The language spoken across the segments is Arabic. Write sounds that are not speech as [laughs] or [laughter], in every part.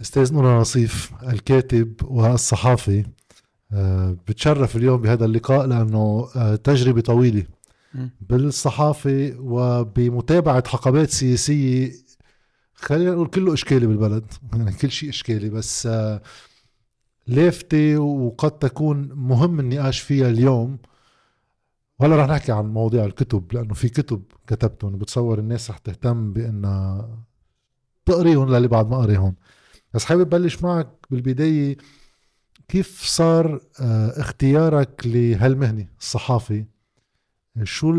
أستاذ نور نصيف الكاتب والصحافي آه، بتشرف اليوم بهذا اللقاء لأنه آه، تجربة طويلة. بالصحافة وبمتابعة حقبات سياسية خلينا نقول كله إشكالي بالبلد يعني كل شيء إشكالي بس آه، لافته وقد تكون مهم النقاش فيها اليوم. وهلا رح نحكي عن مواضيع الكتب لأنه في كتب كتبتهم بتصور الناس رح تهتم بأنها تقريهم للي بعد ما قريهم. بس حابب بلش معك بالبداية كيف صار آه، اختيارك لهالمهنة الصحافي شو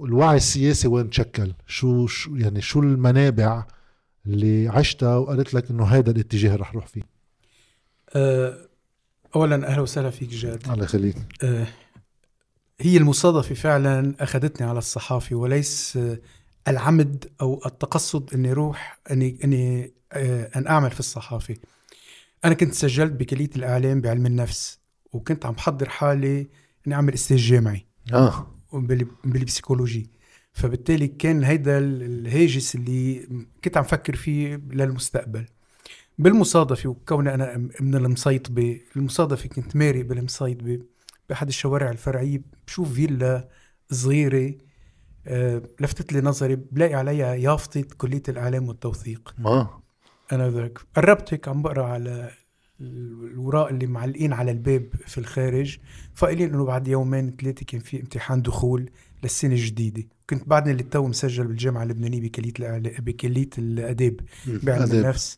الوعي السياسي وين تشكل؟ شو, شو يعني شو المنابع اللي عشتها وقالت لك إنه هذا الاتجاه رح روح فيه؟ أه اولا أهلا وسهلا فيك جاد. الله يخليك. هي المصادفة فعلا أخذتني على الصحافة وليس العمد أو التقصد إني أروح إني إني أه أن أعمل في الصحافة. أنا كنت سجلت بكلية الإعلام بعلم النفس وكنت عم بحضر حالي إني أعمل أستاذ جامعي. آه. بالبسيكولوجي. فبالتالي كان هيدا الهاجس اللي كنت عم فكر فيه للمستقبل. بالمصادفة وكوني أنا من المصيطبة المصادفة كنت ماري بالمصيطبة بأحد الشوارع الفرعية. بشوف فيلا صغيرة آه لفتت لي نظري بلاقي عليها يافطة كلية الإعلام والتوثيق. ما أنا ذاك. قربت هيك عم بقرأ على الوراق اللي معلقين على الباب في الخارج. فقايلين إنه بعد يومين ثلاثة كان في امتحان دخول للسنة الجديدة. كنت بعدني اللي تو مسجل بالجامعة اللبنانية بكلية بكلية الأداب بعلم النفس.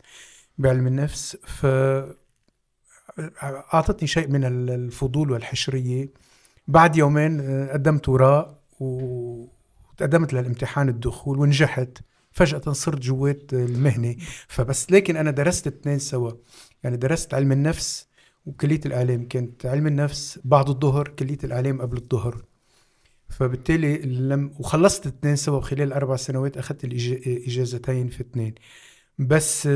بعلم النفس. ف أعطتني شيء من الفضول والحشرية. بعد يومين آه، قدمت وراء وتقدمت للامتحان الدخول ونجحت. فجأة صرت جوات المهنة. فبس لكن أنا درست اثنين سوا. يعني درست علم النفس وكلية الإعلام. كانت علم النفس بعد الظهر كلية الإعلام قبل الظهر. فبالتالي لم وخلصت اثنين سوا. خلال أربع سنوات أخذت الإجازتين في اثنين. بس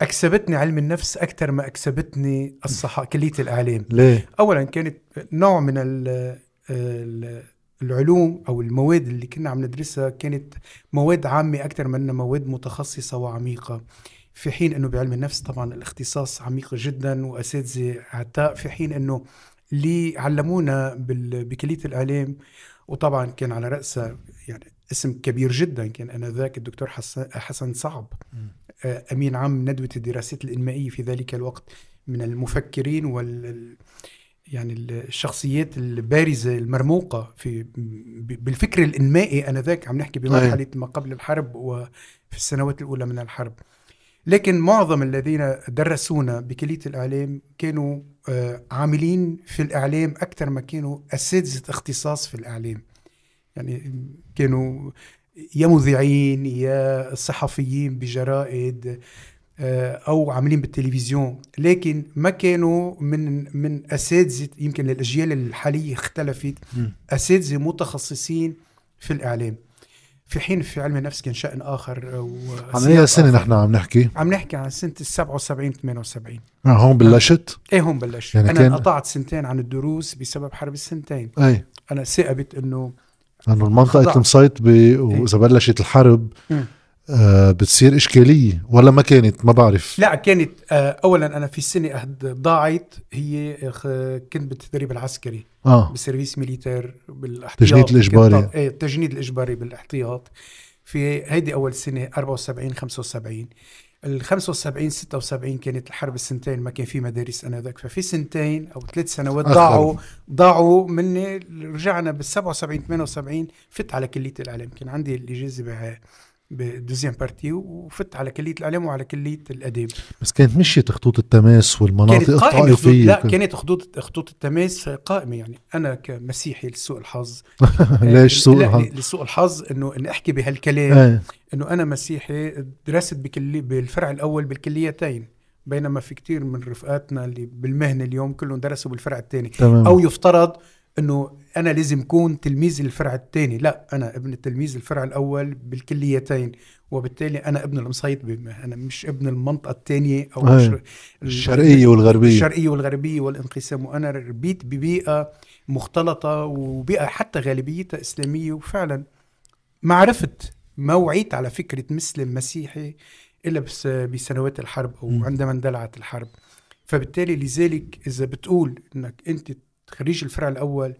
أكسبتني علم النفس أكثر ما أكسبتني الصحة كلية الإعلام. ليه؟ أولا كانت نوع من العلوم أو المواد اللي كنا عم ندرسها كانت مواد عامة أكثر من مواد متخصصة وعميقة. في حين إنه بعلم النفس طبعا الاختصاص عميق جدا وأساتذة عتاء. في حين إنه اللي علمونا بكلية الإعلام وطبعا كان على راسها يعني اسم كبير جدا. كان آنذاك الدكتور حسن, صعب. آه، أمين عام ندوة الدراسات الإنمائية في ذلك الوقت من المفكرين وال يعني الشخصيات البارزة المرموقة في بالفكر الإنمائي آنذاك عم نحكي بمرحلة ما قبل الحرب وفي السنوات الأولى من الحرب. لكن معظم الذين درسونا بكلية الإعلام كانوا آه، عاملين في الإعلام أكثر ما كانوا أساتذة اختصاص في الإعلام. يعني كانوا يا مذيعين يا صحفيين بجرائد أو عاملين بالتلفزيون. لكن ما كانوا من من أساتذة يمكن الأجيال الحالية اختلفت أساتذة متخصصين في الإعلام. في حين في علم النفس كان شأن آخر عن أي سنة نحن عم نحكي؟ عم نحكي عن سنة ال 77 78 آه هون بلشت؟ إيه هون بلشت. يعني أنا كان... انقطعت سنتين عن الدروس بسبب حرب السنتين. أي. أنا ثقبت إنه لأنه المنطقة المصيط ب... وإذا بلشت الحرب م. آه، بتصير إشكالية ولا ما كانت؟ ما بعرف. لا كانت آه، أولا أنا في سنة ضاعت هي كنت بالتدريب العسكري آه. بال service militaire بالإحتياط التجنيد الإجباري إيه التجنيد الإجباري بالإحتياط. في هيدي أول سنة 74 75 ال 75 76 كانت الحرب السنتين ما كان في مدارس انذاك ففي سنتين أو ثلاث سنوات ضاعوا ضاعوا مني رجعنا بال 77 78 فت على كلية الإعلام. كان عندي الإجازة ب deuxième partie وفت على كلية الإعلام وعلى كلية الأداب. بس كانت مشيت خطوط التماس والمناطق الطائفية لا كانت خطوط خطوط التماس قائمة. يعني أنا كمسيحي لسوء الحظ [laughs] ليش سوء الحظ؟ لسوء الحظ إنه إن أحكي بهالكلام إيه. إنه أنا مسيحي درست بكلي بالفرع الأول بالكليتين. بينما في كتير من رفقاتنا اللي بالمهنة اليوم كلهم درسوا بالفرع الثاني أو يفترض إنه أنا لازم اكون تلميذ الفرع الثاني لا أنا ابن التلميذ الفرع الأول بالكليتين وبالتالي أنا ابن المصيط أنا مش ابن المنطقة الثانية أو مش الشرقية والغربية. الشرقية والغربية والانقسام. وأنا ربيت ببيئة مختلطة وبيئة حتى غالبيتها إسلامية. وفعلا ما عرفت ما وعيت على فكرة مسلم مسيحي إلا بس بسنوات الحرب أو. عندما اندلعت الحرب. فبالتالي لذلك إذا بتقول إنك أنت خريج الفرع الأول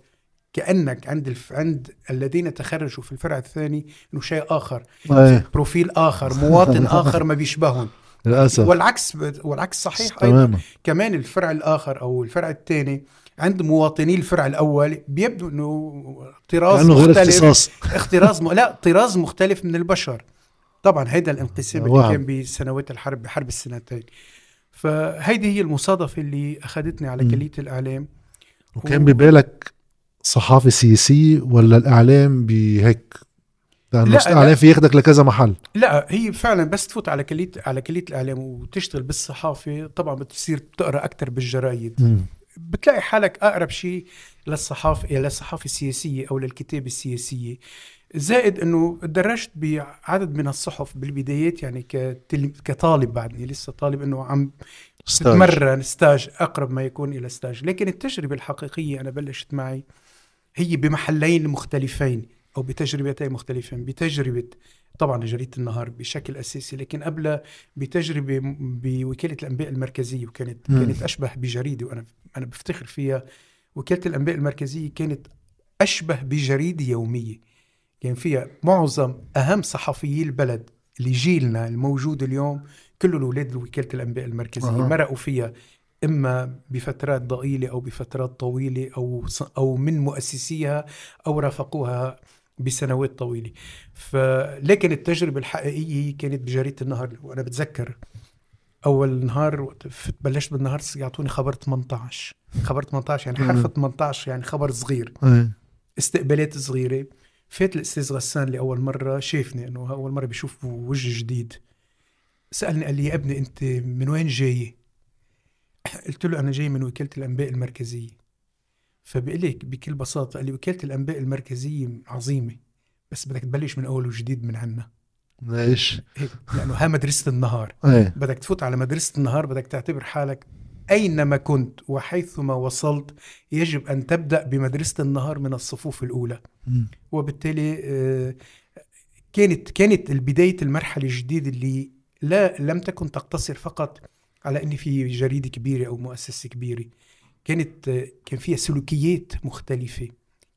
كأنك عند الف... عند الذين تخرجوا في الفرع الثاني إنه شيء آخر إيه بروفيل آخر مواطن [laughs] آخر ما بيشبههم. للأسف. والعكس والعكس صحيح أيضا. تماما. كمان الفرع الآخر أو الفرع الثاني عند مواطني الفرع الأول بيبدو إنه طراز غير مختلف. اختصاص. اختراز م... لا طراز مختلف من البشر. طبعا هيدا الانقسام اللي. كان بسنوات الحرب بحرب السنتين. فهيدي هي المصادفة اللي أخذتني على. كلية الإعلام. وكان ببالك صحافه سياسيه ولا الإعلام بهيك لأنه لا، الإعلام لا. في ياخدك لكذا محل لا هي فعلا بس تفوت على كلية على كلية الإعلام وتشتغل بالصحافة طبعا بتصير تقرا أكثر بالجرايد مم. بتلاقي حالك أقرب شيء للصحافة للصحافه السياسية أو للكتابة السياسية زائد إنه تدرجت بعدد من الصحف بالبدايات يعني. كطالب بعدني لسه طالب إنه عم stage. تتمرن stage أقرب ما يكون إلى stage لكن التجربة الحقيقية أنا بلشت معي هي بمحلين مختلفين أو بتجربتين مختلفين بتجربة طبعا جريدة النهار بشكل أساسي لكن قبلها بتجربة م- بوكالة الأنباء المركزية وكانت مم. كانت أشبه بجريدة وأنا أنا بفتخر فيها وكالة الأنباء المركزية كانت أشبه بجريدة يومية كان فيها معظم أهم صحفيي البلد اللي جيلنا الموجود اليوم كلهم أولاد وكاله الأنباء المركزية أها. مرقوا فيها إما بفترات ضئيلة أو بفترات طويلة أو ص- أو من مؤسسيها أو رافقوها بسنوات طويلة. فلكن التجربة الحقيقية كانت بجريدة النهار وأنا بتذكر أول نهار بلشت بالنهار يعطوني خبر 18 خبر 18 يعني حرف مم. 18 يعني خبر صغير. إيه. استقبالات صغيرة. فات الأستاذ غسان لأول مرة شافني إنه أول مرة بيشوف وجه جديد. سألني قال لي يا ابني أنت من وين جاي؟ [clears throat] قلت له أنا جاي من وكالة الأنباء المركزية. فبقول لك بكل بساطة قال لي وكالة الأنباء المركزية عظيمة بس بدك تبلش من أول وجديد من عنا ليش؟ هيك لأنه ها مدرسة النهار. إيه. بدك تفوت على مدرسة النهار بدك تعتبر حالك أينما كنت وحيثما وصلت يجب أن تبدأ بمدرسة النهار من الصفوف الأولى. مم. وبالتالي آه، كانت كانت بداية المرحلة الجديدة اللي لا لم تكن تقتصر فقط على أن في جريدة كبيرة أو مؤسسة كبيرة. كانت كان فيها سلوكيات مختلفة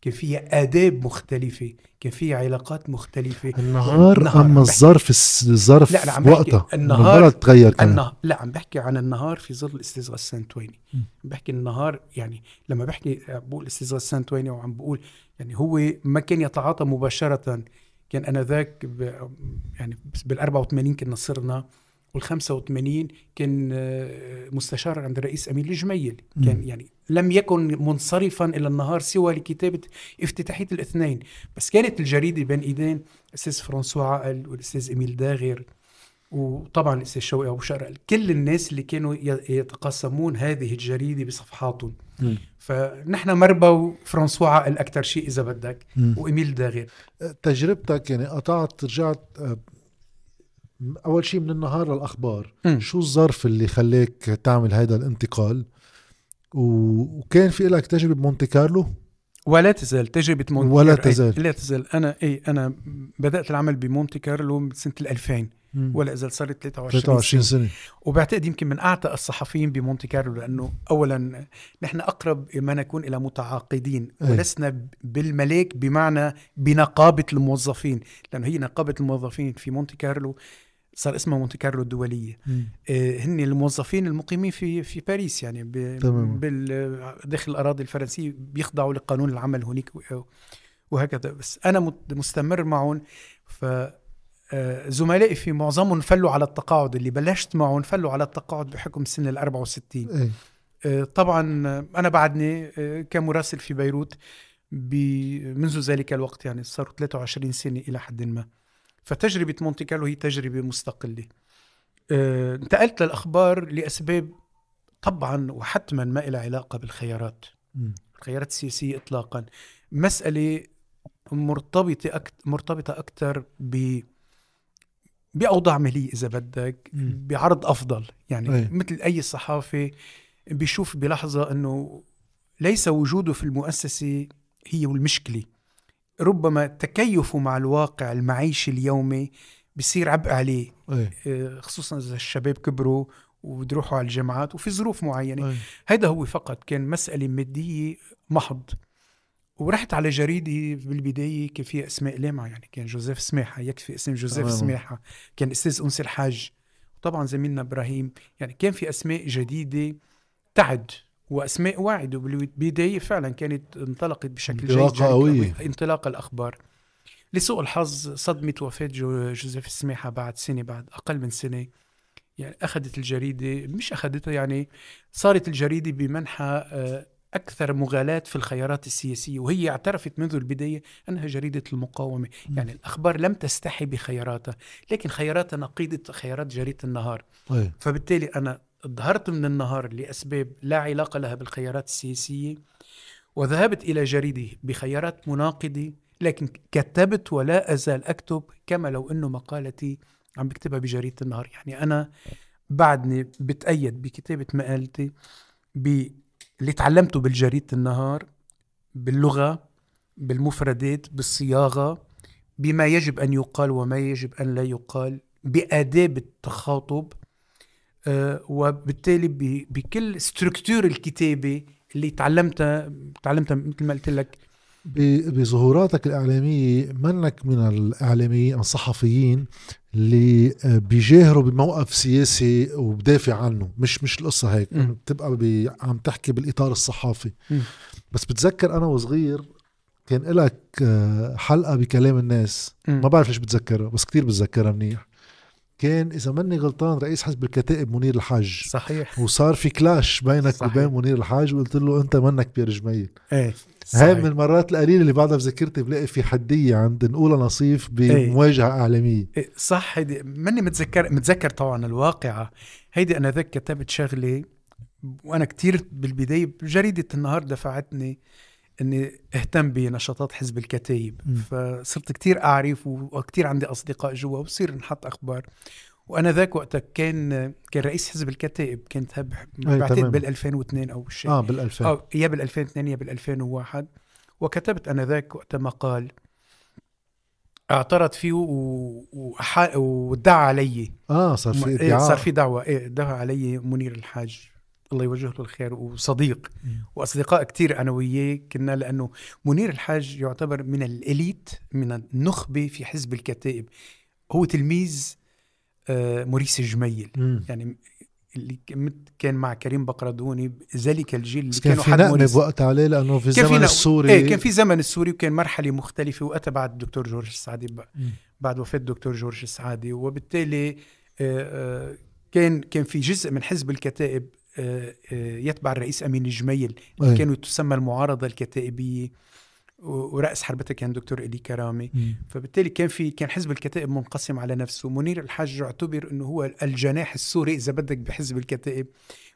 كان فيها آداب مختلفة كان فيها علاقات مختلفة. النهار النهار. أما الظرف الظرف لا، لا، عم وقتها النهار- تغير كمان. النهار لا عم بحكي عن النهار في ظل الاستاذ غسان تويني م. بحكي النهار يعني لما بحكي بقول الاستاذ غسان تويني وعم بقول يعني هو ما كان يتعاطى مباشرة كان آنذاك يعني بال 84 كنا صرنا وال 85 كان آه، مستشار عند الرئيس أمين الجميل. كان يعني لم يكن منصرفا إلى النهار سوى لكتابة افتتاحية الاثنين. بس كانت الجريدة بين إيدين الأستاذ فرانسوا عقل والأستاذ اميل داغر وطبعا الاستاذ شوقي أبو شقرة كل الناس اللي كانوا ي- يتقاسمون هذه الجريدة بصفحاتهم. فنحن مربى وفرانسوا عقل أكثر شيء إذا بدك. واميل داغر تجربتك يعني قطعت رجعت آه، أول شيء من النهار للأخبار مم. شو الظرف اللي خليك تعمل هذا الانتقال و... وكان في لك تجربة بمونتي كارلو ولا تزال تجربة مونتي ولا تزال. لا تزال أنا أي أنا بدأت العمل بمونتي كارلو ال 2000 ولا إزال صارت 23, 23 سنة سنة وبعتقد يمكن من اعتى الصحفيين بمونتي كارلو لأنه اولا نحن أقرب ما نكون إلى متعاقدين أي. ولسنا بالملاك بمعنى بنقابة الموظفين لأنه هي نقابة الموظفين في مونتي كارلو صار اسمها مونتي كارلو الدولية. آه، هن الموظفين المقيمين في في باريس يعني. بال داخل الأراضي الفرنسية بيخضعوا لقانون العمل هناك وهكذا بس أنا مستمر معهم ف زملائي في معظمهم فلوا على التقاعد اللي بلشت معهم فلوا على التقاعد بحكم سن ال 64 إيه. آه، طبعا آه، أنا بعدني آه، كمراسل في بيروت منذ ذلك الوقت يعني صاروا 23 سنة إلى حد ما. فتجربة مونتي كارلو هي تجربة مستقلة. آه، انتقلت للأخبار لأسباب طبعا وحتما ما لها علاقة بالخيارات. مم. الخيارات السياسية اطلاقا. مسألة مرتبطة أكت... مرتبطة أكثر ب بأوضاع مالية إذا بدك. بعرض أفضل. يعني أي. مثل أي صحافي بيشوف بلحظة إنه ليس وجوده في المؤسسة هي المشكلة. ربما تكيفه مع الواقع المعيشي اليومي بصير عبء عليه. إيه. آه، خصوصا إذا الشباب كبروا وبدروحوا على الجامعات وفي ظروف معينة. إيه. هذا هو فقط كان مسألة مادية محض. ورحت على جريدة بالبداية كان فيها أسماء لامعة يعني كان جوزيف سماحة يكفي اسم جوزيف. سماحة كان أستاذ أنس الحاج طبعا زميلنا إبراهيم يعني كان في أسماء جديدة تعد وأسماء واعدة بالبداية فعلا كانت انطلقت بشكل جيد انطلاقة قوية. انطلاق الأخبار لسوء الحظ صدمة وفاة جو جوزيف السماحة بعد سنة بعد أقل من سنة يعني أخذت الجريدة مش أخذتها يعني صارت الجريدة بمنحى آه، أكثر مغالاة في الخيارات السياسية وهي اعترفت منذ البداية أنها جريدة المقاومة. يعني الأخبار لم تستحي بخياراتها لكن خياراتها نقيضة خيارات جريدة النهار. إيه فبالتالي أنا ظهرت من النهار لأسباب لا علاقة لها بالخيارات السياسية وذهبت إلى جريدة بخيارات مناقضة لكن كتبت ولا أزال أكتب كما لو أنه مقالتي عم بكتبها بجريدة النهار. يعني أنا بعدني بتأيد بكتابة مقالتي باللي تعلمته بالجريدة النهار باللغة بالمفردات بالصياغة بما يجب أن يقال وما يجب أن لا يقال بآداب التخاطب آه، وبالتالي بكل ستركتور الكتابة اللي تعلمتها تعلمتها مثل ما قلت لك. بظهوراتك الإعلامية منك من الإعلاميين الصحفيين اللي آه، بيجاهروا بموقف سياسي وبدافع عنه مش مش القصة هيك. بتبقى بي عم تحكي بالإطار الصحافي مم. بس بتذكر أنا وصغير كان لك حلقة بكلام الناس مم. ما بعرف ليش بتذكرها بس كتير بتذكرها منيح كان إذا ماني غلطان رئيس حزب الكتائب منير الحاج. صحيح. وصار في كلاش بينك صحيح. وبين منير الحاج وقلت له أنت منك بير جميل. إيه هاي من المرات القليلة اللي بعدها بذاكرتي بلاقي في حدية عند نقولها نصيف بمواجهة إعلامية. إيه، صح هيدي ماني متذكر متذكر طبعا الواقعة. هيدي أنا ذاك كتبت شغلة وأنا كتير بالبداية جريدة النهار دفعتني إني أهتم بنشاطات حزب الكتايب. فصرت كتير أعرف وكتير عندي أصدقاء جوا وبصير نحط أخبار. وأنا ذاك وقتها كان كان رئيس حزب الكتائب كنت هب بعتقد. بال 2002 أو شيء. آه بال 2000 أو يا بال 2002 يا بال 2001 وكتبت أنا ذاك وقتها مقال اعترض فيه و- وادعى علي. آه صار في إيه ادعاء. صار في دعوة. إيه دعا علي منير الحاج. الله يوجه له الخير وصديق. وأصدقاء كتير أنا وياه كنا لأنه منير الحاج يعتبر من الإليت من النخبة في حزب الكتائب هو تلميذ آه، موريس جميل مم. يعني اللي كان مع كريم بقردوني ذلك الجيل اللي كان كانوا في حد موريس بوقت عليه لأنه في نقمة. السوري إيه كان في زمن السوري وكان مرحلة مختلفة وقتها بعد الدكتور جورج السعدي. بعد وفاة الدكتور جورج السعادي وبالتالي آه، آه، كان كان في جزء من حزب الكتائب يتبع الرئيس أمين الجميل اللي. كانوا تسمى المعارضة الكتائبية ورأس حربتها كان دكتور إلي كرامي مم. فبالتالي كان في كان حزب الكتائب منقسم على نفسه منير الحاج يعتبر إنه هو الجناح السوري إذا بدك بحزب الكتائب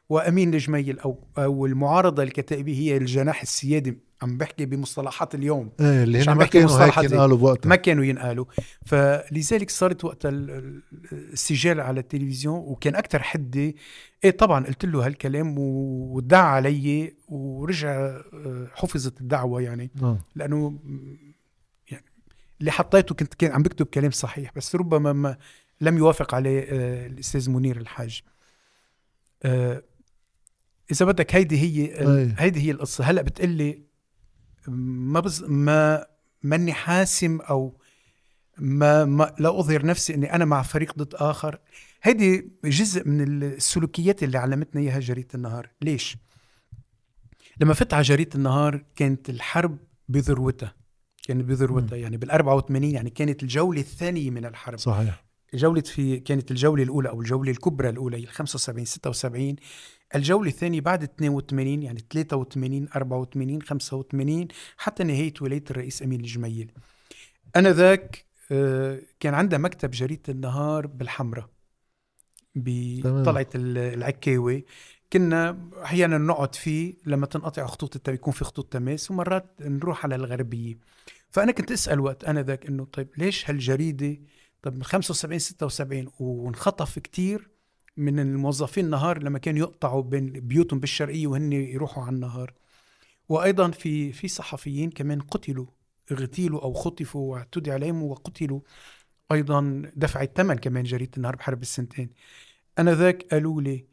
وأمين الجميل أو أو المعارضة الكتائبية هي الجناح السيادي. عم بحكي بمصطلحات اليوم. إيه اللي مش هن عم بحكي كانوا مصطلحات ينقالوا بوقتها. ما كانوا ينقالوا. فلذلك صارت وقت ال- ال- السجال على التلفزيون وكان أكثر حدة. إيه طبعا قلت له هالكلام و- وادعى علي ورجع آه، حفظت الدعوة يعني. آه. لأنه يعني اللي حطيته كنت كان عم بكتب كلام صحيح بس ربما ما لم يوافق عليه آه، الأستاذ منير الحاج. إذا بدك هيدي هي ال- أي. هيدي هي القصة. هلأ بتقلي ما بز ما ماني حاسم أو ما, ما لا أظهر نفسي إني أنا مع فريق ضد آخر. هيدي جزء من السلوكيات اللي علمتنا إياها جريدة النهار. ليش؟ لما فت على جريدة النهار كانت الحرب بذروتها. كانت بذروتها. يعني بال 84 يعني كانت الجولة الثانية من الحرب. صحيح. جولة في كانت الجولة الأولى أو الجولة الكبرى الأولى هي 75 76 الجولة الثانية بعد 82 يعني 83 84 85 حتى نهاية ولاية الرئيس أمين الجميل. أنا ذاك آه، كان عندها مكتب جريدة النهار بالحمرة. بطلعة ال- العكاوي. كنا أحيانا نقعد فيه لما تنقطع خطوط الت- يكون في خطوط تماس ومرات نروح على الغربية. فأنا كنت أسأل وقت أنا ذاك إنه طيب ليش هالجريدة طب من 75 76 وانخطف كتير من الموظفين النهار لما كانوا يقطعوا بين بيوتهم بالشرقية وهن يروحوا على النهار. وأيضا في في صحفيين كمان قتلوا اغتيلوا أو خطفوا واعتدي عليهم وقتلوا أيضا دفعت ثمن كمان جريدة النهار بحرب السنتين. أنا ذاك قالوا لي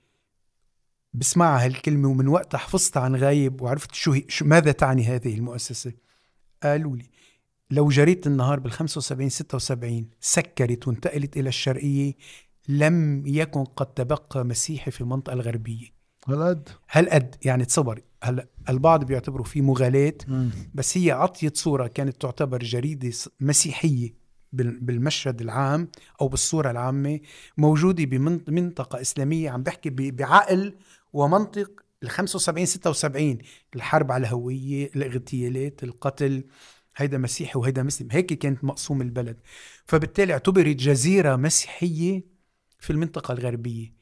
بسمعها هالكلمة ومن وقتها حفظتها عن غايب وعرفت شو, شو ماذا تعني هذه المؤسسة. قالوا لي لو جريدة النهار بال 75 76 سكرت وانتقلت إلى الشرقية لم يكن قد تبقى مسيحي في المنطقة الغربية. هالقد هالقد يعني تصور هلا البعض بيعتبروا في مغالاة بس هي عطيت صورة كانت تعتبر جريدة مسيحية بالمشهد العام أو بالصورة العامة موجودة بمنطقة إسلامية عم بحكي بعقل ومنطق ال 75 76 الحرب على الهوية الاغتيالات القتل هيدا مسيحي وهيدا مسلم. هيك كانت مقسوم البلد. فبالتالي اعتبرت جزيرة مسيحية في المنطقة الغربية.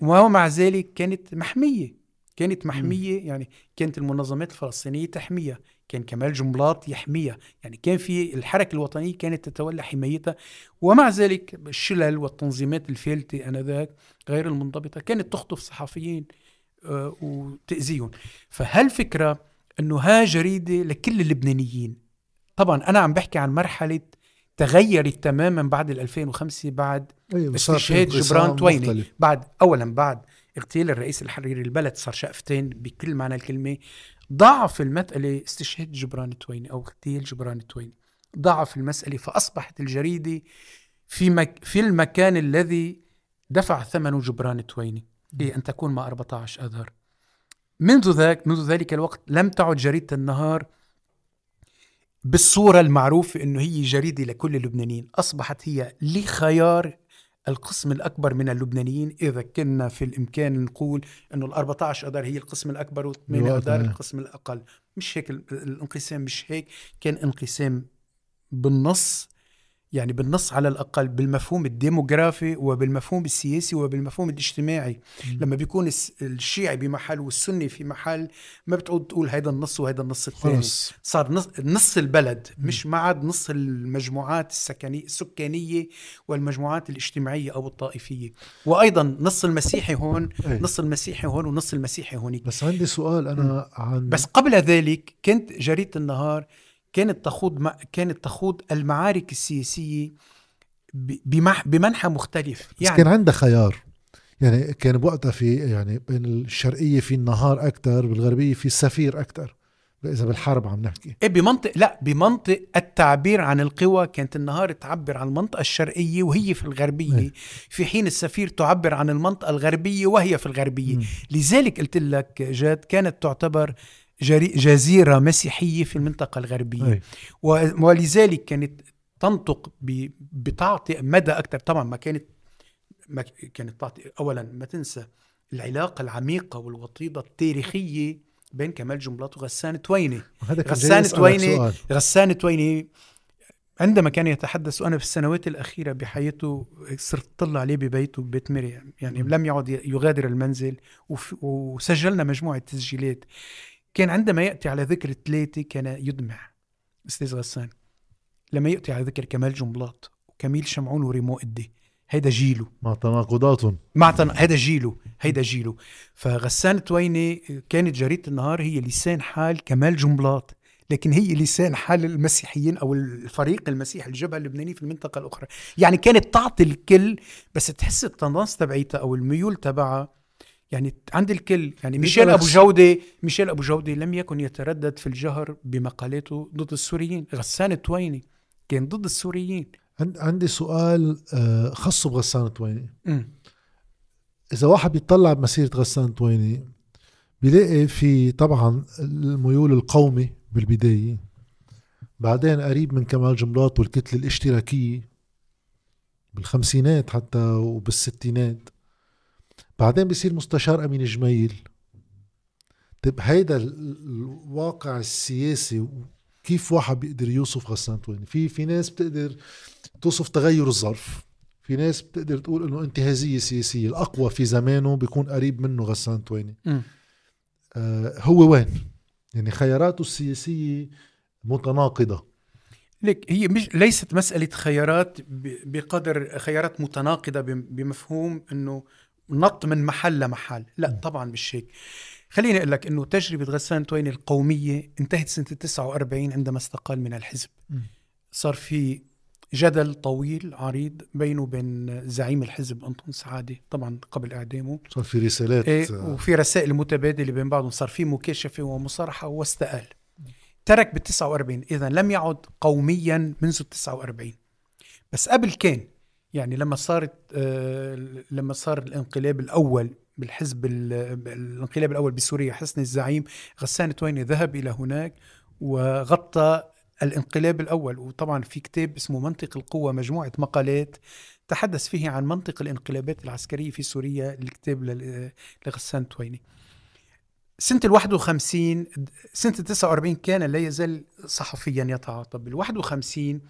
ومع ذلك كانت محمية. كانت محمية يعني كانت المنظمات الفلسطينية تحميها. كان كمال جنبلاط يحميها. يعني كان في الحركة الوطنية كانت تتولى حمايتها. ومع ذلك الشلل والتنظيمات الفيلتة أنذاك غير المنضبطة كانت تخطف صحفيين آه، وتأذيهم. فهالفكرة أنه ها جريدة لكل اللبنانيين؟ طبعا أنا عم بحكي عن مرحلة تغيرت تماما بعد ال 2005 بعد أيوة استشهاد جبران تويني بعد اولا بعد اغتيال الرئيس الحريري البلد صار شقفتين بكل معنى الكلمة ضعف المسألة استشهاد جبران تويني أو اغتيال جبران تويني ضعف المسألة فأصبحت الجريدة في مك في المكان الذي دفع ثمنه جبران تويني هي أن تكون مع 14 أذار. منذ ذاك منذ ذلك الوقت لم تعد جريدة النهار بالصورة المعروفة أنه هي جريدة لكل اللبنانيين. أصبحت هي لخيار القسم الأكبر من اللبنانيين إذا كنا في الإمكان نقول أنه ال 14 أدار هي القسم الأكبر و8 أدار القسم الأقل. مش هيك الانقسام مش هيك كان انقسام بالنص يعني بالنص على الأقل بالمفهوم الديموغرافي وبالمفهوم السياسي وبالمفهوم الاجتماعي م. لما بيكون الشيعي بمحل والسني في محل ما بتعود تقول هيدا النص وهيدا النص الثاني صار نص, نص البلد م. مش ما عاد نص المجموعات السكنية السكانية والمجموعات الاجتماعية أو الطائفية وأيضا نص المسيحي هون أي. نص المسيحي هون ونص المسيحي هونيك بس عندي سؤال أنا عن بس قبل ذلك كنت جريدة النهار كانت تخوض كانت تخوض المعارك السياسية بمنحى مختلف. يعني بس كان عندها خيار. يعني كان بوقتها في يعني بين الشرقية في النهار أكثر بالغربية في السفير أكثر إذا بالحرب عم نحكي. إيه بمنطق لا بمنطق التعبير عن القوى. كانت النهار تعبر عن المنطقة الشرقية وهي في الغربية. إيه. في حين السفير تعبر عن المنطقة الغربية وهي في الغربية. م. لذلك قلت لك جاد كانت تعتبر جزيرة مسيحية في المنطقة الغربية. أي. ولذلك كانت تنطق بتعطي مدى أكثر. طبعا ما كانت ما كانت تعطي أولا ما تنسى العلاقة العميقة والوطيدة التاريخية بين كمال جنبلاط وغسان تويني. غسان تويني غسان تويني عندما كان يتحدث وأنا في السنوات الأخيرة بحياته صرت طلع عليه ببيته ببيت مريم. يعني لم يعد يغادر المنزل وسجلنا مجموعة تسجيلات. كان عندما يأتي على ذكر ثلاثة كان يدمع. أستاذ غسان لما يأتي على ذكر كمال جنبلاط وكميل شمعون وريمو إدي هيدا جيله مع تناقضاتهم مع تن... هيدا جيله هيدا جيله فغسان تويني كانت جريدة النهار هي لسان حال كمال جنبلاط لكن هي لسان حال المسيحيين أو الفريق المسيحي الجبهة اللبنانية في المنطقة الأخرى. يعني كانت تعطي الكل بس تحس التندنس تبعيتها أو الميول تبعها يعني عند الكل يعني ميشيل أبو جودة. ميشيل أبو جودة لم يكن يتردد في الجهر بمقالاته ضد السوريين. غسان التويني كان ضد السوريين. عندي سؤال آه، خاصه بغسان التويني إذا واحد بيطلع بمسيرة غسان التويني بيلاقي في طبعا الميول القومي بالبداية بعدين قريب من كمال جنبلاط والكتلة الاشتراكية بالخمسينات حتى وبالستينات. بعدين بيصير مستشار أمين جميل. طيب هيدا الواقع السياسي كيف واحد بيقدر يوصف غسان تويني في في ناس بتقدر توصف تغير الظرف. في ناس بتقدر تقول إنه انتهازية سياسية. الأقوى في زمانه بيكون قريب منه غسان تويني آه هو وين؟ يعني خياراته السياسية متناقضة. لك هي مش ليست مسألة خيارات بقدر خيارات متناقضة بمفهوم إنه نط من محل لمحل. لا طبعا مش هيك. خليني أقول لك إنه تجربة غسان تويني القومية انتهت سنة 49 عندما استقال من الحزب. صار في جدل طويل عريض بينه وبين زعيم الحزب أنطون سعادة طبعا قبل إعدامه. صار في رسالات إيه وفي رسائل متبادلة بين بعضهم. صار في مكاشفة ومصارحة واستقال. ترك بال 49 إذا لم يعد قوميا منذ ال 49 بس قبل كان يعني لما صارت آه لما صار الانقلاب الأول بالحزب الانقلاب الأول بسوريا حسن الزعيم غسان تويني ذهب إلى هناك وغطى الانقلاب الأول. وطبعا في كتاب اسمه منطق القوة مجموعة مقالات تحدث فيه عن منطق الانقلابات العسكرية في سوريا الكتاب لغسان تويني. سنة ال 51 سنة ال 49 كان لا يزال صحفيا يتعاطى بال 51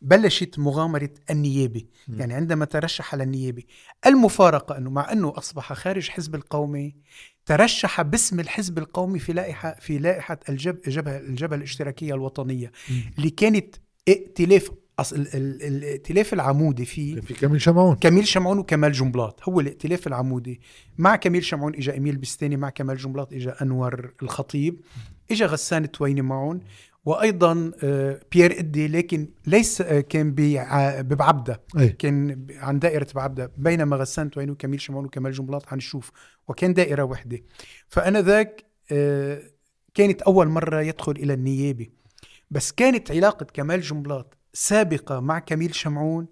بلشت مغامرة النيابة. م. يعني عندما ترشح على النيابة المفارقة أنه مع أنه أصبح خارج حزب القومي ترشح باسم الحزب القومي في لائحة في لائحة الجب الجبهة الجبهة الاشتراكية الوطنية. م. اللي كانت ائتلاف الائتلاف العمودي فيه في كميل شمعون. كميل شمعون وكمال جنبلاط هو الائتلاف العمودي مع كميل شمعون اجى إيميل بستاني مع كمال جنبلاط اجى أنور الخطيب اجى غسان تويني معهم وأيضا آه، بيير إدي لكن ليس آه، كان ببعبدة. كان عن دائرة بعبدة. بينما غسان تويني وكميل شمعون وكمال جنبلاط حنشوف وكان دائرة وحدة. فأنا ذاك آه، كانت أول مرة يدخل إلى النيابه بس كانت علاقة كمال جنبلاط سابقة مع كميل شمعون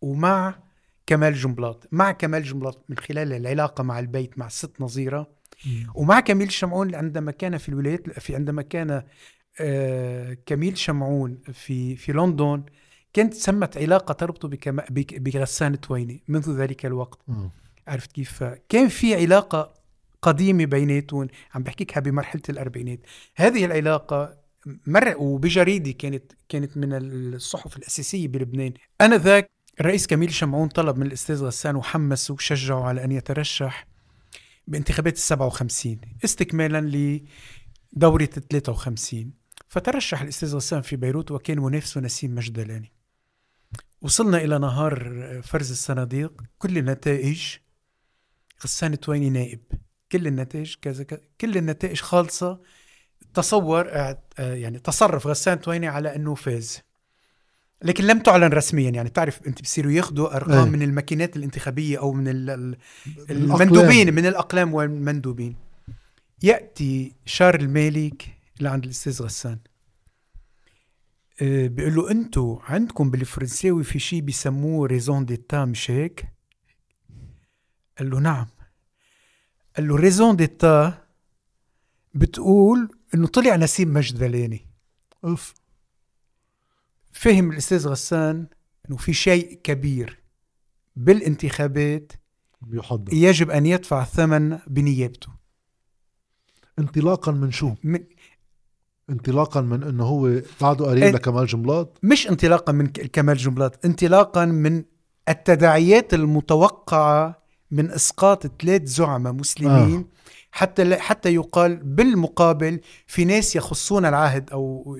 ومع كمال جنبلاط مع كمال جنبلاط من خلال العلاقة مع البيت مع الست نظيرة. ومع كميل شمعون عندما كان في الولايات في عندما كان كميل شمعون في في لندن كانت سمت علاقة تربطه بغسان تويني منذ ذلك الوقت. م. عرفت كيف؟ كان في علاقة قديمة بيناتهم عم بحكيك بمرحلة الأربعينات. هذه العلاقة مر وبجريدة كانت كانت من الصحف الأساسية بلبنان. أنا ذاك الرئيس كميل شمعون طلب من الأستاذ غسان وحمسه وشجعه على أن يترشح بانتخابات ال 57 استكمالا لدورة ال 53 فترشح الأستاذ غسان في بيروت وكان منافسه نسيم مجدلاني. وصلنا إلى نهار فرز الصناديق كل النتائج غسان تويني نائب. كل النتائج كذا كل النتائج خالصة. تصور آه، آه، يعني تصرف غسان تويني على أنه فاز. لكن لم تعلن رسميا يعني تعرف أنت بصيروا ياخذوا أرقام أي. من الماكينات الانتخابية أو من المندوبين من الأقلام والمندوبين. يأتي شارل مالك لعند الأستاذ غسان. آه، بيقول له أنتم عندكم بالفرنساوي في شيء بيسموه raison d'État مش هيك؟ قال له نعم. قال له raison d'État بتقول إنه طلع نسيم مجدلاني اوف فهم الأستاذ غسان إنه في شيء كبير بالانتخابات بيحضر. يجب أن يدفع الثمن بنيابته. انطلاقا من شو؟ من انطلاقا من إنه هو بعده قريب إيه لكمال جنبلاط مش انطلاقا من كمال جنبلاط انطلاقا من التداعيات المتوقعة من إسقاط ثلاث زعماء مسلمين آه. حتى حتى يقال بالمقابل في ناس يخصوا العهد أو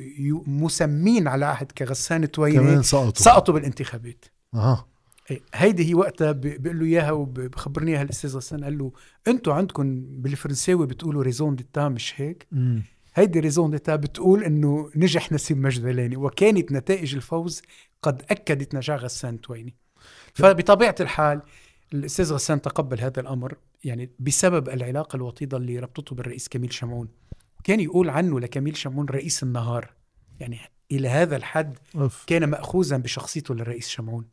مسمين على عهد كغسان تويني كمان سقطوا سقطوا بالانتخابات أها هيدي هي وقتها بيقول له إياها وبخبرني اياها الاستاذ غسان قال له أنتم عندكم بالفرنساوي بتقولوا raison d'État مش هيك؟ مم. هيدي raison d'État بتقول إنه نجح نسيم مجدلاني وكانت نتائج الفوز قد أكدت نجاح غسان تويني. فبطبيعة الحال الأستاذ غسان تقبل هذا الأمر يعني بسبب العلاقة الوطيدة اللي ربطته بالرئيس كميل شمعون كان يقول عنه لكميل شمعون رئيس النهار يعني إلى هذا الحد. كان ماخوذا بشخصيته للرئيس شمعون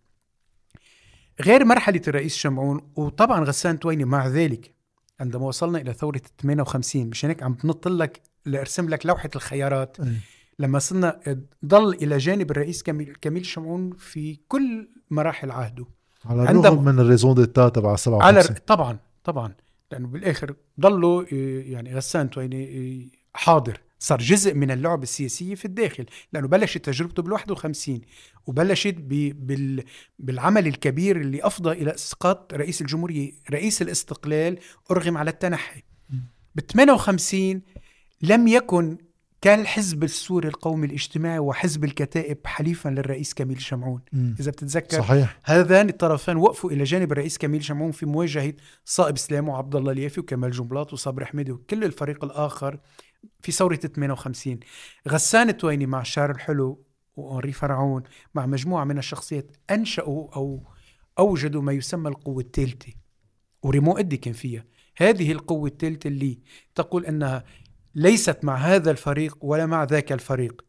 غير مرحلة الرئيس شمعون وطبعا غسان تويني مع ذلك عندما وصلنا إلى ثورة 58 مشان هيك عم بنط لك لأرسم لك لوحة الخيارات. أي. لما صرنا ضل إلى جانب الرئيس كميل كميل شمعون في كل مراحل عهده. على الرغم من ال raison d'État تبع 57 على طبعا طبعا. لأنه بالآخر ضلوا يعني غسان تويني حاضر. صار جزء من اللعبة السياسية في الداخل. لأنه بلشت تجربته بال 51 وبلشت بال بالعمل الكبير اللي أفضى إلى إسقاط رئيس الجمهورية رئيس الاستقلال أرغم على التنحي. ب 58 لم يكن كان الحزب السوري القومي الاجتماعي وحزب الكتائب حليفا للرئيس كميل شمعون. م. إذا بتتذكر صحيح. هذان الطرفان وقفوا إلى جانب الرئيس كميل شمعون في مواجهة صائب سلام وعبد الله اليافي وكمال جنبلاط وصابر حميدي وكل الفريق الآخر في ثورة 58 غسان التويني مع شار الحلو وأنري فرعون مع مجموعة من الشخصيات أنشأوا أو أوجدوا ما يسمى القوة الثالثة وريمو إدي كان فيها. هذه القوة الثالثة اللي تقول أنها ليست مع هذا الفريق ولا مع ذاك الفريق.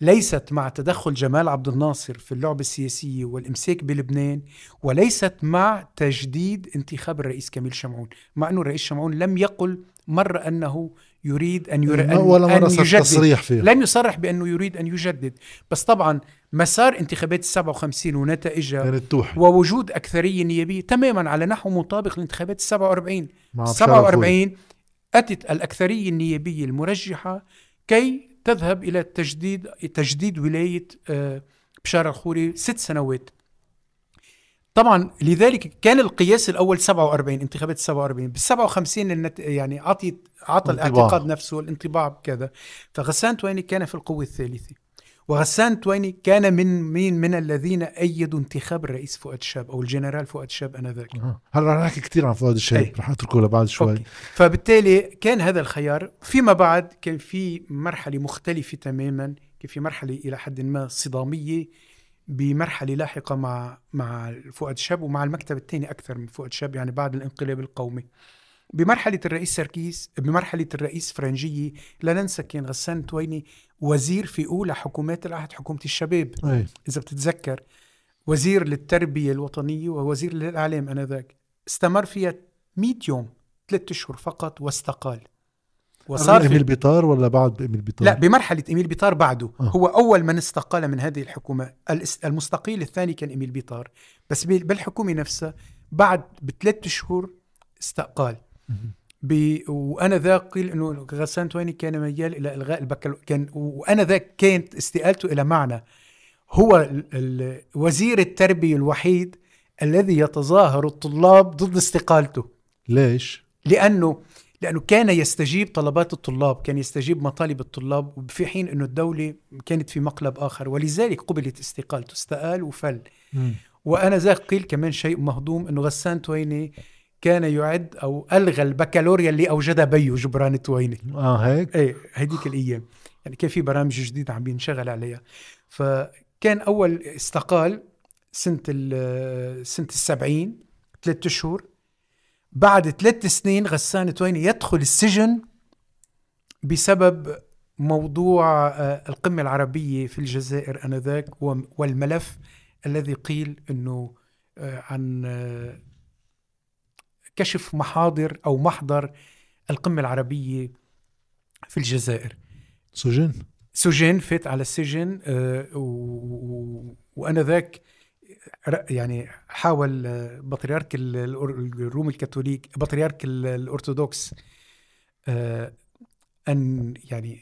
ليست مع تدخل جمال عبد الناصر في اللعبة السياسية والإمساك بلبنان وليست مع تجديد انتخاب الرئيس كميل شمعون مع أنه الرئيس شمعون لم يقل مرة أنه يريد أن, ير... أن, ولا مرة أن يجدد. تصريح فيه لم يصرح بأنه يريد أن يجدد. بس طبعا مسار انتخابات السبعة وخمسين ونتائجها كانت توحي. ووجود أكثرية نيابية تماما على نحو مطابق لانتخابات السبعة وأربعين. بشار 47 أتت الأكثرية النيابية المرجحة كي تذهب إلى تجديد تجديد ولاية آه، بشارة الخوري ست سنوات. طبعا لذلك كان القياس الأول 47 انتخابات 47 بال 57 النت... يعني عطيت عطى. الاعتقاد نفسه الانطباع بكذا. فغسان تويني كان في القوة الثالثة. وغسان تويني كان من مين من الذين أيدوا انتخاب الرئيس فؤاد شهاب أو الجنرال فؤاد شهاب آنذاك آه. هلا رح نحكي كثير عن فؤاد شهاب أي. رح اتركه لبعد شوي أوكي. فبالتالي كان هذا الخيار فيما بعد كان في مرحلة مختلفة تماما كان في مرحلة إلى حد ما صدامية بمرحلة لاحقة مع مع فؤاد شاب ومع المكتب الثاني أكثر من فؤاد شاب يعني بعد الانقلاب القومي بمرحلة الرئيس سركيس بمرحلة الرئيس فرنجية لا ننسى كان غسان تويني وزير في أولى حكومات العهد حكومة الشباب. أي. إذا بتتذكر وزير للتربية الوطنية ووزير للإعلام أنذاك. استمر فيها 100 يوم ثلاثة أشهر فقط واستقال. وصار في بيطار ولا بعد ايميل بيطار؟ لا بمرحلة إيميل بيطار بعده. آه. هو أول من استقال من هذه الحكومة. الإس- المستقيل الثاني كان إيميل بيطار. بس بال- بالحكومة نفسها بعد بثلاث شهور استقال. وأنا ذاك قيل إنه غسان تويني كان ميال إلى إلغاء البكالوريوس كان وأنا ذاك كانت استقالته إلى معنى هو. وزير التربية الوحيد الذي يتظاهر الطلاب ضد استقالته ليش؟ لأنه لأنه كان يستجيب طلبات الطلاب كان يستجيب مطالب الطلاب في حين إنه الدولة كانت في مقلب آخر ولذلك قبلت استقالته استقال وفل مم. وأنا ذاك قيل كمان شيء مهضوم إنه غسان تويني كان يعد أو ألغى البكالوريا اللي اوجدها بيو جبران تويني آه هيك؟ إيه هديك الأيام. يعني كان في برامج جديدة عم بينشغل عليها. فكان أول استقال سنة ال- سنة السبعين ثلاثة أشهر. بعد ثلاث سنين غسان تويني يدخل السجن بسبب موضوع آه، القمة العربية في الجزائر آنذاك وم- والملف الذي قيل أنه آه، عن آه، كشف محاضر أو محضر القمة العربية في الجزائر سجن؟ سجن فات على السجن آه، و- و- وأنا ذاك يعني حاول آه، بطريرك الروم الكاثوليك بطريرك ال- الأرثوذكس آه، أن يعني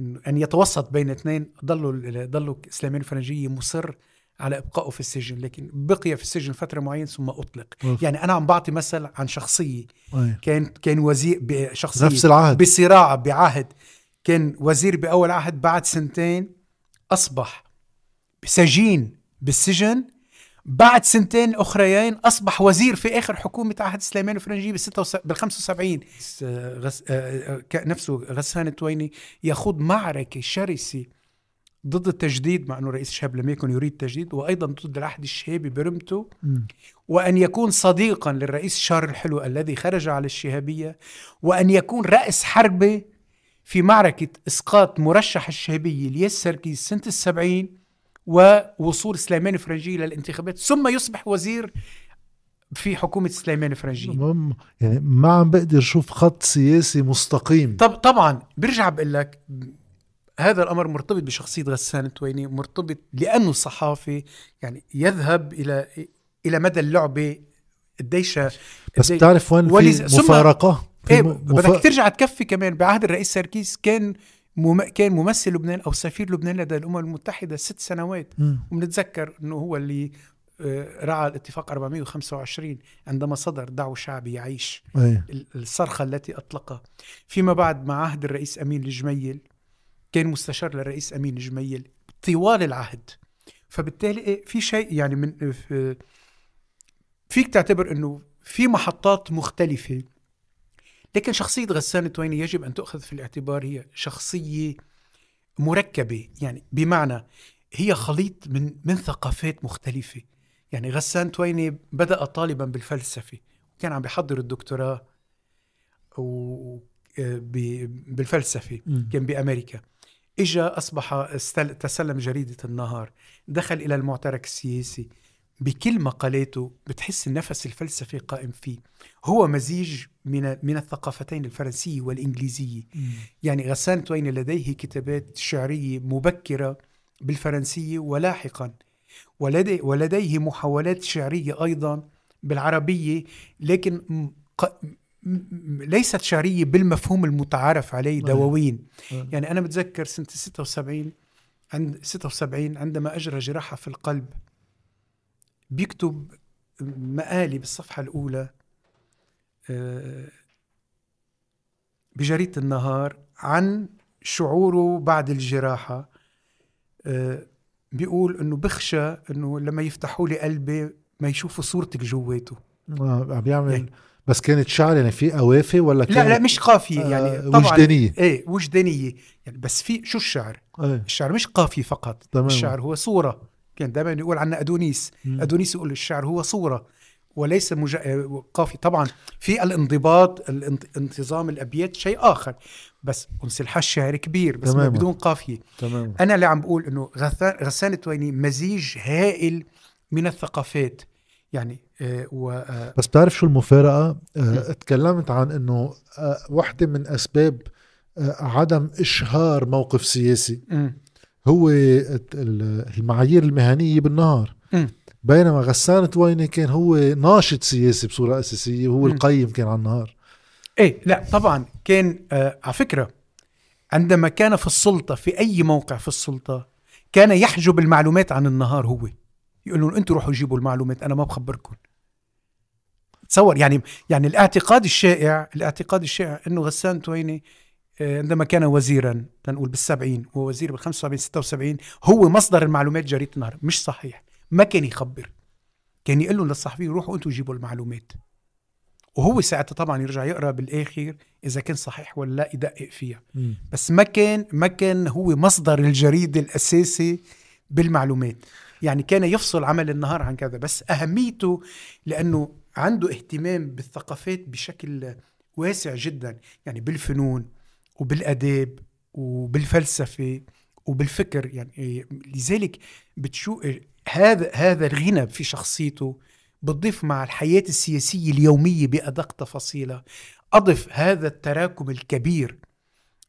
أن يتوسط بين اثنين ضلوا ضلوا اسلاميين الفرنجية مصر على إبقائه في السجن لكن بقي في السجن فترة معينة ثم أطلق. أوف. يعني أنا عم بعطي مثل عن شخصية. أي. كان كان وزير بشخصيه نفس العهد. بصراع بعهد. كان وزير بأول عهد بعد سنتين أصبح سجين بالسجن. بعد سنتين أخريين أصبح وزير في آخر حكومة عهد سليمان الفرنجي بال 75 س- غس... آه، آه، نفسه غسان التويني يخوض معركة شرسة ضد التجديد مع أنه رئيس الشهاب لم يكن يريد التجديد وأيضا ضد العهد الشهابي برمته. وأن يكون صديقا للرئيس شار الحلو الذي خرج على الشهابية وأن يكون رأس حربة في معركة إسقاط مرشح الشهابية الياس سركيس سنة السبعين ووصول سليمان الفرنجي للانتخابات ثم يصبح وزير في حكومة سليمان المهم يعني ما عم بقدر أشوف خط سياسي مستقيم. طب طبعا برجع بقول لك هذا الأمر مرتبط بشخصية غسان التويني مرتبط لأنه صحافي يعني يذهب إلى إلى مدى اللعبه قديش بس بتعرف وين في مفارقة؟ في إيه بدك ترجع تكفي كمان بعهد الرئيس سركيس كان مم... كان ممثل لبنان أو سفير لبنان لدى الأمم المتحدة ست سنوات. وبنتذكر إنه هو اللي آه، رعى الاتفاق 425 عندما صدر دعوة شعبي يعيش إيه. ال- الصرخة التي أطلقها. فيما بعد مع عهد الرئيس أمين الجميل كان مستشار للرئيس أمين الجميل طوال العهد. فبالتالي إيه، في شيء يعني من في- فيك تعتبر أنه في محطات مختلفة. لكن شخصية غسان التويني يجب أن تؤخذ في الاعتبار هي شخصية مركبة. يعني بمعنى هي خليط من من ثقافات مختلفة. يعني غسان تويني بدأ طالبا بالفلسفة كان عم بيحضر الدكتوراه و آه، بالفلسفة كان بأمريكا. إجا أصبح استل... تسلم جريدة النهار دخل إلى المعترك السياسي. بكل مقالاته بتحس النفس الفلسفي قائم فيه. هو مزيج من من الثقافتين الفرنسية والإنجليزية. مم. يعني غسان تويني لديه كتابات شعرية مبكرة بالفرنسية ولاحقا. ولدي ولديه محاولات شعرية أيضا بالعربية لكن ليست شعرية بالمفهوم المتعارف عليه دواوين. يعني أنا متذكر سنة 76 عند 76 عندما اجرى جراحه في القلب بيكتب مقالي بالصفحة الأولى آه، بجريدة النهار عن شعوره بعد الجراحة آه، بيقول إنه بخشى إنه لما يفتحوا لي قلبي ما يشوفوا صورتك جواته. آه، عم بيعمل يعني بس كانت شعر يعني في قوافي ولا كانت لا لا مش قافية يعني آه طبعا وجدانيه إيه وجدانية يعني بس في شو الشعر؟ إيه؟ الشعر مش قافية فقط تمام. الشعر هو صورة كان دائما يقول عنا أدونيس مم. أدونيس يقول الشعر هو صورة وليس مج... قافي طبعا في الانضباط انتظام الأبيات شيء آخر بس أنسي الحاج شاعر كبير بس تمام. بدون قافية تمام. أنا اللي عم بقول إنه غسان غسان التويني مزيج هائل من الثقافات يعني آه، و آه، بس بتعرف شو المفارقة؟ آه، تكلمت عن إنه وحدة من أسباب عدم إشهار موقف سياسي. هو المعايير المهنية بالنهار. بينما غسان تويني كان هو ناشط سياسي بصورة أساسية وهو القيم كان على النهار. إيه لا طبعا كان آه على فكرة عندما كان في السلطة في أي موقع في السلطة كان يحجب المعلومات عن النهار هو. يقول لهم أنتم روحوا جيبوا المعلومات أنا ما بخبركم. تصور يعني يعني الاعتقاد الشائع الاعتقاد الشائع إنه غسان تويني آه، عندما كان وزيرا تنقول بالسبعين ووزير بال 75 76 هو مصدر المعلومات جريدة النهار مش صحيح. ما كان يخبر. كان يقول لهم للصحفيين روحوا أنتم جيبوا المعلومات. وهو ساعتها طبعا يرجع يقرأ بالآخر إذا كان صحيح ولا لا يدقق فيها. م. بس ما كان ما كان هو مصدر الجريده الأساسي بالمعلومات. يعني كان يفصل عمل النهار عن كذا. بس أهميته لأنه عنده اهتمام بالثقافات بشكل واسع جدا يعني بالفنون وبالأداب وبالفلسفة وبالفكر يعني لذلك بتشوف هذا هذا الغنى في شخصيته بتضيف مع الحياة السياسية اليومية بأدق تفاصيلها. أضف هذا التراكم الكبير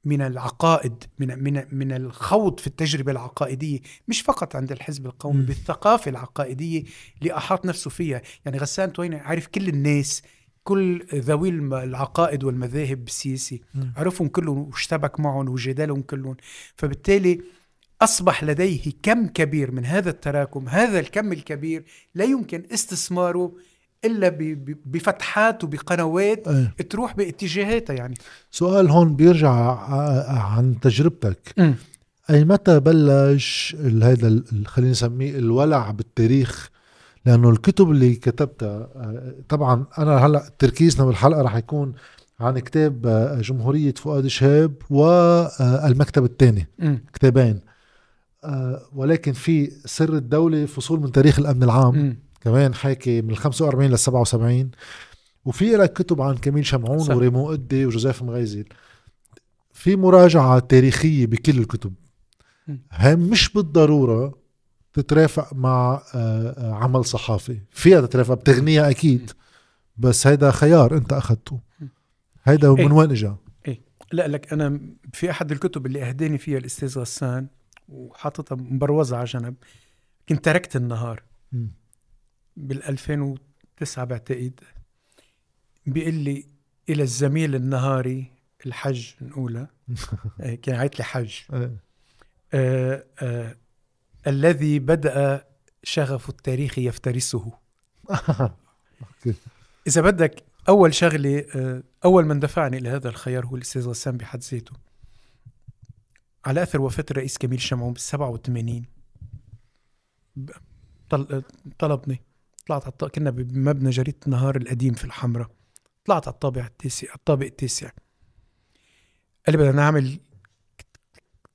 من العقائد من من من الخوض في التجربة العقائدية مش فقط عند الحزب القومي م. بالثقافة العقائدية اللي أحاط نفسه فيها. يعني غسان تويني عارف كل الناس كل ذوي العقائد والمذاهب السياسي عرفهم كلهم واشتبك معهم وجدالهم كلهم. فبالتالي أصبح لديه كم كبير من هذا التراكم هذا الكم الكبير لا يمكن استثماره إلا بفتحات وبقنوات أيه. تروح باتجاهاتها يعني سؤال هون بيرجع عن تجربتك م. أي متى بلش هذا خلينا نسميه الولع بالتاريخ لأنه الكتب اللي كتبتها طبعا أنا هلأ تركيزنا بالحلقة رح يكون عن كتاب جمهورية فؤاد شهاب والمكتب الثاني كتابين ولكن في سر الدولة فصول من تاريخ الأمن العام م. كمان حاكي من ال 45 لل 77 وفي لك كتب عن كميل شمعون صح. وريمو قدي وجوزيف مغيزل في مراجعة تاريخية بكل الكتب. هي مش بالضرورة تترافق مع آه، آه، عمل صحافي. فيها تترافق بتغنيها أكيد بس هيدا خيار أنت أخذته هيدا من إيه. وين إجا؟ إيه. لا لك أنا في أحد الكتب اللي أهداني فيها الأستاذ غسان وحاططها مبروزة على جنب كنت تركت النهار. بال 2009 بعتقد بيقول لي إلى الزميل النهاري الحج نقولها. [laughs] إيه، كان عيط لي حج. [laughs] آه آه الذي بدأ شغف التاريخ يفترسه. [laughs] إذا بدك أول شغلة آه أول من دفعني إلى هذا الخيار هو الأستاذ غسان بحد ذاته. على أثر وفاة الرئيس كميل شمعون بال 87 طلبني. طلعت على الطابق كنا بمبنى جريدة النهار القديم في الحمراء. طلعت على الطابع التاسع الطابق التاسع. قال لي بدنا نعمل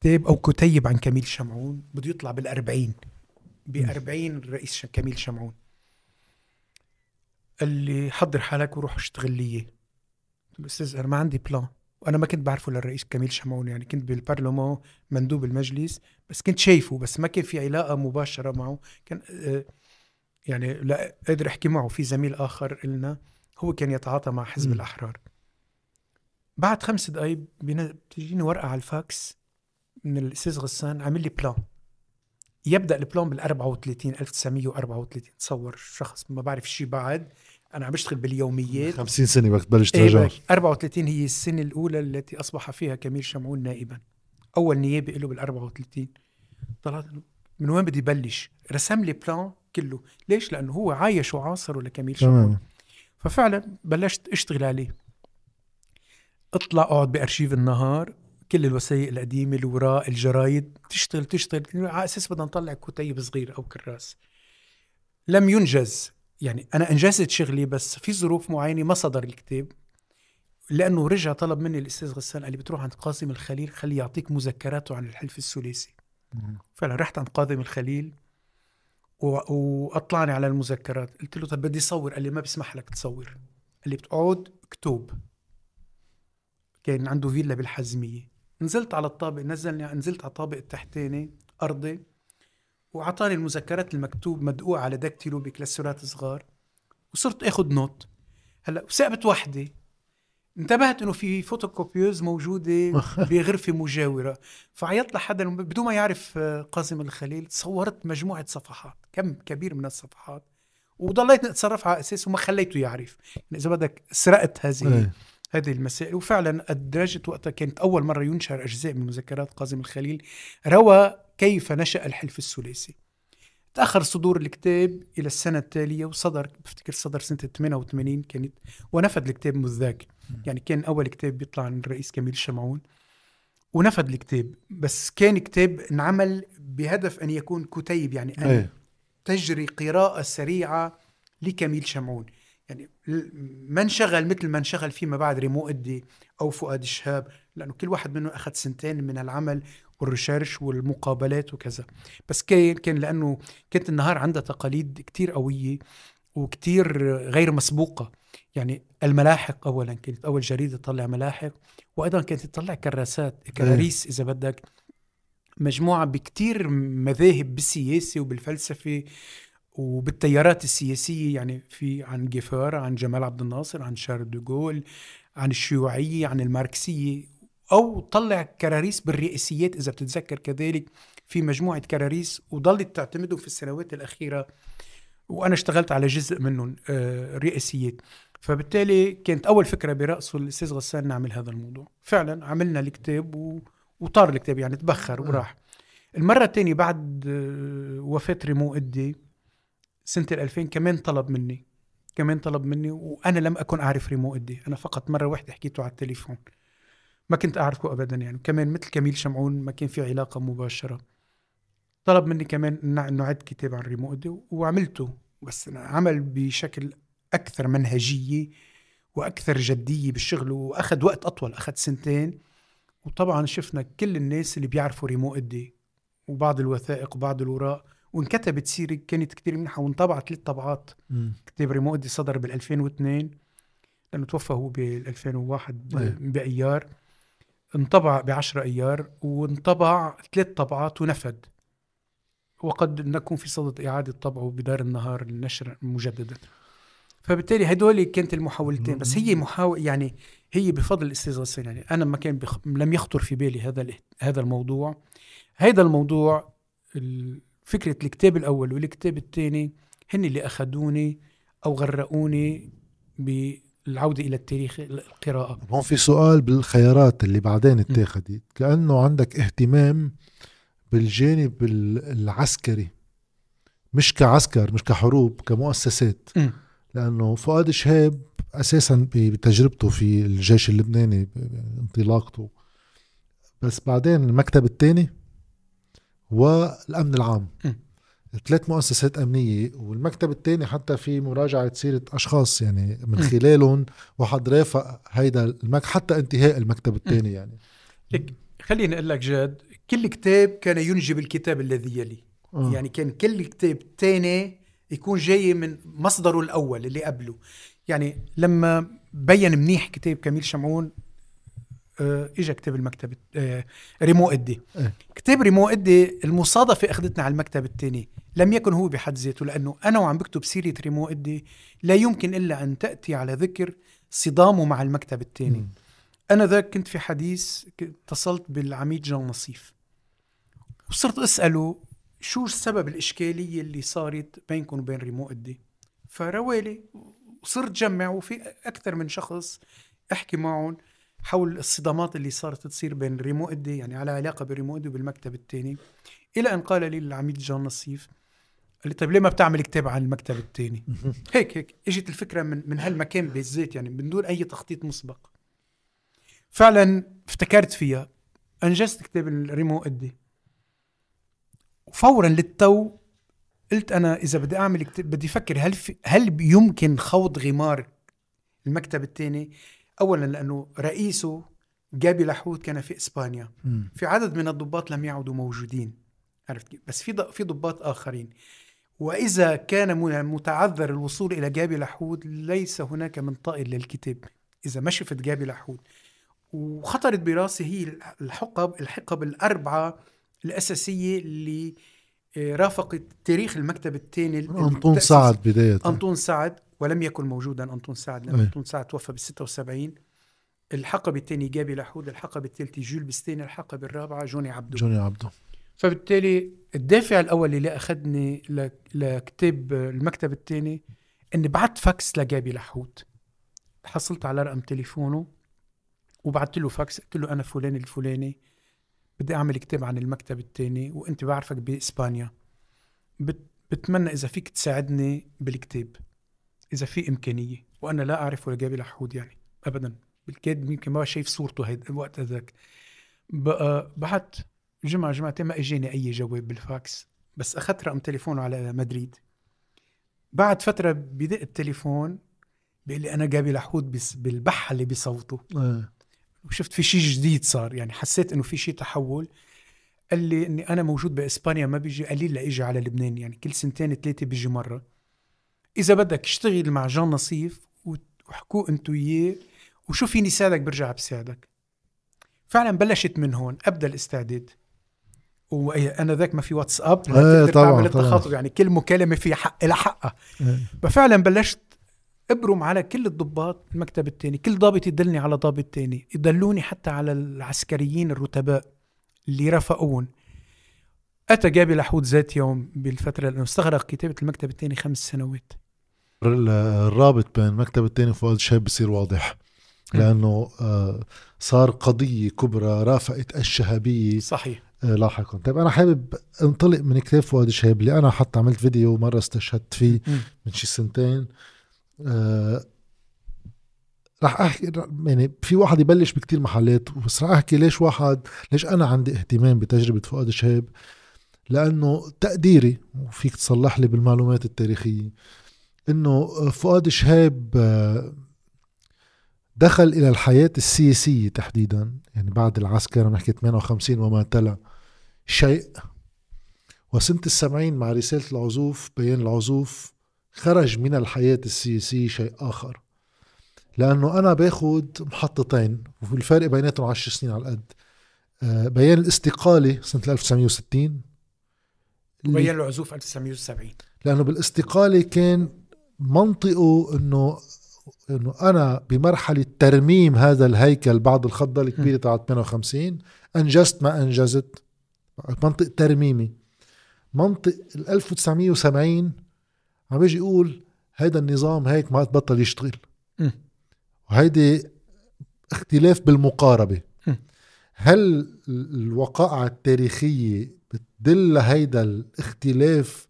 كتاب أو كتيب عن كميل شمعون بده يطلع بالأربعين. بأربعين الرئيس كميل شمعون. قال لي حضر حالك وروح اشتغل لي قلت له أستاذ أنا ما عندي بلان وأنا ما كنت بعرفه للرئيس كميل شمعون يعني كنت بالبرلمان مندوب المجلس بس كنت شايفه بس ما كان في علاقة مباشرة معه. كان آه، يعني لا قادر أحكي معه في زميل آخر إلنا هو كان يتعاطى مع حزب م. الأحرار. بعد خمس دقايق بين- بتجيني ورقة على الفاكس من الأستاذ غسان عامل لي plan يبدأ ال plan بال 34 1934 تصور شخص ما بعرف شيء بعد أنا عم بشتغل باليوميات. 50 سنة وقت تبلش إيه تراجع. بك 34 هي السنة الأولى التي أصبح فيها كميل شمعون نائبا. أول نيابة له بال 34 طلعت من وين بدي بلش رسم لي بلان كله. ليش؟ لأنه هو عايش وعاصره لكميل تمام. ففعلا بلشت أشتغل عليه. اطلع أقعد بأرشيف النهار. كل الوثائق القديمة الوراق الجرايد. تشتغل تشتغل. على أساس بدنا نطلع كتيب صغير أو كراس. لم ينجز. يعني أنا أنجزت شغلي بس في ظروف معينة ما صدر الكتاب. لأنه رجع طلب مني الأستاذ غسان قال لي بتروح عند قاسم الخليل خليه يعطيك مذكراته عن الحلف الثلاثي. فعلا رحت عند قاضم الخليل و... وأطلعني على المذكرات. قلت له طب بدي صور. قال لي ما بسمح لك تصور. قال لي بتقعد اكتب كان عنده فيلا بالحزمية. نزلت على الطابق نزلني نزلت على الطابق التحتاني أرضي وأعطاني المذكرات المكتوب مدقوق على دكتيلو بكلاسورات صغار وصرت اخذ notes. هلأ وثقت ب وحدة. انتبهت إنه في photocopieuse موجودة [laughs] بغرفة مجاورة. فعيطت لحدا بدون ما يعرف آه، قاسم الخليل صورت مجموعة صفحات كم كبير من الصفحات. وضليت اتصرف على اساسه وما خليته يعرف. يعني إذا بدك سرقت هذه إيه. هذه المسائل. وفعلا أدرجت وقتها كانت أول مرة ينشر أجزاء من مذكرات قاسم الخليل. روى كيف نشأ الحلف الثلاثي. تأخر صدور الكتاب إلى السنة التالية وصدر بفتكر صدر سنة 88 كانت ونفذ الكتاب منذ ذاك يعني كان أول كتاب بيطلع عن الرئيس كميل شمعون ونفذ الكتاب. بس كان كتاب انعمل بهدف أن يكون كتيب يعني أن إيه. تجري قراءة سريعة لكميل شمعون يعني ما انشغل مثل ما انشغل فيما بعد ريمو أدي أو فؤاد شهاب لأنه كل واحد منهم أخذ سنتين من العمل والريسيرش والمقابلات وكذا. بس كان كان لأنه كانت النهار عندها تقاليد كتير قوية وكتير غير مسبوقة. يعني الملاحق أولا كانت أول جريدة تطلع ملاحق وأيضا كانت تطلع كراسات كراريس إذا بدك. مجموعة بكتير مذاهب بالسياسة وبالفلسفة وبالتيارات السياسية يعني في عن جيفارا عن جمال عبد الناصر عن شارل دوغول عن الشيوعية عن الماركسية. أو طلع كراريس بالرئاسيات إذا بتتذكر كذلك في مجموعة كراريس وضلت تعتمدهم في السنوات الأخيرة وأنا اشتغلت على جزء منهم آه، رئاسيات فبالتالي كانت أول فكرة برأسه الأستاذ غسان نعمل هذا الموضوع. فعلا عملنا الكتاب و... وطار الكتاب يعني تبخر وراح. المرة الثانية بعد آه، وفاة ريمو إدي سنة ال 2000 كمان طلب مني كمان طلب مني وأنا لم أكن أعرف ريمو إدي. أنا فقط مرة واحدة حكيته على التليفون. ما كنت أعرفه أبدا يعني. كمان مثل كميل شمعون ما كان في علاقة مباشرة. طلب مني كمان إن- إنه عد كتاب عن ريمو إدي وعملته. بس عمل بشكل أكثر منهجية وأكثر جدية بالشغل وأخذ وقت أطول أخذ سنتين. وطبعا شفنا كل الناس اللي بيعرفوا ريمو إدي وبعض الوثائق وبعض الوراء. وانكتبت سيرة كانت كتير منيحة وانطبعت ثلاث طبعات. كتاب ريمو إدي صدر بال 2002 لأنه توفى هو بال 2001 أيه. ب- بأيار. انطبع ب 10 أيار وانطبع ثلاث طبعات ونفد. وقد نكون في صدد إعادة طبعه بدار النهار للنشر مجددا. فبالتالي هدول كانت المحاولتين. بس هي محاول يعني هي بفضل الأستاذ غسان يعني أنا ما كان بخ... لم يخطر في بالي هذا. هذا الموضوع. هذا الموضوع ال- فكرة الكتاب الأول والكتاب الثاني هن اللي اخذوني أو غرقوني بالعوده إلى التاريخ القراءة. هون في سؤال بالخيارات اللي بعدين اتاخدت كأنه عندك اهتمام بالجانب ال- العسكري مش كعسكر مش كحروب كمؤسسات. م. لأنه فؤاد شهاب أساسا بتجربته في الجيش اللبناني انطلاقته. بس بعدين المكتب الثاني والأمن العام. م. ثلاث مؤسسات أمنية والمكتب الثاني حتى في مراجعة سيرة أشخاص يعني من. خلالهم واحد رافق هيدا المك حتى انتهاء المكتب الثاني يعني خليني أقول لك جاد كل كتاب كان ينجب الكتاب الذي يلي آه. يعني كان كل كتاب تاني يكون جاي من مصدره الأول اللي قبله يعني لما بين منيح كتاب كميل شمعون اجى كتاب المكتب آه، ريمو إدي. إيه. كتاب ريمو إدي المصادفة أخذتنا على المكتب الثاني لم يكن هو بحد ذاته لأنه أنا وعم بكتب سيرة ريمو إدي لا يمكن إلا أن تأتي على ذكر صدامه مع المكتب الثاني. أنا ذاك كنت في حديث اتصلت بالعميد جان نصيف. وصرت أسأله شو السبب الإشكالية اللي صارت بينكم وبين ريمو إدي؟ فروالي وصرت جمع وفي أكثر من شخص أحكي معهم. حول الصدامات اللي صارت تصير بين ريمو إدي يعني على علاقة بريمو إدي وبالمكتب الثاني إلى أن قال لي العميد جان نصيف قال لي طيب ليه ما بتعمل كتاب عن المكتب الثاني [laughs] هيك هيك. إجت الفكرة من من هالمكان بالذات يعني من دون أي تخطيط مسبق. فعلا افتكرت فيها أنجزت كتاب الريمو إدي. وفورا للتو قلت أنا إذا بدي أعمل كتاب بدي أفكر هل في هل يمكن خوض غمار المكتب الثاني اولا لأنه رئيسه جابي لحوت كان في إسبانيا. مم. في عدد من الضباط لم يعدوا موجودين. عرفت كيف؟ بس في في ضباط آخرين. وإذا كان متعذر الوصول إلى جابي لحود ليس هناك من طائل للكتاب. إذا ما شفت جابي لحود وخطرت براسي هي الحقب الحقب الأربعة الأساسية اللي آه، رافقت تاريخ المكتب الثاني أنطون سعد بداية. أنطون سعد. ولم يكن موجودا. أنطون سعد لأن أي. أنطون سعد توفى بال 76 الحقبة الثانية جابي لحود الحقبة الثالثة جول بستاني الحقبة الرابعة جوني عبدو. جوني عبده فبالتالي الدافع الأول اللي أخذني لكتاب المكتب الثاني إني بعت فاكس لجابي لحود. حصلت على رقم تليفونه وبعت له فاكس قلت له أنا فلان الفلاني بدي أعمل كتاب عن المكتب الثاني وأنت بعرفك بإسبانيا. بت- بتمنى إذا فيك تساعدني بالكتاب. إذا في إمكانية وأنا لا أعرف ولا جابي لحود يعني أبدا. بالكاد يمكن ما شايف صورته هيد وقت ذاك بقى بعت جمعة جمعتين ما إجاني أي جواب بالفاكس بس أخذت رقم تليفونه على مدريد. بعد فترة بدق التليفون بيقول لي أنا جابي لحود بس بالبحة اللي بصوته. وشفت في شيء جديد صار يعني حسيت إنه في شيء تحول. قال لي إني أنا موجود بإسبانيا ما بيجي قليل لاجي على لبنان يعني كل سنتين ثلاثة بيجي مرة. إذا بدك اشتغل مع جان نصيف وحكوا أنتو إياه وشو فيني ساعدك برجع بساعدك. فعلا بلشت من هون أبدأ الاستعداد. وأنا ذاك ما في واتساب لتقدر طبعاً، طبعاً. يعني كل مكالمة في حق لها حقها. إيه. ففعلا بلشت أبرم على كل الضباط المكتب الثاني كل ضابط يدلني على ضابط تاني. يدلوني حتى على العسكريين الرتباء اللي رافقون أتى جابي لحود ذات يوم بالفترة لأنه استغرق كتابة المكتب الثاني خمس سنوات. الرابط بين المكتب الثاني وفؤاد شهاب بصير واضح. لأنه آه، صار قضية كبرى رافقت الشهابية. صحيح. آه، لاحقا. طيب أنا حابب انطلق من كتاب فؤاد شهاب اللي أنا حتى عملت فيديو مره استشهدت فيه. من شي سنتين. آه رح أحكي يعني في واحد يبلش بكتير محلات بس رح أحكي ليش واحد ليش أنا عندي اهتمام بتجربة فؤاد شهاب لأنه تقديري وفيك تصلح لي بالمعلومات التاريخية. إنه فؤاد شهاب آه، دخل إلى الحياة السياسية تحديدا يعني بعد العسكر عم نحكي 58 وما تلا شيء. وسنة السبعين مع رسالة العزوف بيان العزوف خرج من الحياة السياسية شيء آخر. لأنه أنا باخد محطتين والفرق بيناتهم عشر سنين على القد. آه، بيان الاستقالة سنة 1960 اللي- بين العزوف 1970 لأنه بالاستقالة كان منطقه إنه إنه أنا بمرحلة ترميم هذا الهيكل بعد الخضة الكبيرة تاعت 58 أنجزت ما أنجزت. منطق ترميمي. منطق ال 1970 عم بيجي يقول هيدا النظام هيك ما بطل يشتغل. وهيدي اختلاف بالمقاربة. هل ال- الوقائع التاريخية بتدل هيدا الاختلاف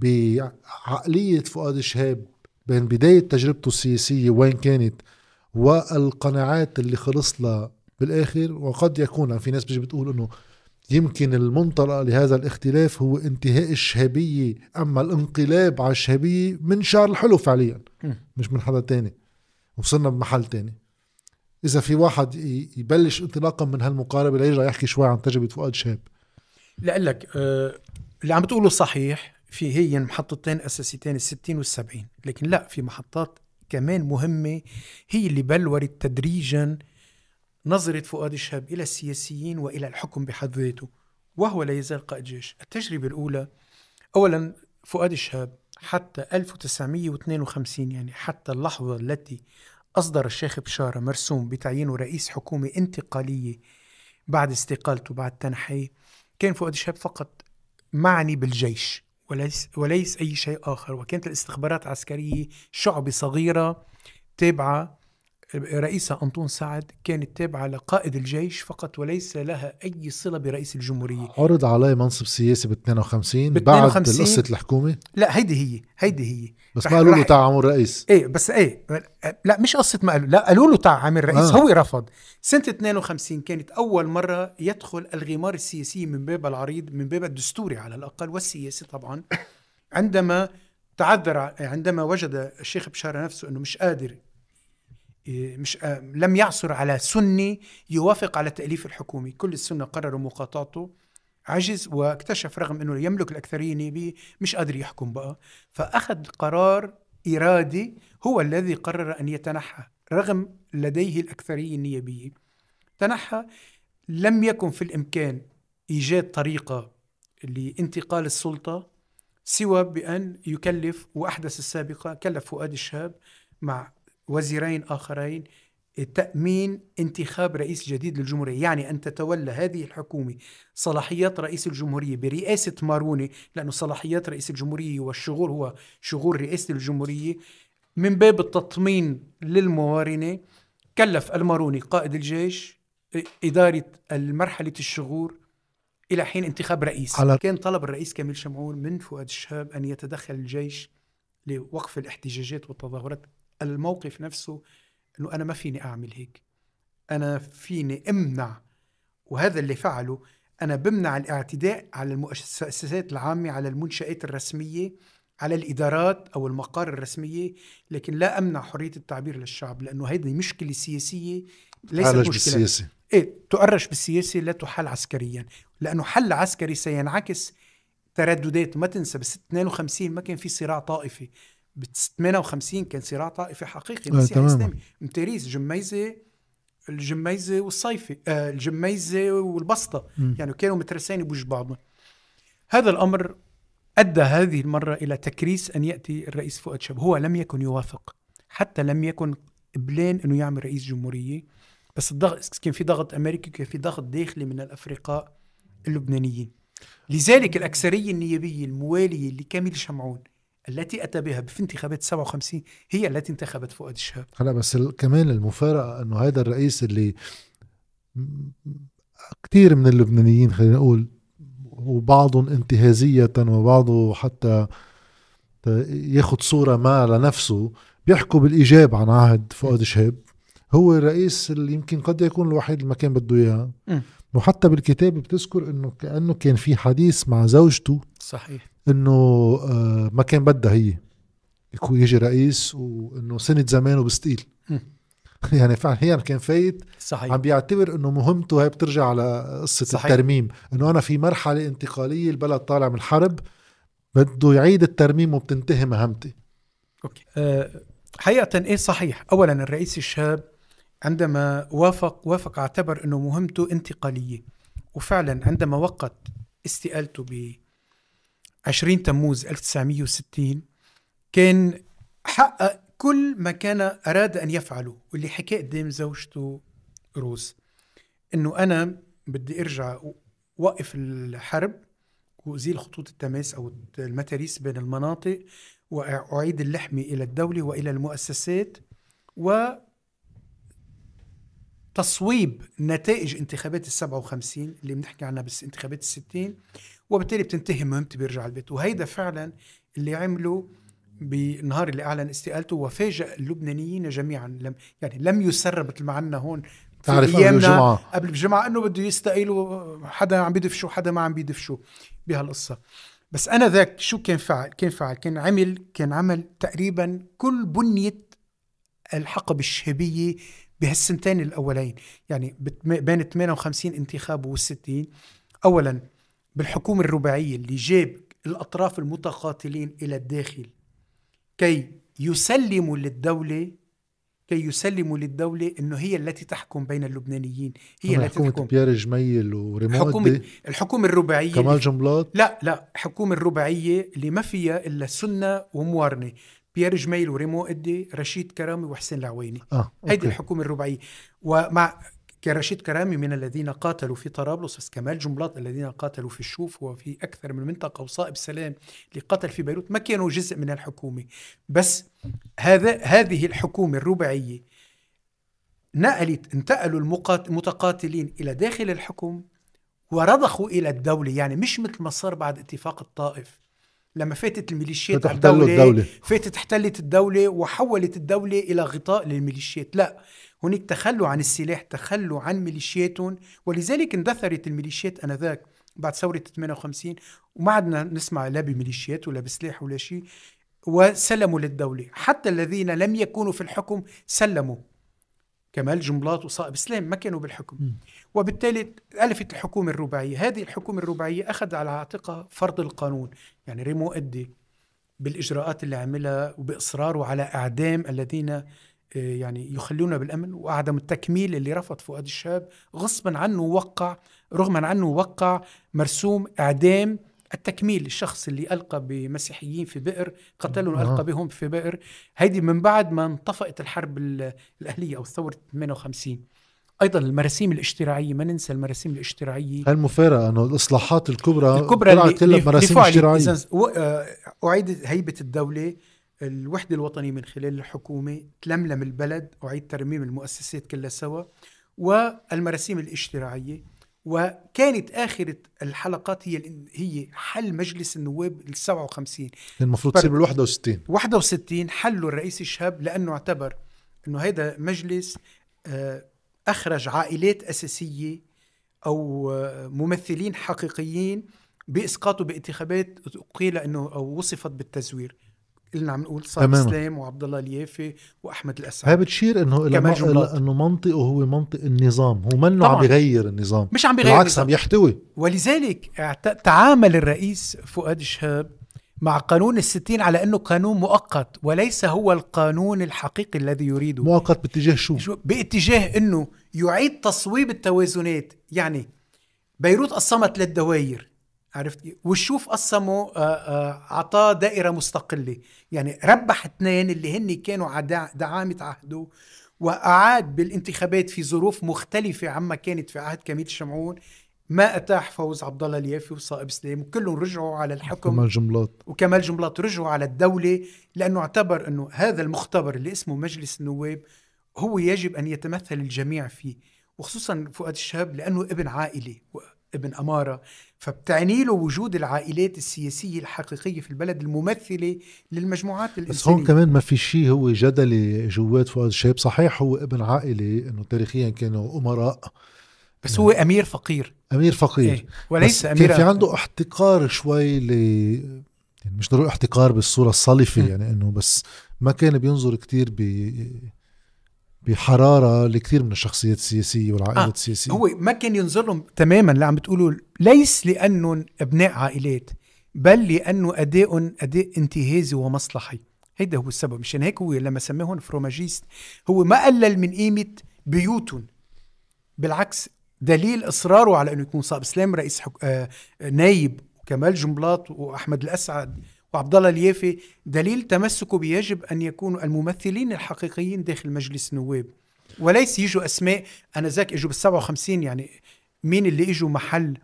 بعقلية فؤاد شهاب بين بداية تجربته السياسية وين كانت والقناعات اللي خلص لها بالآخر وقد يكون في ناس بيجي بتقول إنه يمكن المنطلق لهذا الاختلاف هو انتهاء الشهابية أما الانقلاب على الشهابية من شعر الحلو فعليا. مش من حدا تاني وصلنا بمحل تاني إذا في واحد يبلش انطلاقا من هالمقاربة ليرجع يحكي شوي عن تجربة فؤاد شاب لك آه اللي عم بتقوله صحيح في هي محطتين اساسيتين الستين والسبعين. لكن لا في محطات كمان مهمة هي اللي بلورت تدريجا نظرة فؤاد الشاب إلى السياسيين وإلى الحكم بحد ذاته وهو لا يزال قائد جيش. التجربة الأولى اولا فؤاد الشاب حتى 1952 يعني حتى اللحظة التي أصدر الشيخ بشارة مرسوم بتعيينه رئيس حكومة انتقالية بعد استقالته بعد تنحيه كان فؤاد الشاب فقط معني بالجيش. وليس وليس أي شيء آخر. وكانت الاستخبارات العسكرية شعبة صغيرة تابعة رئيسها أنطون سعد كانت تابعة لقائد الجيش فقط وليس لها أي صلة برئيس الجمهورية. عرض عليه منصب سياسي ب 52 بعد قصة الحكومة؟ لا هيدي هي هيدي هي. بس ما قالوا له تعال عمل رئيس. إيه بس إيه لا مش قصة ما قالوا لا قالوا له تعال عمل رئيس آه. هو رفض. سنة 52 كانت أول مرة يدخل الغمار السياسي من باب العريض من باب الدستوري على الأقل والسياسي طبعا. عندما تعذر عندما وجد الشيخ بشارة نفسه أنه مش قادر مش آه، لم يعثر على سني يوافق على تأليف الحكومة. كل السنة قرروا مقاطعته عجز واكتشف رغم إنه يملك الأكثرية النيابيه مش قادر يحكم بقى. فأخذ قرار إرادي هو الذي قرر أن يتنحى رغم لديه الأكثرية النيابيه تنحى لم يكن في الإمكان إيجاد طريقة لانتقال السلطة سوى بأن يكلف وأحدث السابقة كلف فؤاد الشاب مع وزيرين آخرين تأمين انتخاب رئيس جديد للجمهورية. يعني أن تتولى هذه الحكومة صلاحيات رئيس الجمهورية برئاسة ماروني لأنه صلاحيات رئيس الجمهورية والشغور هو شغور رئاسة الجمهورية من باب التطمين للموارنة كلف الماروني قائد الجيش إدارة المرحلة الشغور إلى حين انتخاب رئيس. على... كان طلب الرئيس كامل شمعون من فؤاد الشهاب أن يتدخل الجيش لوقف الاحتجاجات والتظاهرات الموقف نفسه إنه أنا ما فيني أعمل هيك. أنا فيني أمنع وهذا اللي فعله. أنا بمنع الاعتداء على المؤسسات العامة على المنشآت الرسمية على الإدارات أو المقار الرسمية لكن لا أمنع حرية التعبير للشعب لأنه هذه مشكلة سياسية ليست مشكلة. بالسياسي إيه تؤرش بالسياسة لا تحل عسكريا لأنه حل عسكري سينعكس ترددات. ما تنسى بس 52 ما كان في صراع طائفي. ب 58 كان صراع طائفي حقيقي مسيحي إسلامي. متاريس جميزة الجميزة والصيفي آه الجميزة والبسطة. م. يعني كانوا مترسين بوجه بعضهم. هذا الأمر أدى هذه المرة إلى تكريس أن يأتي الرئيس فؤاد شاب هو لم يكن يوافق حتى لم يكن قبلان أنه يعمل رئيس جمهورية. بس الضغط كان في ضغط أمريكي كان في ضغط داخلي من الأفرقاء اللبنانيين. لذلك الأكثرية النيابية الموالية لكامل شمعون التي أتى بها في انتخابات 57 هي التي انتخبت فؤاد الشهاب. هلا بس كمان المفارقة أنه هذا الرئيس اللي كثير من اللبنانيين خلينا نقول وبعضهم انتهازية وبعضه حتى ياخذ صورة ما لنفسه بيحكوا بالإيجاب عن عهد فؤاد شهاب. هو الرئيس اللي يمكن قد يكون الوحيد اللي ما كان بده إياه وحتى بالكتاب بتذكر إنه كأنه كان في حديث مع زوجته صحيح. إنه آه، ما كان بدها هي. يكون يجي رئيس وإنه سنة زمانه بستقيل [laughs] يعني فعلا هي كان فايت. صحيح. عم بيعتبر إنه مهمته هي بترجع على قصة صحيح. الترميم. إنه أنا في مرحلة انتقالية البلد طالع من الحرب بده يعيد الترميم وبتنتهي مهمتي. أوكي. أه حقيقة إيه صحيح. اولا الرئيس شهاب عندما وافق وافق اعتبر إنه مهمته انتقالية. وفعلا عندما وقت استقالته 20 تموز 1960 كان حقق كل ما كان أراد أن يفعله واللي حكى قدام زوجته روز. إنه أنا بدي أرجع وقف الحرب وأزيل خطوط التماس أو المتاريس بين المناطق وأعيد اللحمة إلى الدولة وإلى المؤسسات و تصويب نتائج انتخابات ال 57 اللي بنحكي عنها بس انتخابات ال 60 وبالتالي بتنتهي مهمته بيرجع البيت. وهيدا فعلا اللي عمله بالنهار اللي أعلن استقالته وفاجأ اللبنانيين جميعا. لم يعني لم يسر مثل ما عنا هون تعرف قبل الجمعة. قبل الجمعة إنه بده يستقيلوا حدا عم بيدفشوا حدا ما عم بيدفشوا بهالقصة. بس أنا ذاك شو كان فعل كان فعل كان عمل كان عمل تقريبا كل بنية الحقب الشهبية بهالسنتين الأولين. يعني بين 58 انتخاب وال60 اولا بالحكومة الرباعية اللي جاب الأطراف المتقاتلين إلى الداخل كي يسلموا للدولة كي يسلموا للدولة أنه هي التي تحكم بين اللبنانيين هي التي تحكم. بيير جميل وريمو حكومة الحكومة الرباعية كمال جنبلاط لا لا حكومة الرباعية اللي ما فيها إلا سنة وموارنة. بيير جميل وريمو ادي رشيد كرامي وحسين العويني. آه، هيدي الحكومة الرباعية. ومع كرشيد كرامي من الذين قاتلوا في طرابلس بس كمال جنبلاط الذين قاتلوا في الشوف وفي أكثر من منطقة وصائب سلام اللي قتل في بيروت. ما كانوا جزء من الحكومة. بس هذا هذه الحكومة الرباعية نقلت انتقلوا المتقاتلين إلى داخل الحكم ورضخوا إلى الدولة. يعني مش مثل ما صار بعد اتفاق الطائف. لما فاتت الميليشيات على الدولة, الدولة. فاتت احتلت الدولة وحولت الدولة إلى غطاء للميليشيات. لا هناك تخلوا عن السلاح تخلوا عن ميليشياتهم ولذلك اندثرت الميليشيات آنذاك بعد ثورة 58 وما عدنا نسمع لا بميليشيات ولا بسلاح ولا شيء وسلموا للدولة. حتى الذين لم يكونوا في الحكم سلموا. كمال جملات وصائب اسلام ما كانوا بالحكم. م. وبالتالي ألفت الحكومة الرباعية. هذه الحكومة الرباعية أخذ على عاتقها فرض القانون يعني ريمو أدي بالإجراءات اللي عملها وبإصراره على إعدام الذين يعني يخلونا بالأمن وعدم التكميل اللي رفض فؤاد الشاب غصبا عنه وقع رغما عنه وقع مرسوم إعدام التكميل الشخص اللي ألقى بمسيحيين في بئر قتلهم آه. ألقى بهم في بئر. هيدي من بعد ما انطفأت الحرب الأهلية أو ثوره 58 أيضا المراسيم الاشتراعية ما ننسى المراسيم الاشتراعية. المفارقه انه الإصلاحات الكبرى الكبرى اللي كلها مراسيم اشتراعية؟ آه، اعيدت هيبة الدولة. الوحدة الوطنية من خلال الحكومة تلملم البلد وعيد ترميم المؤسسات كلها سوا والمراسيم الاشتراعية وكانت آخر الحلقات هي هي حل مجلس النواب ال 57 المفروض تصير بال 61 61 حلوا الرئيس الشاب لأنه اعتبر أنه هذا مجلس آه، أخرج عائلات أساسية أو آه، ممثلين حقيقيين بإسقاطه بانتخابات قيل أنه أو وصفت بالتزوير. اللي عم نقول صار سلام وعبد الله اليافي وأحمد الأسعد. هاي بتشير إنه إلى إنه منطقه هو منطق النظام هو منه عم بيغير النظام. مش عم بيغير بالعكس عم يحتوي. ولذلك تعامل الرئيس فؤاد شهاب مع قانون الستين على أنه قانون مؤقت وليس هو القانون الحقيقي الذي يريده. مؤقت باتجاه شو؟ باتجاه أنه يعيد تصويب التوازنات. يعني بيروت قسمت للدوائر. عرفت والشوف قسموا اعطاه دائرة مستقلة. يعني ربح اثنين اللي هن كانوا على دعامة عهده وأعاد بالانتخابات في ظروف مختلفة عما كانت في عهد كميل شمعون ما أتاح فوز عبد الله اليافي وصائب سليم. وكلهم رجعوا على الحكم. كمال جملات وكمال جملات رجعوا على الدولة لأنه اعتبر إنه هذا المختبر اللي اسمه مجلس النواب هو يجب أن يتمثل الجميع فيه وخصوصا فؤاد الشهاب لأنه ابن عائلة. ابن أمارة فبتعني له وجود العائلات السياسية الحقيقية في البلد الممثلة للمجموعات الإنسانية بس هون كمان ما في شيء هو جدلي جوات فؤاد الشاب صحيح هو ابن عائلة إنه تاريخيا كانوا أمراء. بس هو أمير فقير. أمير فقير. إيه؟ وليس أمير كان في عنده احتقار شوي ل يعني مش ضروري احتقار بالصورة الصلفة يعني إنه بس ما كان بينظر كتير ب بحرارة لكثير من الشخصيات السياسية والعائلات آه. السياسية. هو ما كان ينظر لهم تماما اللي عم بتقولوا ليس لانهم أبناء عائلات بل لأنه أداء أداء انتهازي ومصلحي. هيدا هو السبب. مشان هيك هو لما سماهم فروماجيست هو ما قلل من قيمة بيوتهم. بالعكس دليل إصراره على إنه يكون صاحب اسلام رئيس حك... آه نايب وكمال جنبلاط وأحمد الأسعد. وعبد الله اليافي دليل تمسكه بيجب أن يكونوا الممثلين الحقيقيين داخل مجلس النواب. وليس يجوا أسماء أنا ذاك اجوا بال 57 يعني مين اللي إجوا محل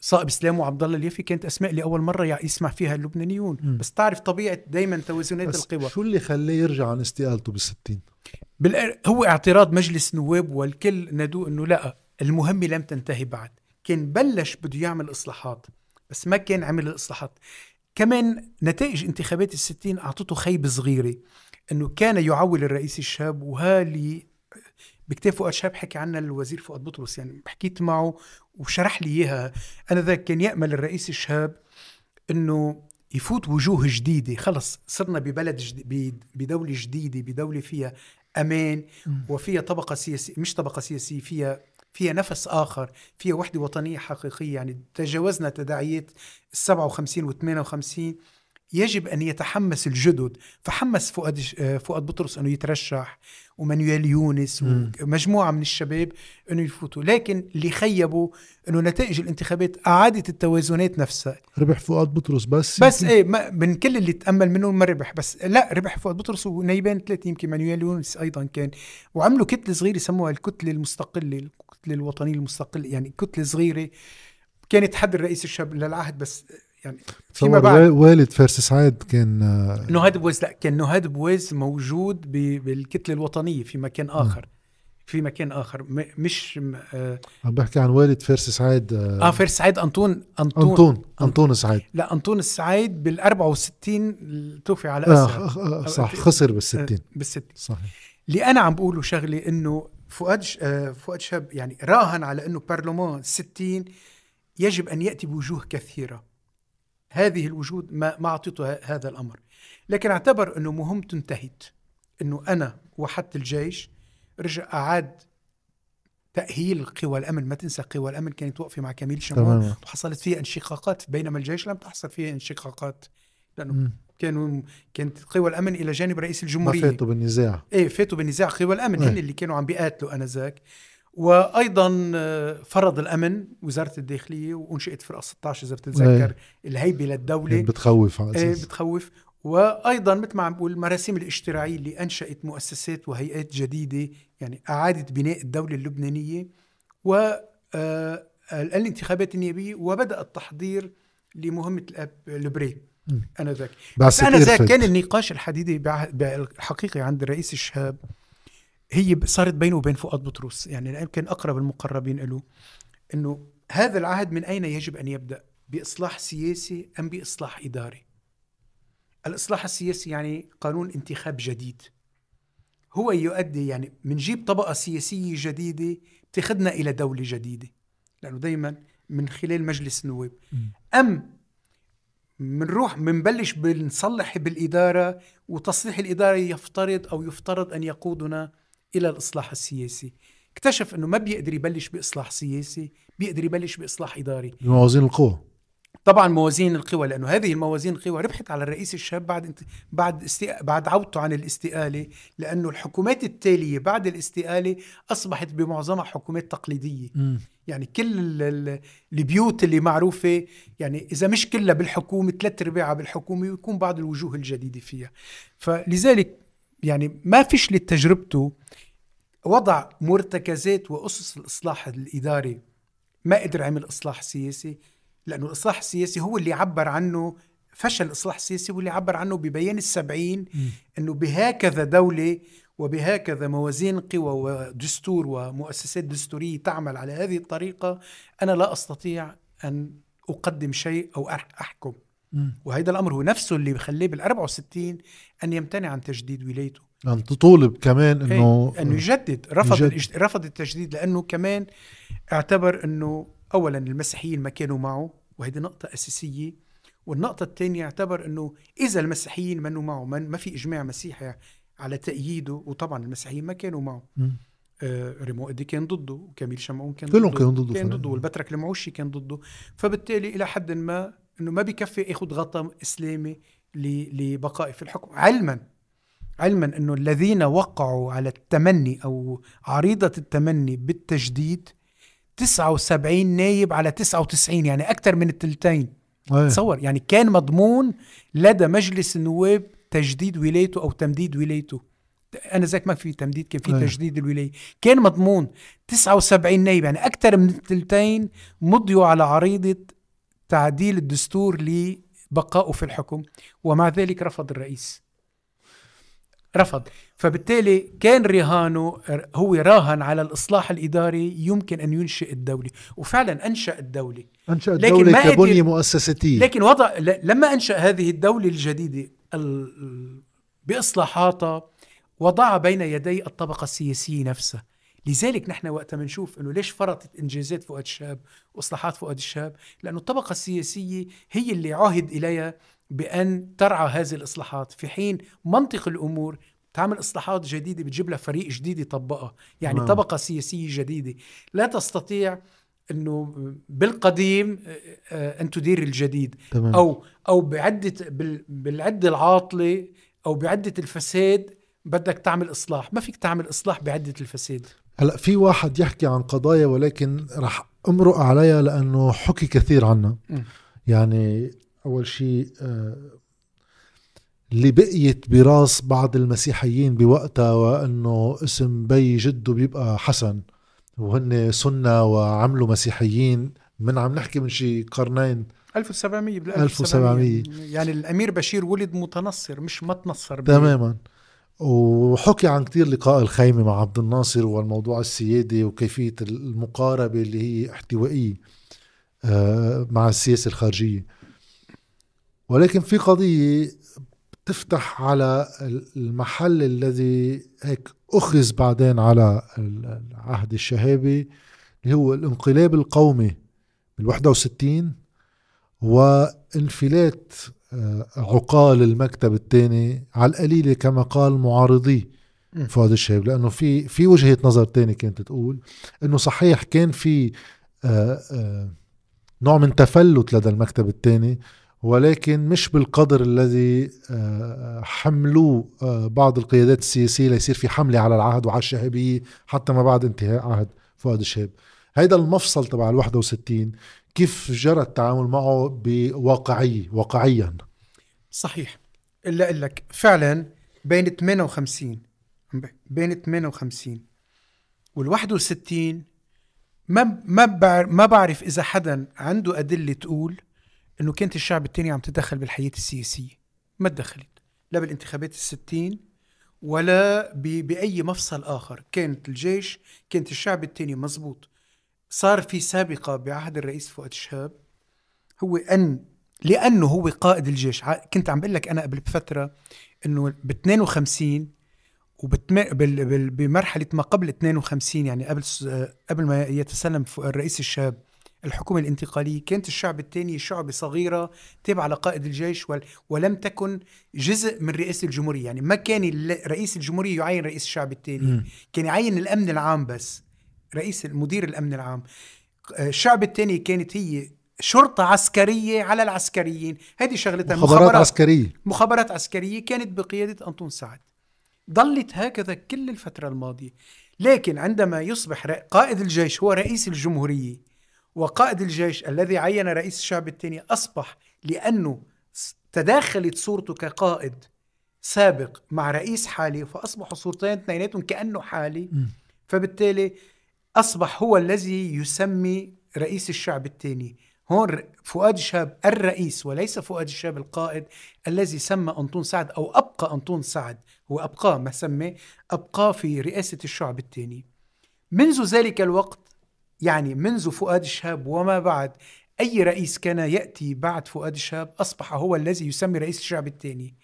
صائب اسلام وعبد الله اليافي؟ كانت أسماء اللي اول مره يسمع فيها اللبنانيون. م. بس تعرف طبيعة دائما توازنات القوى. شو اللي خلاه يرجع عن استقالته بال 60 بال... هو اعتراض مجلس نواب والكل نادوا إنه لا المهمة لم تنتهي بعد. كان بلش بده يعمل إصلاحات بس ما كان عمل الإصلاحات. كمان نتائج انتخابات الستين أعطته خيبة صغيرة أنه كان يعول الرئيس الشاب وهالي بكتاب فؤاد شاب حكي عنها الوزير فؤاد بطرس يعني حكيت معه وشرح لي إياها. أنا ذاك كان يأمل الرئيس الشاب أنه يفوت وجوه جديدة. خلص صرنا ببلد جديد بدولة جديدة بدولة فيها أمان وفيها طبقة سياسية مش طبقة سياسية فيها فيها نفس آخر فيها وحدة وطنية حقيقية. يعني تجاوزنا تداعيات ال 57 و 58 يجب أن يتحمس الجدد. فحمس فؤاد فؤاد بطرس أنه يترشح ومانويل يونس ومجموعة من الشباب أنه يفوتوا. لكن اللي خيبوا أنه نتائج الانتخابات أعادت التوازنات نفسها. ربح فؤاد بطرس بس بس إيه ما من كل اللي تأمل منهم ما ربح. بس لا ربح فؤاد بطرس ونيبان ثلاثة يمكن مانويل يونس أيضا كان. وعملوا كتلة صغيرة سموها الكتلة المستقلة الكتله الوطنيه المستقله يعني كتله صغيرة كانت حد الرئيس شهاب للعهد بس يعني فيما بعد. والد فارس سعاد كان آه، نهاد بويز لا كان نهاد بويز موجود بالكتله الوطنية في مكان آخر في مكان آخر مش آه عم بحكي عن والد فارس سعيد آه, آه فارس سعاد أنطون أنطون. أنطون, أنطون سعيد لا انطون سعيد بال 64 توفي على أثر آه, آه صح خسر بال 60 بال 60 صحيح. اللي أنا عم بقوله شغلة إنه فؤاد فؤاد شاب يعني راهن على أنه برلمان 60 يجب أن يأتي بوجوه كثيرة. هذه الوجود ما ما أعطيته هذا الأمر. لكن أعتبر أنه مهمته انتهت أنه أنا وحدت الجيش رجع أعاد تأهيل قوى الأمن. ما تنسى قوى الأمن كانت واقفه مع كميل شمال. وحصلت فيها انشقاقات. بينما الجيش لم تحصل فيها انشقاقات. لأنه م. كانوا كانت قوى الأمن إلى جانب رئيس الجمهورية. ما فاتوا بالنزاع. إيه فاتوا بالنزاع قوى الأمن هن اللي كانوا عم بيقاتلوا آنذاك. وأيضا آه، فرض الأمن وزارة الداخلية وأنشئت فرقة 16 إذا بتتذكر الهيبة للدولة. بتخوف على إيه، أساس بتخوف. وأيضا مثل ما عم بقول المراسيم الاشتراعيه اللي انشات مؤسسات وهيئات جديدة يعني اعاده بناء الدولة اللبنانية. و آه، الانتخابات النيابية وبدأ التحضير لمهمة الاب لبري أنا ذاك. بس أنا ذاك كان النقاش الحديدي الحقيقي عند الرئيس الشهاب هي صارت بينه وبين فؤاد بطرس يعني يمكن أقرب المقربين له إنه هذا العهد من أين يجب أن يبدأ؟ بإصلاح سياسي أم بإصلاح إداري؟ الإصلاح السياسي يعني قانون انتخاب جديد. هو يؤدي يعني منجيب طبقة سياسية جديدة تاخذنا إلى دولة جديدة. لأنه دائما من خلال مجلس النواب. أم منروح منبلش بنصلح بالإدارة وتصليح الإدارة يفترض أو يفترض أن يقودنا إلى الإصلاح السياسي. اكتشف إنه ما بيقدر يبلش بإصلاح سياسي بيقدر يبلش بإصلاح إداري. موازين القوى طبعا موازين القوى لأنه هذه الموازين القوى ربحت على الرئيس الشاب بعد انت بعد استي... بعد عودته عن الاستقالة لأنه الحكومات التالية بعد الاستقالة أصبحت بمعظمها حكومات تقليدية م. يعني كل البيوت اللي معروفة يعني إذا مش كلها بالحكومة ثلاث ارباعها بالحكومة ويكون بعض الوجوه الجديدة فيها فلذلك يعني ما فيش لتجربته وضع مرتكزات وأسس الإصلاح الإداري ما قدر عمل إصلاح سياسي لأنه الإصلاح السياسي هو اللي عبر عنه فشل الإصلاح السياسي واللي عبر عنه ببيان السبعين أنه بهكذا دولة وبهكذا موازين قوى ودستور ومؤسسات دستورية تعمل على هذه الطريقة أنا لا أستطيع أن أقدم شيء أو أحكم. وهذا الأمر هو نفسه اللي بخليه بال 64 أن يمتنع عن تجديد ولايته. أن تطولب كمان إنه إنه يجدد رفض يجدد. رفض التجديد لأنه كمان اعتبر إنه اولا المسيحيين ما كانوا معه وهذه نقطة أساسية. والنقطة الثانية اعتبر إنه إذا المسيحيين منوا معه من ما في إجماع مسيحي على تأييده وطبعا المسيحيين ما كانوا معه. آه ريمو أدي كان ضده وكميل شمعون كان كلهم كانوا ضده كان ضده والبترك المعوشي كان ضده. فبالتالي إلى حد ما إنه ما بكفي ياخذ غطاء إسلامي لبقائه في الحكم. علما علما إنه الذين وقعوا على التمني أو عريضة التمني بالتجديد 79 نايب على 99 يعني أكثر من الثلثين تصور يعني كان مضمون لدى مجلس النواب تجديد ولايته أو تمديد ولايته. أنا زيك ما في تمديد كان في تجديد الولاية. كان مضمون 79 نايب يعني أكثر من الثلثين مضيوا على عريضة تعديل الدستور لبقائه في الحكم ومع ذلك رفض الرئيس. رفض. فبالتالي كان رهانه هو راهن على الإصلاح الإداري يمكن أن ينشئ الدولة وفعلا أنشأ الدولة. أنشأ الدولة لكن كبنية مؤسستية لكن وضع لما أنشأ هذه الدولة الجديدة بإصلاحاتها وضعها بين يدي الطبقة السياسية نفسها. لذلك نحن وقت ما نشوف إنه ليش فرطت إنجازات فؤاد الشاب وإصلاحات فؤاد الشاب لأنه الطبقة السياسية هي اللي عهد إليها بأن ترعى هذه الإصلاحات. في حين منطق الأمور تعمل إصلاحات جديدة بتجيب لها فريق جديد يطبقها. يعني نعم. طبقة سياسية جديدة. لا تستطيع إنه بالقديم آه، آه، أن تدير الجديد. تمام. أو أو بعدة بال- بالعده العاطلة أو بعدة الفساد بدك تعمل إصلاح. ما فيك تعمل إصلاح بعدة الفساد. هلأ في واحد يحكي عن قضايا ولكن رح أمرق عليها لأنه حكي كثير عنها. مم. يعني أول شيء آه، اللي بقيت براس بعض المسيحيين بوقتها وإنه اسم بي جده بيبقى حسن. وهن سنة وعملوا مسيحيين. من عم نحكي من شي قرنين؟ 1700 بال 1700. يعني الأمير بشير ولد متنصر مش متنصر. ب- تماما. وحكي عن كتير لقاء الخيمة مع عبد الناصر والموضوع السيادي وكيفية المقاربة اللي هي احتوائية آه، مع السياسة الخارجية. ولكن في قضية تفتح على المحل الذي هيك أخذ بعدين على العهد الشهابي اللي هو الانقلاب القومي بالواحدة وستين وانفلات آه، عقال المكتب الثاني على القليلة كما قال معارضي. فؤاد الشهاب لأنه في في وجهة نظر تاني كانت تقول إنه صحيح كان في آه، آه، نوع من تفلت لدى المكتب الثاني ولكن مش بالقدر الذي آه، حملوه آه، بعض القيادات السياسية ليصير في حملة على العهد وعلى الشهابية حتى ما بعد انتهاء عهد فؤاد الشهاب. هيدا المفصل تبع ال 61 كيف جرى التعامل معه بواقعية واقعيا؟ صحيح. إلا أقول لك فعلا بين 58 بين 58 وال 61 ما ما ما بعرف إذا حدا عنده أدلة تقول إنه كانت الشعب التاني عم تدخل بالحياة السياسية ما تدخلت لا بالانتخابات الستين ولا بأي مفصل آخر كانت الجيش كانت الشعب التاني مزبوط صار في سابقة بعهد الرئيس فؤاد شهاب هو ان لأنه هو قائد الجيش كنت عم بقول لك أنا قبل بفترة إنه ب 52 وبتم... بال... بال... بمرحلة ما قبل 52 يعني قبل. قبل ما يتسلم الرئيس الشاب الحكومة الانتقالية كانت الشعب الثاني شعب صغيرة تابعة لقائد الجيش ول... ولم تكن جزء من رئاسة الجمهورية. يعني ما كان رئيس الجمهورية يعين رئيس الشعب الثاني. كان يعين الأمن العام بس رئيس مدير الأمن العام. الشعب الثاني كانت هي شرطة عسكرية على العسكريين. هذه شغلتها. مخابرات عسكرية. مخابرات عسكرية كانت بقيادة أنطون سعد. ظلت هكذا كل الفترة الماضية. لكن عندما يصبح قائد الجيش هو رئيس الجمهورية وقائد الجيش الذي عين رئيس الشعب الثاني أصبح لأنه تداخلت صورته كقائد سابق مع رئيس حالي فأصبحوا صورتين اثنيناتهم كأنه حالي. مم. فبالتالي أصبح هو الذي يسمي رئيس الشعب الثاني هون فؤاد شاب الرئيس وليس فؤاد الشاب القائد الذي سمى أنطون سعد أو أبقى أنطون سعد. هو أبقاه ما سمى أبقاه في رئاسة الشعب الثاني منذ ذلك الوقت يعني منذ فؤاد الشهاب وما بعد أي رئيس كان يأتي بعد فؤاد الشهاب أصبح هو الذي يسمي رئيس الشعب الثاني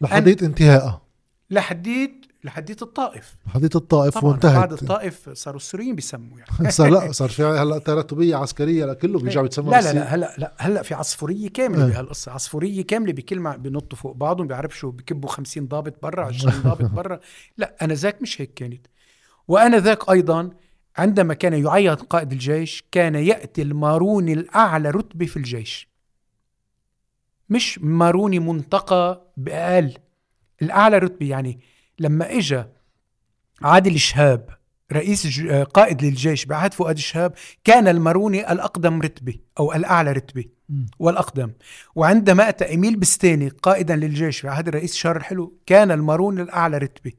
لحديت انتهائها لحديت لحديت الطائف. لحديت الطائف طبعا بعد وانتهت الطائف صاروا السوريين بيسموا يعني. [laughs] صار لا صار في هلا تراتبية عسكرية لكله بيرجع بيتسمى لا لا بالسي- لا هلا لا هلا في عصفورية كاملة إيه. بهالقصة. عصفورية كاملة بكل ما بنطوا فوق بعضهم بيعرفشوا بكبوا 50 ضابط برا 20 ضابط [laughs] برا. لا أنا ذاك مش هيك كانت. وأنا ذاك أيضا عندما كان يعين قائد الجيش كان يأتي الماروني الأعلى رتبه في الجيش. مش ماروني منتقى بقى ال الأعلى رتبه يعني لما اجى عادل شهاب رئيس قائد للجيش بعهد فؤاد شهاب كان الماروني الأقدم رتبة أو الأعلى رتبة. والأقدم. وعندما أتى إميل بستاني قائدا للجيش في عهد الرئيس شارل حلو كان الماروني الأعلى رتبة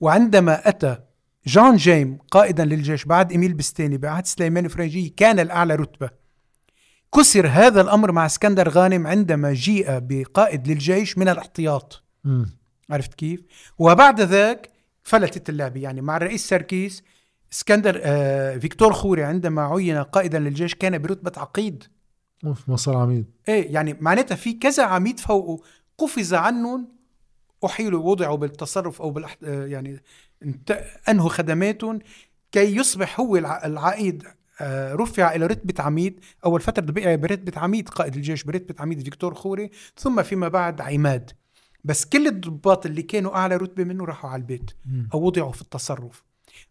وعندما أتى جان نجيم قائدا للجيش بعد إميل بستاني بعهد سليمان فرنجية كان الأعلى رتبة كسر هذا الأمر مع اسكندر غانم عندما جيء بقائد للجيش من الاحتياط مم. عرفت كيف؟ وبعد ذاك فلتت اللعبة يعني مع الرئيس سركيس اسكندر آه فيكتور خوري عندما عين قائدا للجيش كان برتبة عقيد أوف ما صار عميد إيه يعني معناتها في كذا عميد فوقه قفز عنهم احيلوا وضعوا بالتصرف أو بالأح... آه يعني. انهوا خدماتهم كي يصبح هو الع... العقيد آه رفع إلى رتبة عميد. أول فترة بقي برتبة عميد قائد الجيش برتبة عميد فيكتور خوري ثم فيما بعد عماد. بس كل الضباط اللي كانوا أعلى رتبة منه راحوا على البيت. أو وضعوا في التصرف.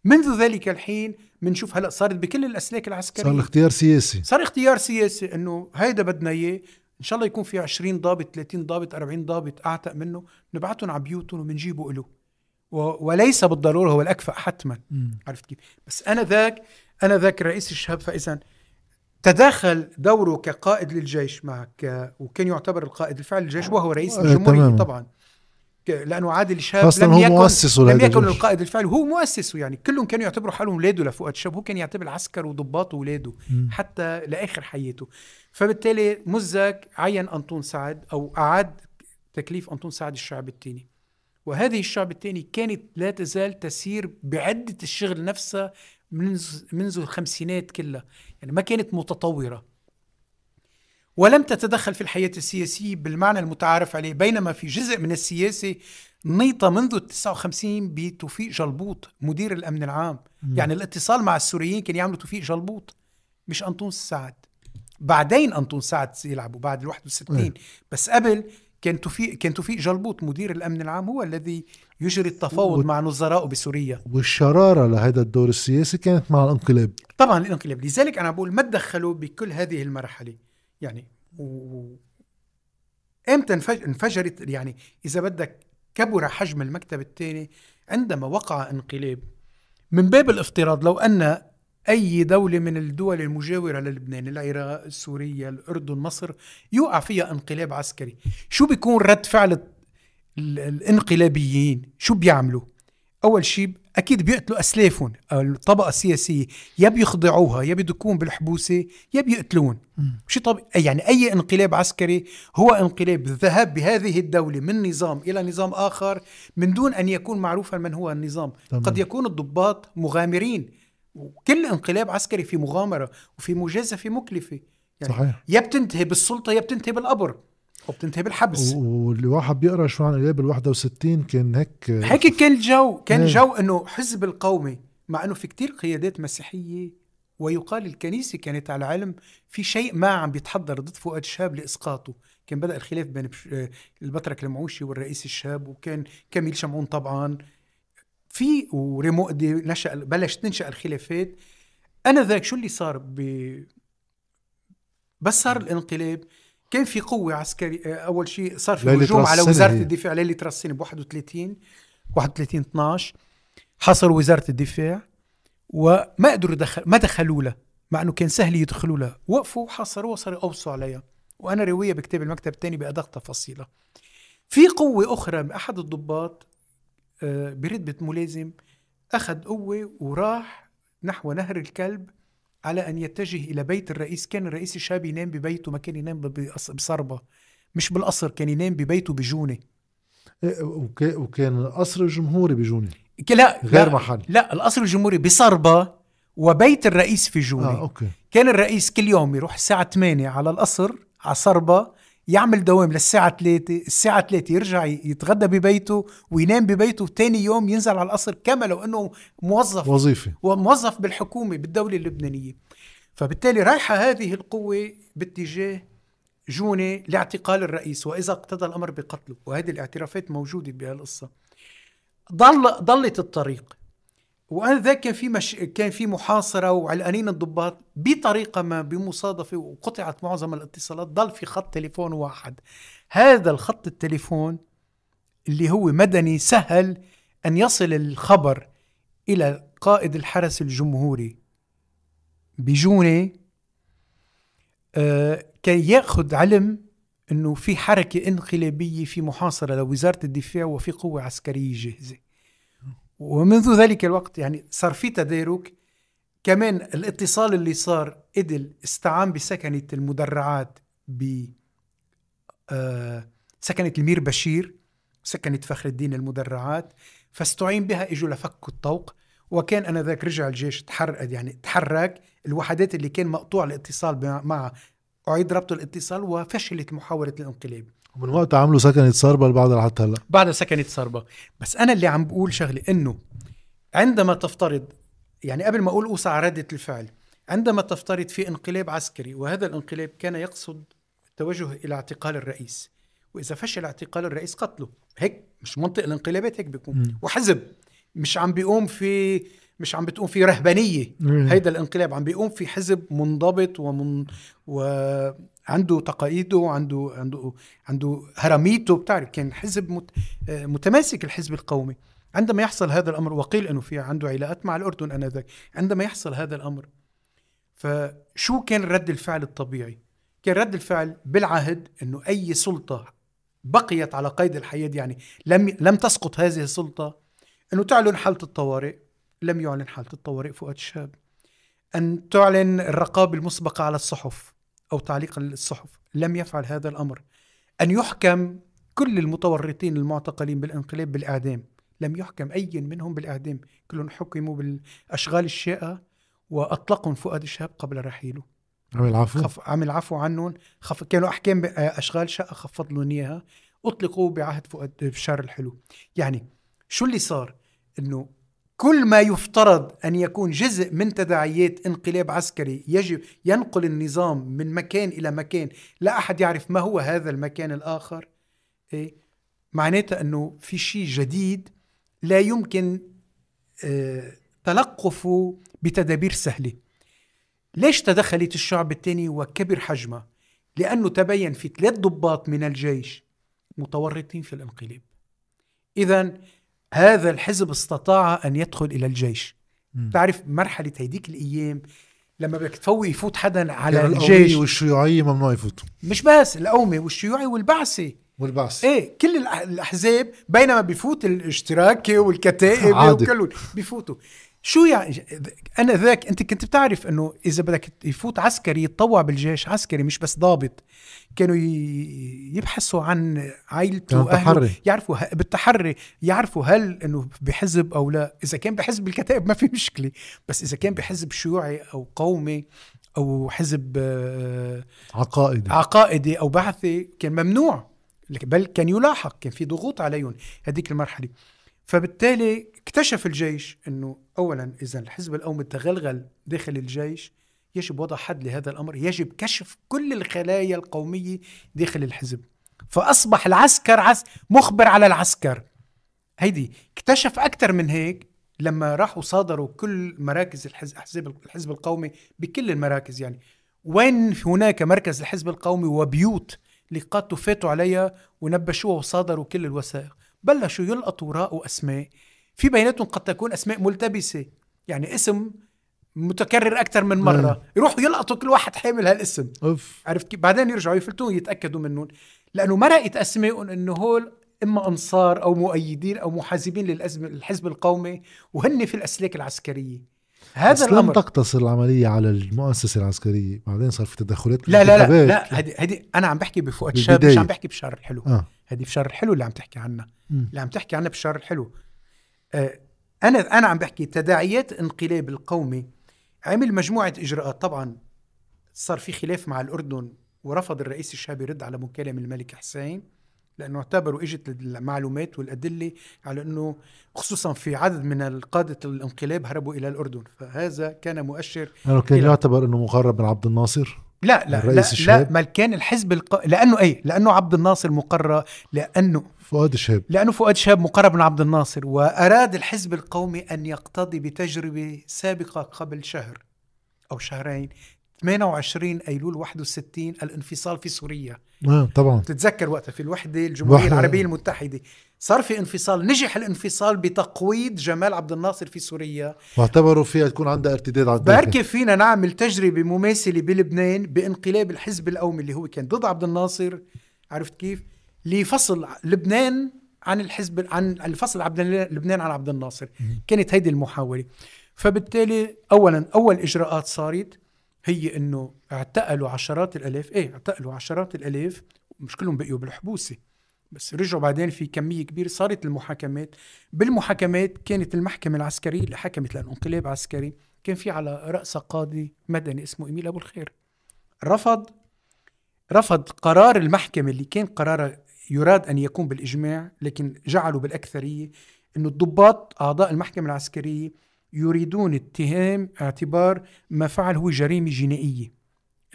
منذ ذلك الحين بنشوف هلأ صارت بكل الاسلاك العسكرية. صار الاختيار سياسي. صار اختيار سياسي إنه هيدا بدنا إياه. إن شاء الله يكون في 20 ضابط 30 ضابط 40 ضابط أعتق منه نبعتهم على بيوتهم وبنجيبه له وليس بالضرورة هو الأكفأ حتما. عرفت كيف بس أنا ذاك أنا ذاك رئيس الشهاب فاذا تداخل دوره كقائد للجيش معك وكان يعتبر القائد الفعلي للجيش وهو رئيس آه، الجمهورية. طبعا لأنه عادل الشهاب خاصة لم هو يكن مؤسسه لم يكن. القائد الفعلي هو مؤسسه يعني كلهم كانوا يعتبروا حالهم اولاده لفؤاد الشهاب هو كان يعتبر عسكر وضباط اولاده. حتى لآخر حياته فبالتالي مزك عين أنطون سعد أو أعاد تكليف أنطون سعد الشعب الثاني وهذه الشعب الثاني كانت لا تزال تسير بعدة الشغل نفسها منذ منذ الخمسينات كلها. يعني ما كانت متطورة. ولم تتدخل في الحياة السياسية بالمعنى المتعارف عليه بينما في جزء من السياسة نيطه منذ ال 59 بتوفيق جلبوط مدير الأمن العام. مم. يعني الاتصال مع السوريين كان يعملوا توفيق جلبوط مش أنطون سعد. بعدين أنطون سعد يلعبوا بعد ال 61 إيه. بس قبل كان توفيق كان توفيق جلبوط مدير الأمن العام هو الذي يجري التفاوض وت- مع نظرائه بسوريا. والشرارة لهذا الدور السياسي كانت مع الانقلاب. طبعا الانقلاب. لذلك أنا بقول ما تدخلوا بكل هذه المراحل يعني و... إمتى انفج- انفجرت؟ يعني إذا بدك كبر حجم المكتب الثاني عندما وقع انقلاب من باب الافتراض لو أن أي دولة من الدول المجاورة للبنان العراق سوريا الأردن مصر يوقع فيها انقلاب عسكري. شو بيكون رد فعل ال- الانقلابيين؟ شو بيعملوا؟ أول شيء أكيد بيقتلوا أسلافهم. أو الطبقة السياسية يا بيخضعوها يا بيدكون بالحبوسة يا بيقتلون. شيء طب يعني أي انقلاب عسكري هو انقلاب الذهاب بهذه الدولة من نظام إلى نظام آخر من دون أن يكون معروفا من هو النظام. تمام. قد يكون الضباط مغامرين. وكل انقلاب عسكري في مغامرة وفي مجازفه مكلفة. يعني صحيح. يا بتنتهي بالسلطة يا بتنتهي بالقبر أو بتنتهي بالحبس. واللي واحد بيقرأ شو عن انقلاب ال 61 كان هيك هيك كان الجو كان إيه. جو إنه حزب القومي مع إنه في كتير قيادات مسيحية ويقال الكنيسة كانت على علم في شيء ما عم بيتحضر ضد فؤاد شهاب لإسقاطه. كان بدأ الخلاف بين آه، البطرك المعوشي والرئيس الشاب وكان كميل شمعون طبعا. في وريموقدي نشا بلش تنشأ الخلافات. أنا ذاك شو اللي صار ب بس صار الانقلاب. كان في قوة عسكرية أول شيء صار في هجوم على وزارة هي. الدفاع ليلة رأس السنة ب 31 31 12 حصروا وزارة الدفاع وما قدروا يدخل ما دخلوا لها مع إنه كان سهل يدخلوا لها وقفوا وحصروها وصاروا يقوصوا عليها وأنا رواية بكتاب المكتب الثاني بأدق تفاصيلها في قوة أخرى أحد الضباط آه، برتبة ملازم أخذ قوة وراح نحو نهر الكلب على أن يتجه إلى بيت الرئيس. كان الرئيس الشاب ينام ببيته ما كان ينام بصربة. مش بالقصر كان ينام ببيته إيه، وكا- وكان القصر الجمهوري بجوني ك- لا غير لا محل لا القصر الجمهوري بصربة وبيت الرئيس في جونة. آه أوكي. كان الرئيس كل يوم يروح الساعة 8 على القصر على صربة يعمل دوام للساعة 3 الساعة 3 يرجع يتغدى ببيته وينام ببيته وتاني يوم ينزل على القصر كما لو انه موظف. وظيفة. وموظف بالحكومة بالدولة اللبنانية. فبالتالي رايحة هذه القوة باتجاه جونة لاعتقال الرئيس وإذا اقتضى الأمر بقتله. وهذه الاعترافات موجودة بهالقصة. ضل ضلت الطريق. ذاك كان في مش... كان في محاصرة وعلقانين الضباط بطريقة ما بمصادفة وقطعت معظم الاتصالات ضل في خط تليفون واحد. هذا الخط التليفون اللي هو مدني سهل أن يصل الخبر إلى قائد الحرس الجمهوري. بجونة آه كي يأخذ علم إنه في حركة انقلابية في محاصرة لوزارة الدفاع وفي قوة عسكرية جاهزة. ومنذ ذلك الوقت يعني صار في تدارك كمان الاتصال اللي صار إدل استعان بسكنة المدرعات ب آه، سكنة المير بشير سكنة فخر الدين المدرعات فاستعين بها إجوا لفكوا الطوق. وكان أنا ذاك رجع الجيش تحرك يعني تحرك. الوحدات اللي كان مقطوع الاتصال مع- أعيد ربط الاتصال وفشلت محاولة الانقلاب. ومن وقتها عملوا سكنة صربل بعدها لحتى هلا بعد سكنت صربة بس أنا اللي عم بقول شغلة إنه عندما تفترض يعني قبل ما أقول أوسع ردة الفعل عندما تفترض في انقلاب عسكري وهذا الانقلاب كان يقصد التوجه إلى اعتقال الرئيس. وإذا فشل اعتقال الرئيس قتله. هيك مش منطق الانقلابات هيك بيكون. وحزب. مش عم بيقوم في مش عم بتقوم في رهبانية. هيدا الانقلاب عم بيقوم في حزب منضبط ومن وعنده تقاليده وعنده عنده عنده هرميته. بتعرف كان حزب مت... آه، متماسك الحزب القومي. عندما يحصل هذا الأمر وقيل إنه في عنده علاقات مع الأردن آنذاك عندما يحصل هذا الأمر فشو كان رد الفعل الطبيعي؟ كان رد الفعل بالعهد إنه أي سلطة بقيت على قيد الحياة يعني لم لم تسقط هذه السلطة إنه تعلن حالة الطوارئ لم يعلن حاله الطوارئ فؤاد شهاب أن تعلن الرقابة المسبقة على الصحف أو تعليق الصحف لم يفعل هذا الأمر. أن يحكم كل المتورطين المعتقلين بالانقلاب بالإعدام. لم يحكم أي منهم بالإعدام. كلهم حكموا بالأشغال الشاقه واطلقوا فؤاد شهاب قبل رحيله. عمل عفو خف عمل عفو عنهم. خف كانوا أحكام ب- أشغال شقه خفض لهم إياها. أطلقوا بعهد فؤاد بشار الحلو. يعني شو اللي صار؟ إنه كل ما يفترض أن يكون جزء من تداعيات انقلاب عسكري يجب ينقل النظام من مكان إلى مكان لا أحد يعرف ما هو هذا المكان الآخر إيه؟ معناتها أنه في شيء جديد لا يمكن آه، تلقفه بتدابير سهلة ليش تدخلت الشعب الثاني وكبر حجمها؟ لأنه تبين في ثلاث ضباط من الجيش متورطين في الانقلاب إذا هذا الحزب استطاع أن يدخل إلى الجيش. مم. تعرف مرحلة هيديك الأيام لما بدك تفوق يفوت حدا على يعني الجيش. القومية والشيوعية ممنوع يفوتوا. مش بس القومي والشيوعي والبعثي والبعث إيه كل الأحزاب بينما بيفوت الاشتراكي والكتائب. وكلهم بيفوتوا. شو يعني؟ أنا ذاك أنت كنت بتعرف إنه إذا بدك يفوت عسكري يتطوع بالجيش عسكري مش بس ضابط. كانوا يبحثوا عن عائلته وأهله. يعرفوا بالتحري يعرفوا هل إنه بحزب أو لا. إذا كان بحزب الكتائب ما في [laughs] مشكلة. بس إذا كان بحزب شيوعي أو قومي أو حزب آه، عقائدي. عقائدي أو بعثي كان ممنوع. بل كان يلاحق كان في ضغوط عليهم هذيك المرحلة. فبالتالي اكتشف الجيش إنه اولا إذا الحزب القومي تغلغل داخل الجيش يجب وضع حد لهذا الأمر يجب كشف كل الخلايا القومية داخل الحزب. فأصبح العسكر عس مخبر على العسكر. هيدي اكتشف أكثر من هيك لما راحوا صادروا كل مراكز الحزب الحزب القومي بكل المراكز يعني. وين هناك مركز الحزب القومي وبيوت لقاته فاتوا عليها ونبشوها وصادروا كل الوثائق؟ بلشوا يلقطوا راءوا أسماء. في بيناتهم قد تكون أسماء ملتبسة. يعني اسم متكرر أكثر من مرة. نعم. يروحوا يلقطوا كل واحد حامل هالاسم. أوف. عرفت كيف؟ بعدين يرجعوا يفلتون يتأكدوا منهم. لأنه مرقت اسمائهم إنه هول إما أنصار أو مؤيدين أو محازبين للأزم الحزب القومي وهن في الأسلاك العسكرية. هذا بس لم تقتصر العملية على المؤسسة العسكرية. بعدين صار في تدخلات لا لا لا. لا هدي هدي أنا عم بحكي بفؤاد شاب مش. عم بحكي بشار الحلو. آه هدي بشار الحلو اللي عم تحكي عنها. اللي عم تحكي عنها بشار الحلو. آه أنا أنا عم بحكي تداعيات الانقلاب القومي. عمل مجموعة إجراءات. طبعا صار في خلاف مع الأردن ورفض الرئيس الشاب يرد على مكالمة الملك حسين لأنه اعتبروا إجت المعلومات والأدلة على إنه خصوصا في عدد من قاده الانقلاب هربوا إلى الأردن. فهذا كان مؤشر يعني كان يعتبر إنه مقرب من عبد الناصر. لا لا لا, لا؟ بل كان الحزب الق... لأنه اي لأنه عبد الناصر مقرر لأنه فؤاد شهاب لأنه فؤاد شاب مقرب من عبد الناصر وأراد الحزب القومي أن يقتضي بتجربة سابقة قبل شهر أو شهرين 28 أيلول 61 الانفصال في سوريا. آه طبعا. تتذكر وقتها في الوحدة الجمهورية وحدة. العربية المتحدة. صار في انفصال نجح الانفصال بتقويض جمال عبد الناصر في سوريا. واعتبروا فيها تكون عندها ارتداد على بركي فينا نعمل تجربة مماثلة بلبنان بانقلاب الحزب القومي اللي هو كان ضد عبد الناصر. عرفت كيف؟ لفصل لبنان عن الحزب عن الفصل عبد لبنان عن عبد الناصر. كانت هيدي المحاولة. فبالتالي اولا أول إجراءات صارت. هي إنه اعتقلوا عشرات الألاف إيه اعتقلوا عشرات الألاف مش كلهم بقيوا بالحبوسة بس رجعوا بعدين في كمية كبيرة صارت المحاكمات. بالمحاكمات كانت المحكمة العسكرية اللي حكمت لانقلاب عسكري كان في على رأس قاضي مدني اسمه إيميل أبو الخير. رفض رفض قرار المحكمة اللي كان قرار يراد أن يكون بالإجماع لكن جعلوا بالأكثرية أنه الضباط أعضاء المحكمة العسكرية يريدون اتهام اعتبار ما فعل هو جريمة جنائية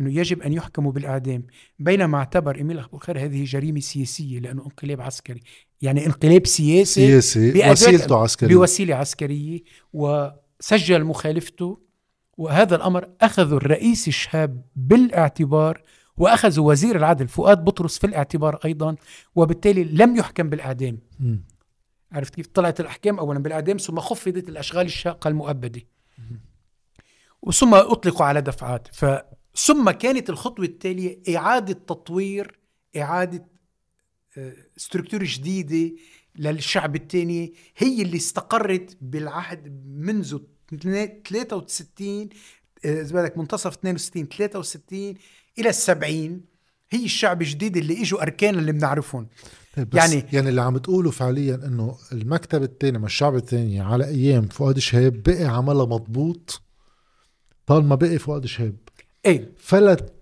إنه يجب أن يحكموا بالإعدام. بينما اعتبر ايميل خير هذه جريمة سياسية لأنه انقلاب عسكري. يعني انقلاب سياسي سياسي وسيلته عسكرية. بوسيلة عسكرية وسجل مخالفته وهذا الأمر أخذ الرئيس شهاب بالاعتبار واخذوا وزير العدل فؤاد بطرس في الاعتبار أيضا وبالتالي لم يحكم بالإعدام. م. عرفت كيف؟ طلعت الأحكام اولا بالاعدام ثم خفضت الأشغال الشاقة المؤبدة. وثم أطلقوا على دفعات. ف ثم كانت الخطوة التالية إعادة تطوير إعادة ستركتور جديدة للشعب الثاني. هي اللي استقرت بالعهد منذ 63 إذا بدك منتصف 62 63 إلى السبعين. هي الشعب الجديد اللي إجوا اركان اللي بنعرفهم. بس يعني يعني اللي عم تقوله فعليا إنه المكتب الثاني مع الشعب الثاني على أيام فؤاد شهاب بقي عملها مضبوط طالما بقي فؤاد شهاب. إيه. فلت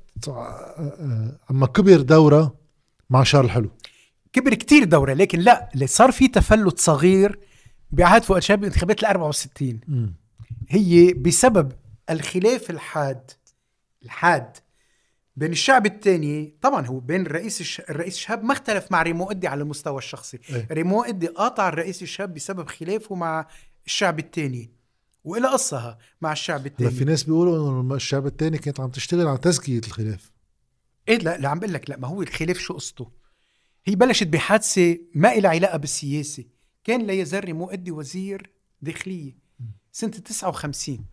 أما كبر دورة مع شارل حلو. كبر كتير دورة لكن لا اللي صار في تفلت صغير بعهد فؤاد شهاب بانتخابات ال 64 م. هي بسبب الخلاف الحاد الحاد بين الشعب الثاني طبعا هو بين الرئيس الش... الرئيس شهاب ما اختلف مع ريمو أدي على المستوى الشخصي. إيه؟ ريمو أدي قاطع الرئيس الشاب بسبب خلافه مع الشعب الثاني وإلى قصها مع الشعب الثاني في ناس بيقولوا إنه الشعب الثاني كانت عم تشتغل على تزكية الخلاف. إيه لا لا عم بقول لك لا ما هو الخلاف شو قصته؟ هي بلشت بحادثة ما لها علاقة بالسياسة. كان لا يزال ريمو أدي وزير داخلية سنة 59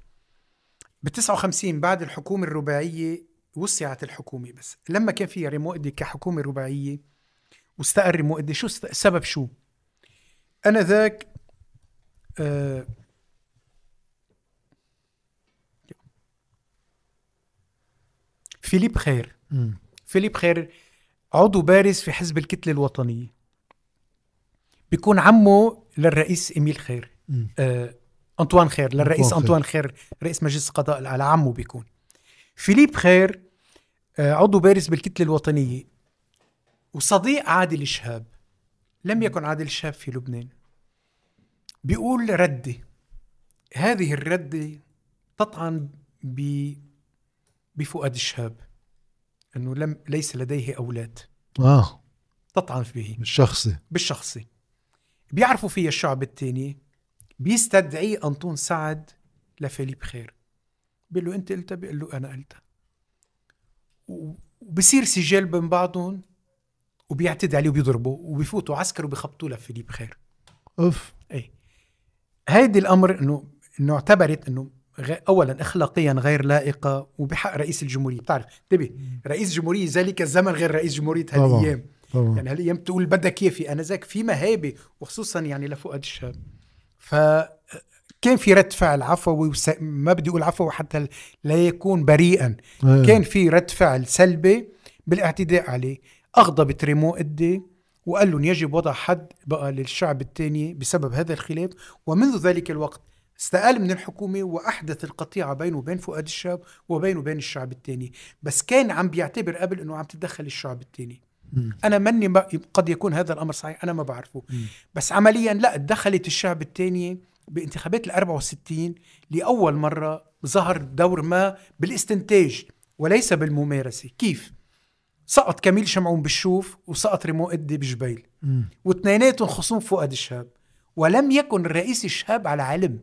ب 59 بعد الحكومة الرباعية وسعت الحكومة بس لما كان فيها ريمو ادي كحكومة رباعية واستقر ريمو ادي شو است... السبب شو؟ أنا ذاك آه فيليب خير م. فيليب خير عضو بارز في حزب الكتلة الوطنية بيكون عمه للرئيس إميل خير م. آه أنطوان خير للرئيس أنطوان خير رئيس مجلس القضاء على عمه بيكون فيليب خير آه عضو بارز بالكتلة الوطنية. وصديق عادل شهاب. لم يكن عادل شهاب في لبنان. بيقول ردة. هذه الردة تطعن ب بفؤاد الشهاب إنه لم ليس لديه أولاد. آه. تطعن به. الشخصي بالشخصي. بيعرفوا فيها الشعب الثاني بيستدعي أنطون سعد لفيليب خير. بيقول له أنت قلتها؟ بيقول له أنا قلتها. وبصير سجال بين بعضهم وبيعتدي عليه وبيضربه وبيفوتوا عسكر وبيخبطوا لفيليب خير. أوف. اي هيدي الأمر إنه إنه اعتبرت إنه. اولا اخلاقيا غير لائقة وبحق رئيس الجمهورية. بتعرف انتبه رئيس جمهورية ذلك الزمن غير رئيس جمهورية. هالايام طبعا يعني هالايام تقول بدك كيفي أنا ذاك في مهابة وخصوصا يعني لفؤاد الشاب ف كان في رد فعل عفوي وس... ما بدي أقول عفوي حتى لا يكون بريئا إيه. كان في رد فعل سلبي بالاعتداء عليه اغضبت ريمو ادي وقال لهم يجب وضع حد بقى للشعب الثاني بسبب هذا الخلاف ومنذ ذلك الوقت استقال من الحكومة وأحدث القطيعة بينه وبين فؤاد الشاب وبينه وبين الشعب الثاني بس كان عم بيعتبر قبل أنه عم تتدخل الشعب الثاني. أنا مني ما قد يكون هذا الأمر صحيح أنا ما بعرفه مم. بس عمليا لا دخلت الشعب الثاني بانتخابات ال 64 لأول مرة ظهر دور ما بالاستنتاج وليس بالممارسة. كيف؟ سقط كميل شمعون بالشوف وسقط ريمو إدي بجبيل. واثنيناتهم خصوم فؤاد الشهاب ولم يكن الرئيس الشهاب على علم.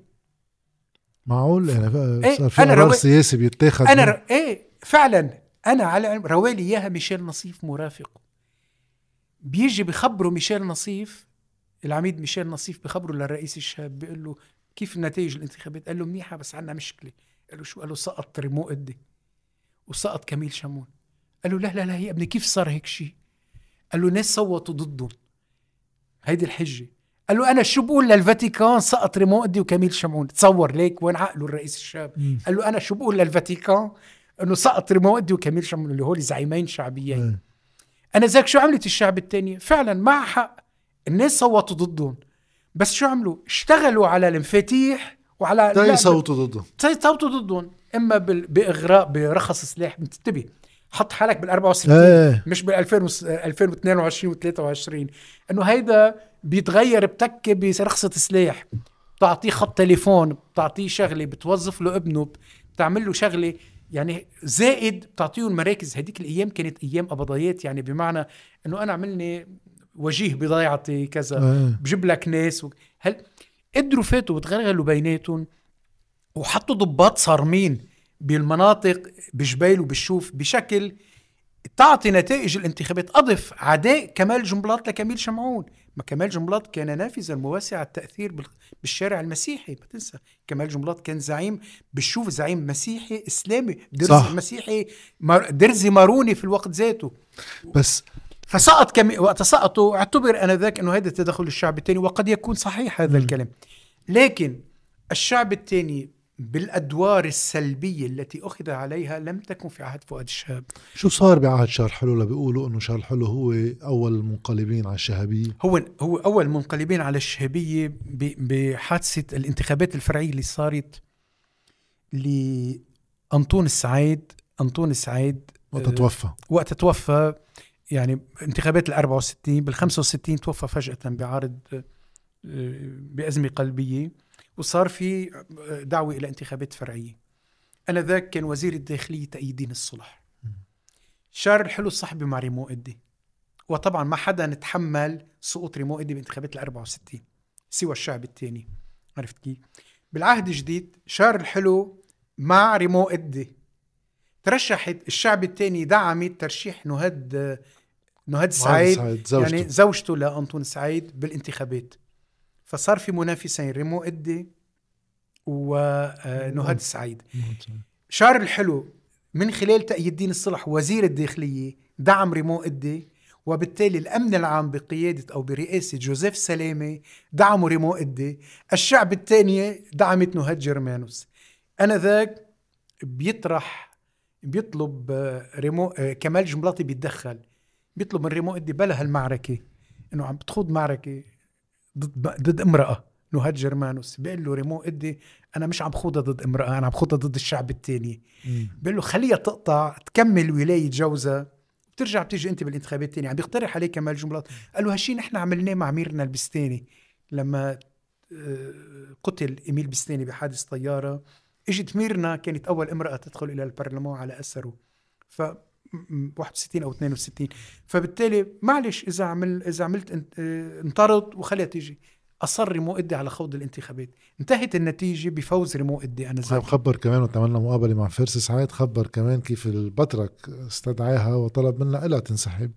معقول؟ يعني إيه، صار في قرار سياسي بيتاخذ أنا ر... إيه فعلا. أنا على علم. روالي إياها ميشيل نصيف مرافقه بيجي بخبره ميشيل نصيف العميد ميشيل نصيف بخبره للرئيس الشاب بيقول له كيف نتائج الانتخابات؟ قال له منيحة بس عندنا مشكلة. قال له شو؟ قال له سقط ريمون إده. وسقط كميل شمعون قال له لا لا لا يا ابني كيف صار هيك شيء قال له ناس صوتوا ضدهم. هيدي الحجة. قال له أنا شو بقول للفاتيكان؟ سقط ريمون إده وكميل شمعون تصور ليك وين عقله الرئيس شهاب مم. قال له أنا شو بقول للفاتيكان؟ إنه سقط ريمون إده وكميل شمعون اللي هول زعيمين شعبيين. إيه. أنا ذاك شو عملت الشعب التاني؟ فعلا مع حق. الناس صوتوا ضدهم. بس شو عملوا؟ اشتغلوا على المفاتيح وعلى تا يصوتوا ضده ب- صوتوا ضدهم. إما بال- بإغراء برخص سلاح. انتبه. حط حالك بال 64 إيه. مش بال 2022 و23 إنه هيدا بيتغير بتكه برخصة سلاح. بتعطيه خط تليفون بتعطيه شغلة بتوظف له ابنه بتعمل له شغلة. يعني زائد بتعطيهم مراكز. هذيك الأيام كانت أيام قبضايات يعني بمعنى إنه أنا عملني وجيه بضيعتي كذا آه. بجيب لك ناس و... هل قدروا فاتوا وتغرغلوا بيناتهم وحطوا ضباط صارمين بالمناطق بجبيل وبالشوف بشكل تعطي نتائج الانتخابات أضف عداء كمال جنبلاط لكميل شمعون ما كمال جنبلاط كان نافذا مواسع التأثير بال- بالشارع المسيحي ما تنسى كمال جنبلاط كان زعيم بالشوف زعيم مسيحي إسلامي درزي صح. مسيحي درزي ماروني في الوقت ذاته بس فسقط كم... وقت سقطوا اعتبر آنذاك أنه هذا تدخل الشعب الثاني وقد يكون صحيح هذا مم. الكلام لكن الشعب الثاني بالأدوار السلبية التي أخذ عليها لم تكن في عهد فؤاد الشهاب شو صار بعهد شار حلو لبيقولوا إنه شار حلو هو أول المنقلبين على الشهابية هو هو أول منقلبين على الشهابية. بحادثة الانتخابات الفرعية اللي صارت لأنطون السعيد أنطون السعيد وقت آه، توفى وقت توفى يعني انتخابات ال 64 بال 65 توفى فجأة بعارض آه، بأزمة قلبية وصار في دعوة إلى انتخابات فرعية. أنا ذاك كان وزير الداخلية تأييدين الصلح. شار الحلو الصحبي مع ريمو إدي وطبعا ما حدا نتحمل سقوط ريمو إدي بانتخابات ال 64 سوى الشعب الثاني عرفت كيف؟ بالعهد الجديد شار الحلو مع ريمو إدي ترشحت الشعب الثاني دعمت ترشيح نهاد نهاد سعيد سعيد زوجته. يعني زوجته لأنطون سعيد بالانتخابات. فصار في منافسين ريمو إدي ونهاد سعيد. شار الحلو من خلال تأييد دين الصلح وزير الداخلية دعم ريمو إدي وبالتالي الأمن العام بقيادة أو برئاسة جوزيف سلامة دعموا ريمو إدي. الشعب الثانية دعمت نهاد جرمانوس أنا ذاك بيطرح بيطلب آه، ريمو آه، كمال جملاطي بيتدخل. بيطلب من ريمو إدي بلا هالمعركة إنه عم بتخوض معركة ضد ضد امرأة نهاد جرمانوس بيقول له ريمو إدي أنا مش عم خوضها ضد امرأة أنا عم خوضها ضد الشعب الثاني. بيقول له خليها تقطع تكمل ولاية جوزها بترجع بتيجي أنت بالانتخابات الثانية عم بيقترح عليه كمال جملات. قال له هالشيء نحن عملناه مع ميرنا البستاني لما آه، قتل إيميل بستاني بحادث طيارة إجت ميرنا كانت أول امرأة تدخل إلى البرلمان على أثره. ف 61 أو 62 فبالتالي معلش إذا عمل إذا عملت آه، انطرد وخليها تيجي أصر ريمو ادي على خوض الانتخابات انتهت النتيجة بفوز ريمو ادي أنا زي خبر كمان وقت عملنا مقابلة مع فارس سعيد خبر كمان كيف البترك استدعاها وطلب منها إلها تنسحب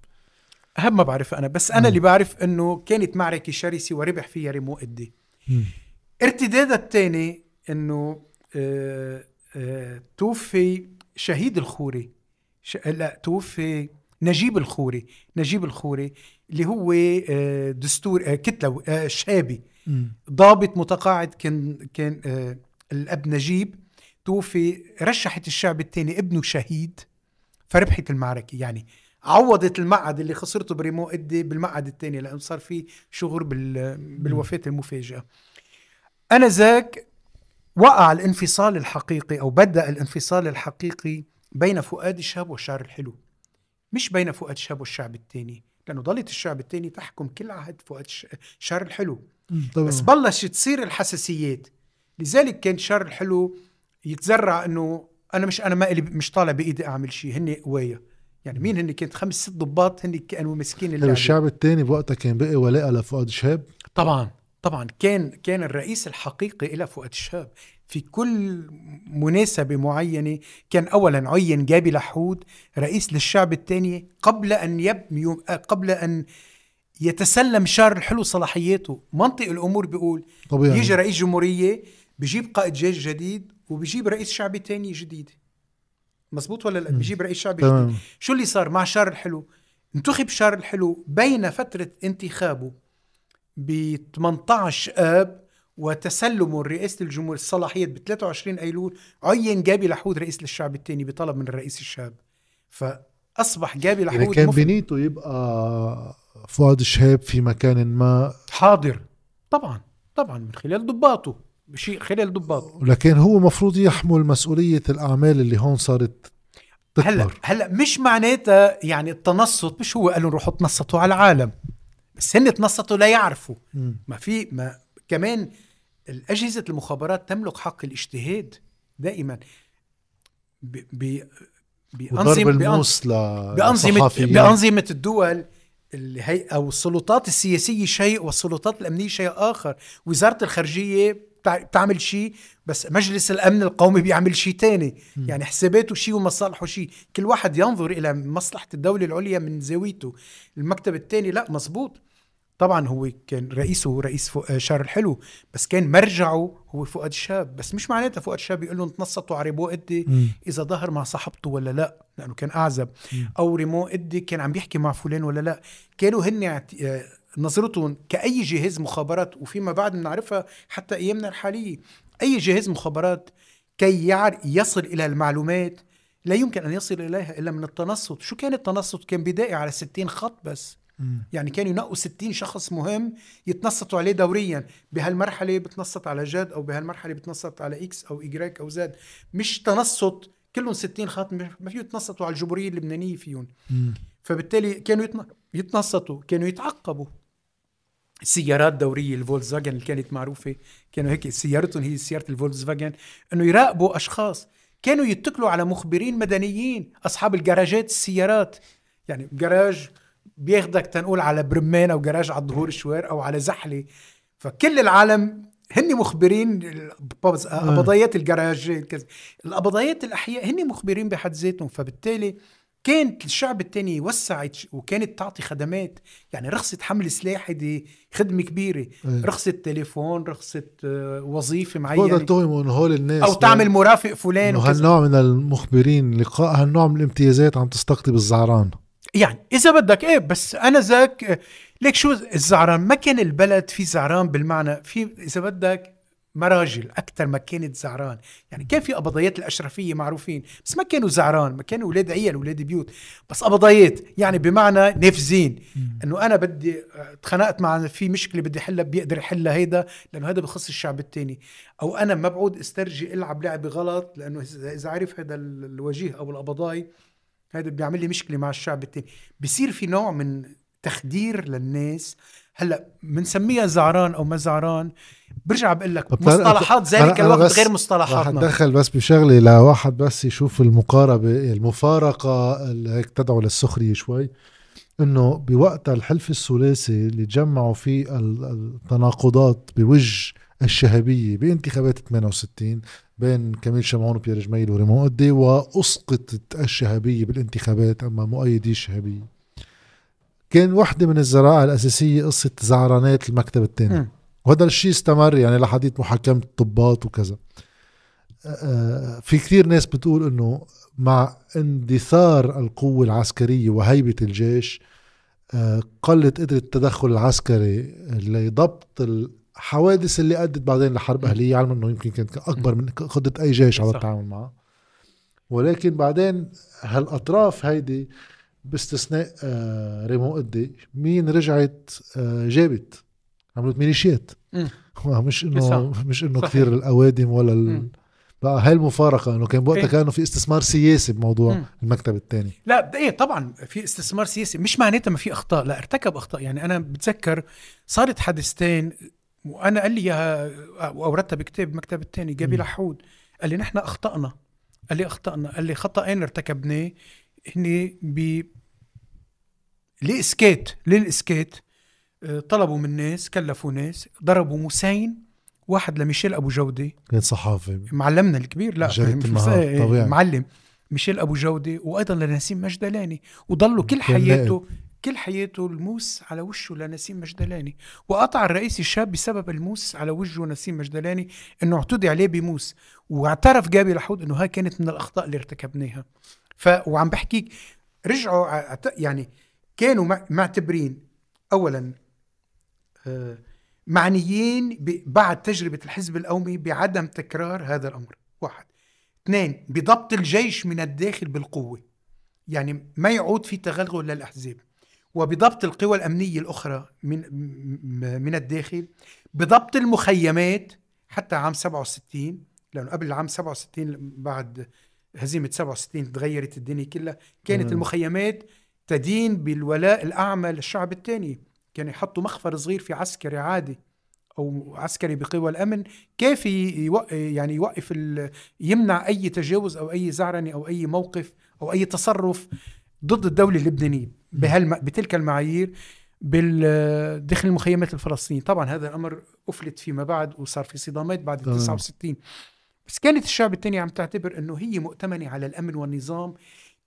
أهم ما بعرف أنا بس أنا مم. اللي بعرف إنه كانت معركة شرسه وربح فيها ريمو ادي. ارتدادها الثاني إنه آه، آه، توفي شهيد الخوري. لا توفي نجيب الخوري نجيب الخوري اللي هو آه، دستور آه، كتلة آه، شابي. ضابط متقاعد كان كان الأب نجيب. توفي رشحت الشعب الثاني ابنه شهيد. فربحت المعركة يعني عوضت المقعد اللي خسرته بريمو ادي بالمقعد الثاني لأنه صار في بال بالوفاة المفاجئه أنا ذاك وقع الانفصال الحقيقي أو بدأ الانفصال الحقيقي بين فؤاد الشاب والشعر الحلو. مش بين فؤاد الشاب والشعب الثاني لأنه ضلت الشعب الثاني تحكم كل عهد فؤاد الش- الشعر الحلو. طبعا. بس بلش تصير الحساسيات. لذلك كان شر الحلو يتزرع إنه أنا مش أنا ما إلي مش طالع بإيدي أعمل شيء هن قوايا يعني مين هن كانت خمس ست ضباط هن كانوا ماسكين اللعبة؟ الشعب الثاني بوقتها كان بقي ولاء لفؤاد شهاب طبعا طبعا. كان كان الرئيس الحقيقي إلى فؤاد الشهاب في كل مناسبة معينة كان أولا عين جابي لحود رئيس للشعب الثاني قبل أن يب يوم- قبل أن يتسلم شار الحلو صلاحياته. منطق الأمور بيقول طبيعي. يجي رئيس جمهورية بيجيب قائد جيش جديد وبيجيب رئيس شعبي تاني جديد. مزبوط ولا لا؟ مم. بيجيب رئيس شعبي جديد. شو اللي صار مع شار الحلو؟ انتخب شار الحلو بين فترة انتخابه ب 18 آب وتسلمه رئاسة الجمهور الصلاحيات ب 23 أيلول عين جابي لحود رئيس للشعب الثاني بطلب من الرئيس الشاب فأصبح جابي يعني لحود كان مفرد. بنيته يبقى فؤاد شهاب في مكان ما. حاضر. طبعا طبعا من خلال ضباطه بشيء خلال ضباطه. لكن هو مفروض يحمل مسؤولية الأعمال اللي هون صارت هلا تكبر. هلا مش معناتها يعني التنصت مش هو قالوا روحوا تنصتوا على العالم. بس هن تنصتوا لا يعرفوا. مم. ما في ما كمان الأجهزة المخابرات تملك حق الاجتهاد دائما. ب- ب- وضرب بأنظمة بأنظمة بأنظمة الدول أو السلطات السياسية شيء والسلطات الأمنية شيء آخر. وزارة الخارجية بتع- بتعمل شيء بس مجلس الأمن القومي بيعمل شيء تاني. مم. يعني حساباته شيء ومصالحه شيء. كل واحد ينظر إلى مصلحة الدولة العليا من زاويته. المكتب الثاني لا مزبوط طبعا هو كان رئيسه رئيس فو- شارل حلو بس كان مرجعه هو فؤاد شهاب بس مش معناتها فؤاد شهاب يقول لهم تنصتوا على ريمون إده. إذا ظهر مع صاحبته ولا لا لأنه كان أعزب. مم. أو ريمون إده كان عم بيحكي مع فلان ولا لا. كانوا هن آه، نظرتهم كأي جهاز مخابرات وفيما بعد بنعرفها حتى أيامنا الحالية. أي جهاز مخابرات كي يعر يصل إلى المعلومات لا يمكن أن يصل إليها إلا من التنصت. شو كان التنصت؟ كان بدائي على 60 خط بس. مم. يعني كانوا ينقوا 60 شخص مهم يتنصتوا عليه دوريا. بهالمرحلة بتنصت على جاد أو بهالمرحلة بتنصت على إكس أو ايجريك أو زد. مش تنصت كلهم 60 خط ما فيه يتنصتوا على الجمهورية اللبنانية فيهم. مم. فبالتالي كانوا يتن- يتنصتوا كانوا يتعقبوا. سيارات دورية الفولكس فاجن اللي كانت معروفة كانوا هيك سيارتهم هي سيارة الفولكس فاجن إنه يراقبوا أشخاص. كانوا يتكلوا على مخبرين مدنيين أصحاب الجراجات السيارات. يعني جراج بياخدك تنقول على برمان أو جراج على الظهور الشوار أو على زحله فكل العالم هن مخبرين قبضايات الجراج كذا. القبضايات الأحياء هن مخبرين بحد ذاتهم. فبالتالي كانت الشعب التاني وسعت وكانت تعطي خدمات. يعني رخصة حمل سلاح دي خدمة كبيرة. إيه. رخصة تليفون رخصة آه، وظيفة بقدر معينة تهموا انه هول الناس أو تعمل مرافق فلان. هالنوع من المخبرين لقاء هالنوع من الامتيازات عم تستقطب الزعران. يعني إذا بدك إيه بس أنا ذاك آه، ليك شو الزعران ما كان البلد في زعران بالمعنى في إذا بدك مراجل أكثر ما كانت زعران. يعني كان في قبضيات الأشرفية معروفين بس ما كانوا زعران ما كانوا أولاد عيال أولاد بيوت بس قبضيات يعني بمعنى نافذين. إنه أنا بدي اتخانقت مع في مشكلة بدي احلها بيقدر يحلها هيدا لأنه هذا بخص الشعب التاني. أو أنا ما بعود استرجي إلعب لعبة غلط لأنه إذا إذا عرف هذا ال- الوجيه أو القبضاي هذا بيعمل لي مشكلة مع الشعب التاني. بصير في نوع من تخدير للناس. هلأ بنسميها زعران أو ما زعران برجع بقول لك مصطلحات ذلك الوقت غير مصطلحاتنا. أتدخل بس بشغلة لواحد بس يشوف المقاربة المفارقة اللي هيك تدعو للسخرية شوي إنه بوقت الحلف الثلاثي اللي جمعوا فيه ال- التناقضات بوجه الشهبيه بانتخابات 68 بين كميل شمعون وبيير جميل وريمون قدي وأسقطت الشهبيه بالانتخابات اما مؤيدي الشهبيه كان وحدة من الزراعة الأساسية قصة زعرانات المكتب الثاني. وهذا الشيء استمر يعني لحديث محاكمة الضباط وكذا. آه، في كثير ناس بتقول إنه مع اندثار القوة العسكرية وهيبة الجيش آه، قلت قدرة التدخل العسكري لضبط الحوادث اللي أدت بعدين لحرب أهلية علما إنه يمكن كانت أكبر من قدرة أي جيش على. التعامل معها ولكن بعدين هالأطراف هيدي باستثناء آه، ريمون قدي مين رجعت آه، جابت عملت ميليشيات. [laughs] مش إنه. مش إنه. كثير الأوادم ولا ال... بقى هاي المفارقة إنه كان بوقتها إيه. كانه في استثمار سياسي بموضوع مم. المكتب الثاني لا إيه طبعا في استثمار سياسي مش معناتها ما في أخطاء لا ارتكب أخطاء يعني أنا بتذكر صارت حادثتين وأنا قال لي اياها واوردتها بكتاب مكتب الثاني جابي. لحود. قال لي نحن أخطأنا. قال لي أخطأنا. قال لي خطأين ارتكبناه؟ هني ب لإسكات. للإسكات آه، طلبوا من ناس كلفوا ناس ضربوا موسين واحد لميشيل أبو جودة. كان صحافي معلمنا الكبير. لا طبيعي. معلم. ميشيل أبو جودة وأيضا لنسيم مجدلاني وضلوا كل حياته كل حياته الموس على وشه لنسيم مجدلاني وقطع الرئيس الشاب بسبب الموس على وجهه نسيم مجدلاني إنه اعتدي عليه بموس واعترف جابي لحود إنه هاي كانت من الأخطاء اللي ارتكبناها. ف وعم بحكيك رجعوا يعني كانوا مع- معتبرين اولا آه، معنيين بعد تجربة الحزب القومي بعدم تكرار هذا الأمر. واحد. اثنين بضبط الجيش من الداخل بالقوة. يعني ما يعود في تغلغل للأحزاب. وبضبط القوى الأمنية الأخرى من من الداخل بضبط المخيمات حتى عام 67 لأنه قبل عام 67 بعد هزيمة 67 تغيرت الدنيا كلها كانت مم. المخيمات تدين بالولاء الأعمى للشعب الثاني كانوا يحطوا مخفر صغير في عسكري عادي أو عسكري بقوى الأمن كافي يوقف يعني يوقف يمنع أي تجاوز أو أي زعرنة أو أي موقف أو أي تصرف ضد الدولة اللبنانية بهالم... بتلك المعايير داخل المخيمات الفلسطينية. طبعا هذا الأمر أفلت فيما بعد وصار في صدامات بعد 69 بس كانت الشعب الثاني عم تعتبر إنه هي مؤتمنة على الأمن والنظام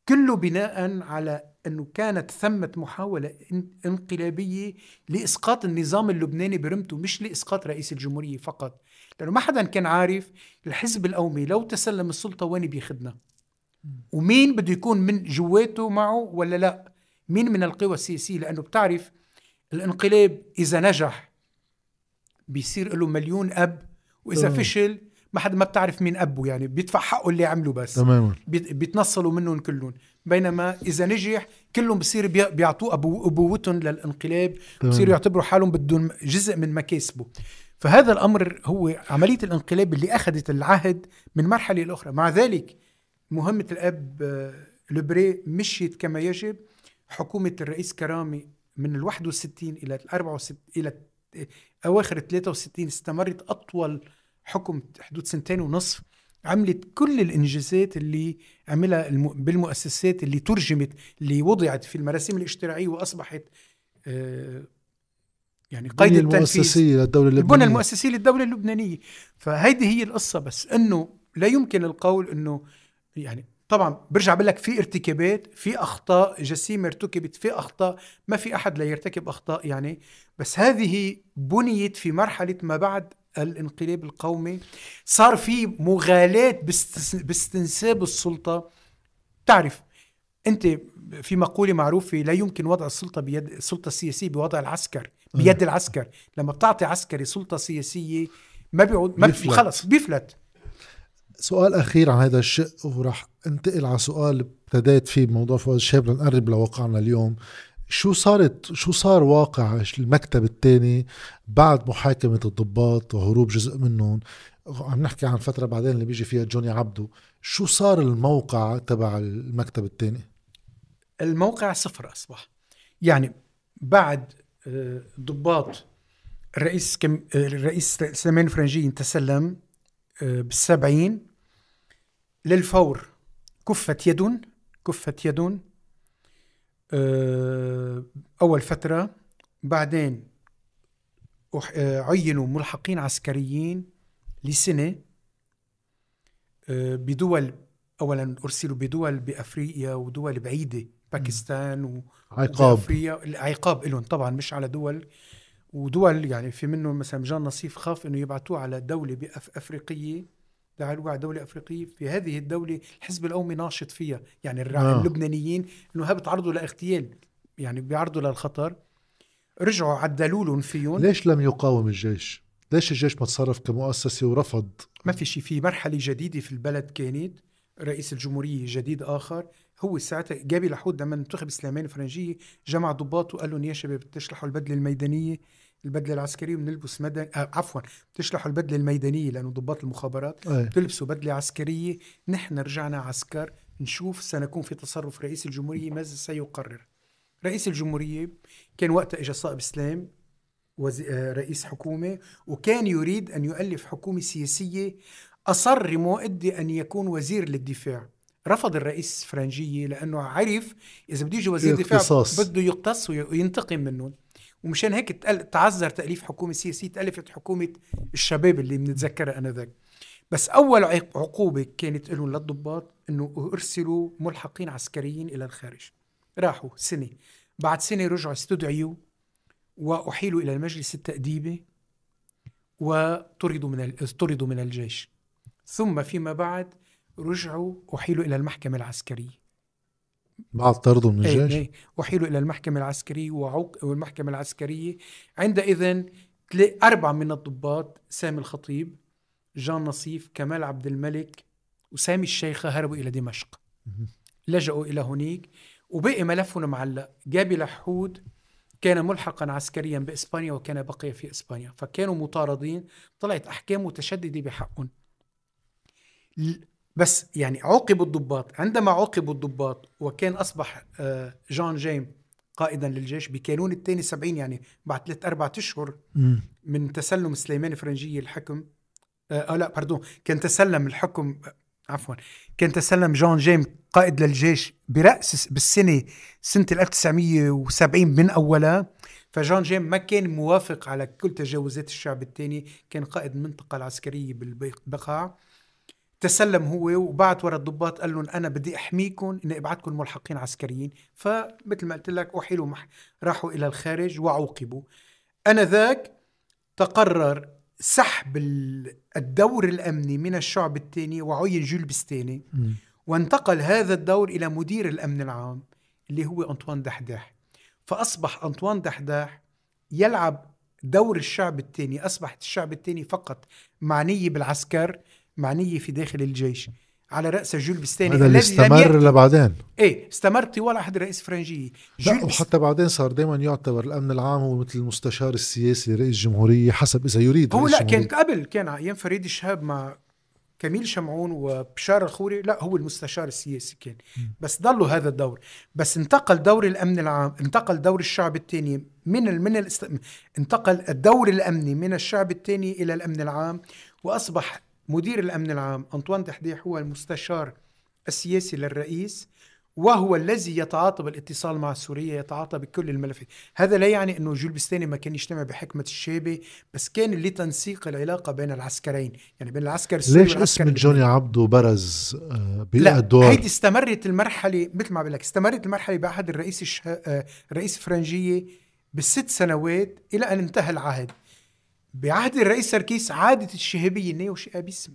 كله بناء على إنه كانت ثمة محاولة انقلابية لإسقاط النظام اللبناني برمته مش لإسقاط رئيس الجمهورية فقط. لأنه ما حدا كان عارف الحزب القومي لو تسلم السلطة وين بياخذنا ومين بده يكون من جواته معه ولا لا؟ مين من القوى السياسيه لأنه بتعرف الانقلاب إذا نجح بيصير له مليون أب وإذا أوه. فشل ما حدا ما بتعرف مين ابوه يعني بيدفع حقه اللي عمله بس. تماما. بيتنصلوا منهم كلهم. بينما إذا نجح كلهم بصير بيعطوه أبو أبوتهم للانقلاب بصيروا يعتبروا حالهم بدهم جزء من مكاسبه. فهذا الأمر هو عملية الانقلاب اللي أخذت العهد من مرحلة لأخرى. مع ذلك مهمة الأب آه، لبري مشيت كما يجب. حكومة الرئيس كرامي من ال 61 إلى ال 64 إلى أواخر 63 استمرت أطول حكم حدود سنتين ونصف عملت كل الإنجازات اللي عملها بالمؤسسات اللي ترجمت اللي وضعت في المراسيم الاشتراعيه وأصبحت آه، يعني قيد التنفيذ. المؤسسية للدوله اللبنانية. البنى المؤسسية للدولة اللبنانية. فهيدي هي القصة بس إنه لا يمكن القول إنه يعني طبعا برجع بقول لك في ارتكابات في أخطاء جسيمه ارتكبت في أخطاء ما في أحد لا يرتكب أخطاء يعني. بس هذه بنيت في مرحلة ما بعد الانقلاب القومي. صار في مغالاة باستنساب السلطة. تعرف أنت في مقولة معروفة لا يمكن وضع السلطة بيد السلطة السياسية بوضع العسكر بيد العسكر. لما بتعطي عسكري سلطة سياسية ما بيعود ما بيفلت. خلص بيفلت. سؤال أخير عن هذا الشق وراح انتقل على سؤال ابتديت فيه بموضوع فؤاد شهاب لنقرب لواقعنا اليوم. شو صارت شو صار واقع المكتب الثاني بعد محاكمة الضباط وهروب جزء منهم؟ عم نحكي عن فترة بعدين اللي بيجي فيها جوني عبدو. شو صار الموقع تبع المكتب الثاني الموقع صفر أصبح. يعني بعد آه، ضباط الرئيس كم آه، الرئيس سليمان فرنجي تسلم آه، بالسبعين للفور. كفت يد كفت يد آه، أول فترة بعدين آه، عينوا ملحقين عسكريين لسنة آه، بدول أولا أرسلوا بدول بأفريقيا ودول بعيدة باكستان و عقاب. عقاب لهم طبعا مش على دول. ودول يعني في منهم مثلا جان نصيف خاف إنه يبعثوه على دولة بأفريقيه تعالوا على دولة أفريقية في هذه الدولة الحزب القومي ناشط فيها يعني آه. اللبنانيين إنه ها بتعرضوا لإغتيال يعني بيعرضوا للخطر رجعوا عدلوا لهم فيهم ليش لم يقاوم الجيش؟ ليش الجيش ما تصرف كمؤسسة ورفض؟ ما في شيء في مرحلة جديدة في البلد كانت رئيس الجمهورية جديد آخر هو ساعتها جابي لحود لما انتخب سليمان فرنجية جمع ضباط وقال لهم يا شباب تشلحوا البدلة الميدانية البدله العسكريه وبنلبس مدني آه عفوا بتشلحوا البدله الميدانية لأنه ضباط المخابرات. أيه. بتلبسوا بدلة عسكرية. نحن رجعنا عسكر نشوف سنكون في تصرف رئيس الجمهورية ماذا سيقرر. رئيس الجمهورية كان وقتها اجى صائب سلام وزي... آه رئيس حكومة وكان يريد أن يؤلف حكومة سياسية أصر مؤدي أن يكون وزير للدفاع. رفض الرئيس فرنجية لأنه عرف إذا بده يجي وزير دفاع بده يقتص وينتقم منهم ومشان هيك تعذر تأليف حكومة سياسية تألفت حكومة الشباب اللي بنتذكرها أنذاك. بس أول عقوبة كانت لهم للضباط أنه أرسلوا ملحقين عسكريين إلى الخارج. راحوا سنة بعد سنة رجعوا استدعيوا وأحيلوا إلى المجلس التأديبي وطردوا من طردوا من الجيش. ثم فيما بعد رجعوا أحيلوا إلى المحكمة العسكرية. بعد طرده من الجيش. إيه. إيه وحيلوا إلى المحكمة العسكرية وعوق والمحكمة العسكرية. عندئذ أربعة من الضباط سامي الخطيب جان نصيف كمال عبد الملك وسامي الشيخة هربوا إلى دمشق. لجأوا إلى هنيك وبقي ملفهم معلق. جابي لحود كان ملحقا عسكريا بإسبانيا وكان بقي في إسبانيا. فكانوا مطاردين طلعت أحكام متشددة بحقهم. بس يعني عوقبوا الضباط عندما عوقبوا الضباط وكان أصبح آه، جان نجيم قائدا للجيش بكانون الثاني 70 يعني بعد ثلاث أربع أشهر مم. من تسلم سليمان فرنجيه الحكم آه, آه لا pardon كان تسلم الحكم عفوا كان تسلم جان نجيم قائد للجيش برأس بالسنة سنة 1970 من أولها فجون جيم ما كان موافق على كل تجاوزات الشعب الثاني كان قائد المنطقة العسكرية بالبقاع تسلم هو وبعت ورا الضباط قال لهم أنا بدي أحميكم إني أبعتكم ملحقين عسكريين. فمثل ما قلت لك احيلوا مح... راحوا إلى الخارج وعوقبوا. أنا ذاك تقرر سحب الدور الأمني من الشعب الثاني وعين جول بستاني. وانتقل هذا الدور إلى مدير الأمن العام اللي هو أنطوان دحداح. فأصبح أنطوان دحداح يلعب دور الشعب الثاني. أصبحت الشعب الثاني فقط معنية بالعسكر. معنية في داخل الجيش على رأس جول بستاني. هذا اللي استمر لبعدين. إيه استمر طوال عهد الرئيس فرنجية. لا وحتى بعدين صار دائما يعتبر الأمن العام هو مثل المستشار السياسي لرئيس الجمهوريه حسب إذا يريد هو لا كان قبل كان أيام فريد الشهاب مع كميل شمعون وبشار الخوري لا هو المستشار السياسي كان. بس ضلوا هذا الدور. بس انتقل دور الأمن العام انتقل دور الشعب الثاني من من الاست... انتقل الدور الأمني من الشعب الثاني إلى الأمن العام وأصبح مدير الأمن العام أنطوان دحديح هو المستشار السياسي للرئيس وهو الذي يتعاطى بالاتصال مع سوريا يتعاطى بكل الملفات. هذا لا يعني أنه جول بستاني ما كان يجتمع بحكمة الشابة بس كان لتنسيق العلاقة بين العسكرين. يعني بين العسكر السوري ليش اسم جوني عبدو برز آه، بالدور هيدي استمرت المرحلة مثل ما بقول لك استمرت المرحلة بعهد الرئيس الش... آه، رئيس فرنجية بالست سنوات إلى أن انتهى العهد. بعهد الرئيس سركيس عادت الشهابية النيو شهابيسم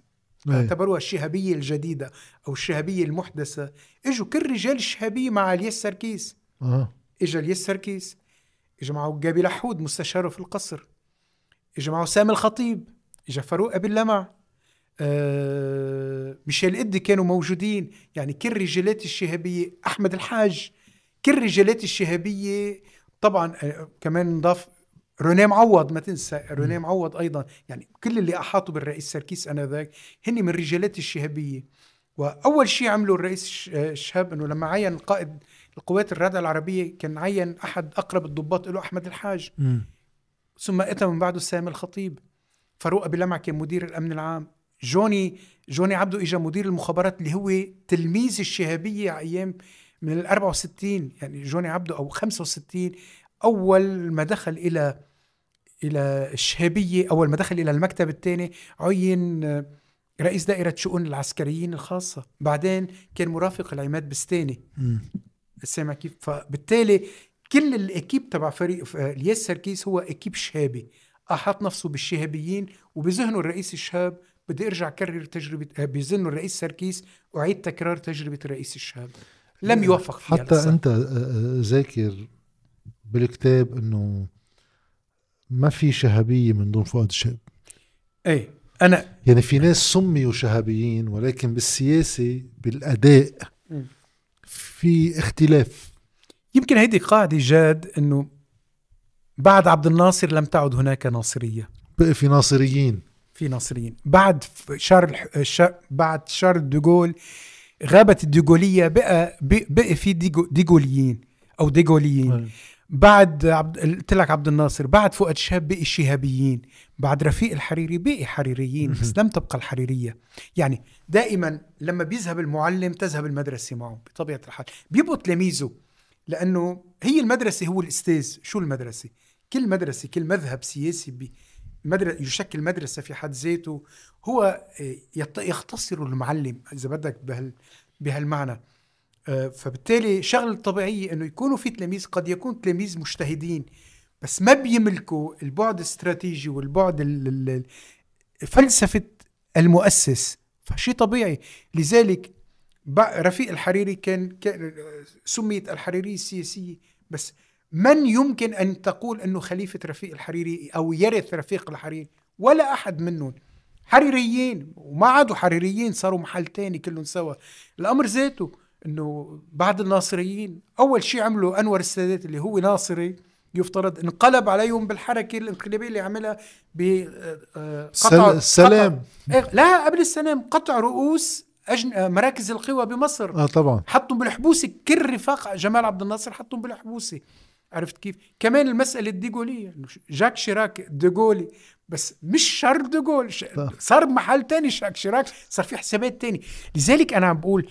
إيه. اعتبروها الشهابية الجديدة أو الشهابية المحدثة. إجوا كل رجال الشهابية مع الياس سركيس. أه. إجا الياس سركيس إجا معه جابي لحود مستشاره في القصر. إجا معه سامي الخطيب إجا فاروق أبي اللمع. آه ميشيل إدي كانوا موجودين. يعني كل رجالات الشهابية أحمد الحاج كل رجالات الشهابية. طبعا آه كمان نضاف روني معوض ما تنسى. روني معوض أيضا. يعني كل اللي احاطوا بالرئيس سركيس آنذاك هن من رجالات الشهابية. وأول شيء عمله الرئيس الشهاب إنه لما عين قائد القوات الرادعة العربية كان عين أحد أقرب الضباط له أحمد الحاج. م. ثم أتى من بعده سامي الخطيب. فاروق أبي لمع كان مدير الأمن العام. جوني جوني عبده اجى مدير المخابرات اللي هو تلميذ الشهابية أيام من ال 64 يعني جوني عبده أو 65 أول ما دخل إلى إلى الشهابية أول ما دخل إلى المكتب الثاني عين رئيس دائرة شؤون العسكريين الخاصة. بعدين كان مرافق العماد بستاني. سامع كيف؟ فبالتالي كل الإكيب تبع فريق الياس سركيس هو إكيب شهابي. أحاط نفسه بالشهابيين وبذهنه الرئيس الشهاب. بدي أرجع كرر تجربة بذهنه الرئيس سركيس اعيد تكرار تجربة الرئيس الشهاب. لم يوفق فيها حتى لسا. أنت ذاكر بالكتاب إنه ما في شهابية من دون فؤاد الشاب إيه أنا يعني في ناس سميوا شهابيين ولكن بالسياسة بالأداء في اختلاف. يمكن هيدي قاعدة جاد إنه بعد عبد الناصر لم تعد هناك ناصرية. بقي في ناصريين. في ناصريين. بعد شارل بعد شارل دوغول غابت الديغولية بقى بقي في ديغو ديغوليين أو ديغوليين. بعد عبد قلت لك عبد الناصر بعد فؤاد شهاب بقي الشهابيين بعد رفيق الحريري بقي حريريين بس لم تبقى الحريرية. يعني دائما لما بيذهب المعلم تذهب المدرسة معه بطبيعة الحال. بيبقوا تلاميذه لأنه هي المدرسة هو الأستاذ. شو المدرسة؟ كل مدرسة كل مذهب سياسي بي مدرسة يشكل مدرسة في حد ذاته هو آه، يختصر المعلم إذا بدك بهال بهالمعنى. فبالتالي شغله طبيعيه إنه يكونوا في تلاميذ قد يكون تلاميذ مجتهدين بس ما بيملكوا البعد الاستراتيجي والبعد فلسفة المؤسس. فشيء طبيعي. لذلك رفيق الحريري كان, سميت الحريريه السياسيه بس من يمكن أن تقول إنه خليفة رفيق الحريري أو يرث رفيق الحريري؟ ولا أحد منهم. حريريين وما عادوا حريريين صاروا محل تاني كلهم سوا. الأمر ذاته. إنه بعد الناصريين أول شيء عمله أنور السادات اللي هو ناصري يفترض انقلب عليهم بالحركة الانقلابية اللي عملها بقطع السلام قطع لا قبل السلام قطع رؤوس أجن... آه، مراكز القوى بمصر. آه طبعا. حطهم بالحبوسة كل رفاق جمال عبد الناصر حطهم بالحبوسة. عرفت كيف؟ كمان المسألة الديغولية جاك شيراك ديغولي بس مش شارل ديغول صار بمحل تاني جاك شيراك صار في حسابات تاني. لذلك أنا عم بقول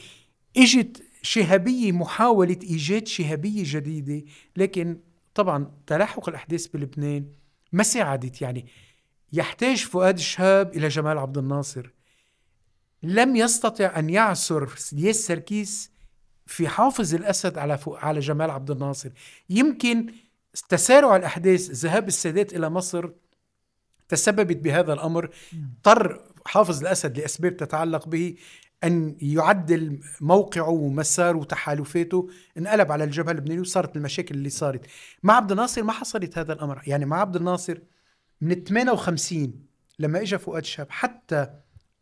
إجت شهابية محاولة إيجاد شهابية جديدة. لكن طبعا تلاحق الأحداث بلبنان ما ساعدت. يعني يحتاج فؤاد شهاب إلى جمال عبد الناصر. لم يستطع أن يعثر ياس سركيس في حافظ الأسد على على جمال عبد الناصر. يمكن تسارع الأحداث ذهاب السادات إلى مصر تسببت بهذا الأمر. اضطر حافظ الأسد لأسباب تتعلق به أن يعدل موقعه ومساره وتحالفاته انقلب على الجبهة اللبنانية وصارت المشاكل اللي صارت. مع عبد الناصر ما حصلت هذا الأمر. يعني مع عبد الناصر من 58 لما اجى فؤاد شاب حتى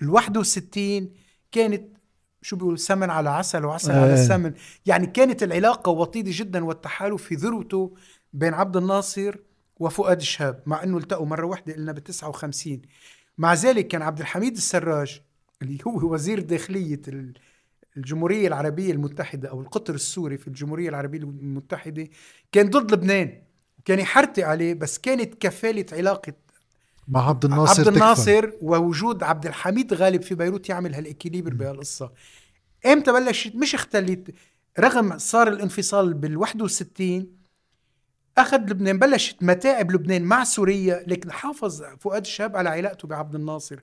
ال 61 كانت شو بيقولوا سمن على عسل وعسل آه. على سمن. يعني كانت العلاقة وطيدة جدا والتحالف في ذروته بين عبد الناصر وفؤاد شهاب مع إنه التقوا مرة واحدة قلنا ب 59 مع ذلك كان عبد الحميد السراج اللي هو وزير داخلية الجمهورية العربية المتحدة أو القطر السوري في الجمهورية العربية المتحدة كان ضد لبنان كان يحرتي عليه بس كانت كفالة علاقة مع عبد الناصر عبد الناصر تكفل. ووجود عبد الحميد غالب في بيروت يعمل هالإكيليبر بهالقصة. إمتى بلشت؟ مش اختلت رغم صار الانفصال بال 61 أخذ لبنان بلشت متاعب لبنان مع سوريا لكن حافظ فؤاد الشاب على علاقته بعبد الناصر.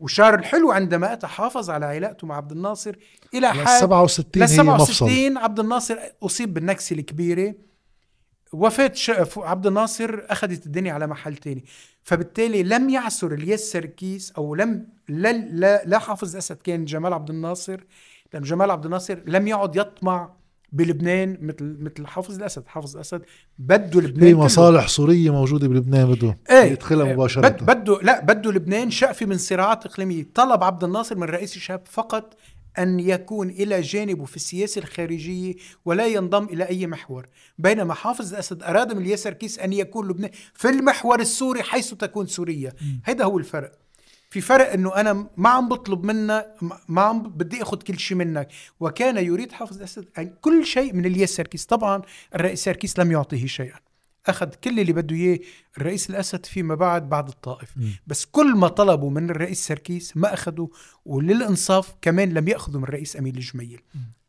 وشار الحلو عندما اتى حافظ على علاقته مع عبد الناصر إلى حد 67 لل 67 عبد الناصر أصيب بالنكسة الكبيرة. وفاة عبد الناصر أخذت الدنيا على محل تاني. فبالتالي لم يعثر الياس سركيس أو لم لا لا, لا حافظ أسد كان جمال عبد الناصر. لأن جمال عبد الناصر لم يعد يطمع بلبنان مثل مثل حافظ الأسد، حافظ الأسد بده لبنان في مصالح سورية موجودة بلبنان بده إيه. يدخلها إيه، مباشرة. بد بده لا بده لبنان شقفه من صراعات إقليمية، طلب عبد الناصر من رئيس الشاب فقط أن يكون إلى جانبه في السياسة الخارجية ولا ينضم إلى أي محور. بينما حافظ الأسد أراد من اليسار كيس أن يكون لبنان في المحور السوري حيث تكون سوريا. هذا هو الفرق. في فرق إنه أنا ما عم بطلب منك ما عم بدي آخذ كل شيء منك. وكان يريد حافظ الأسد ان كل شيء من الياس سركيس طبعا الرئيس سركيس لم يعطيه شيئا. أخذ كل اللي بده إياه الرئيس الأسد فيما بعد بعد الطائف. م. بس كل ما طلبوا من الرئيس سركيس ما أخذوا وللإنصاف كمان لم يأخذوا من الرئيس امين الجميل.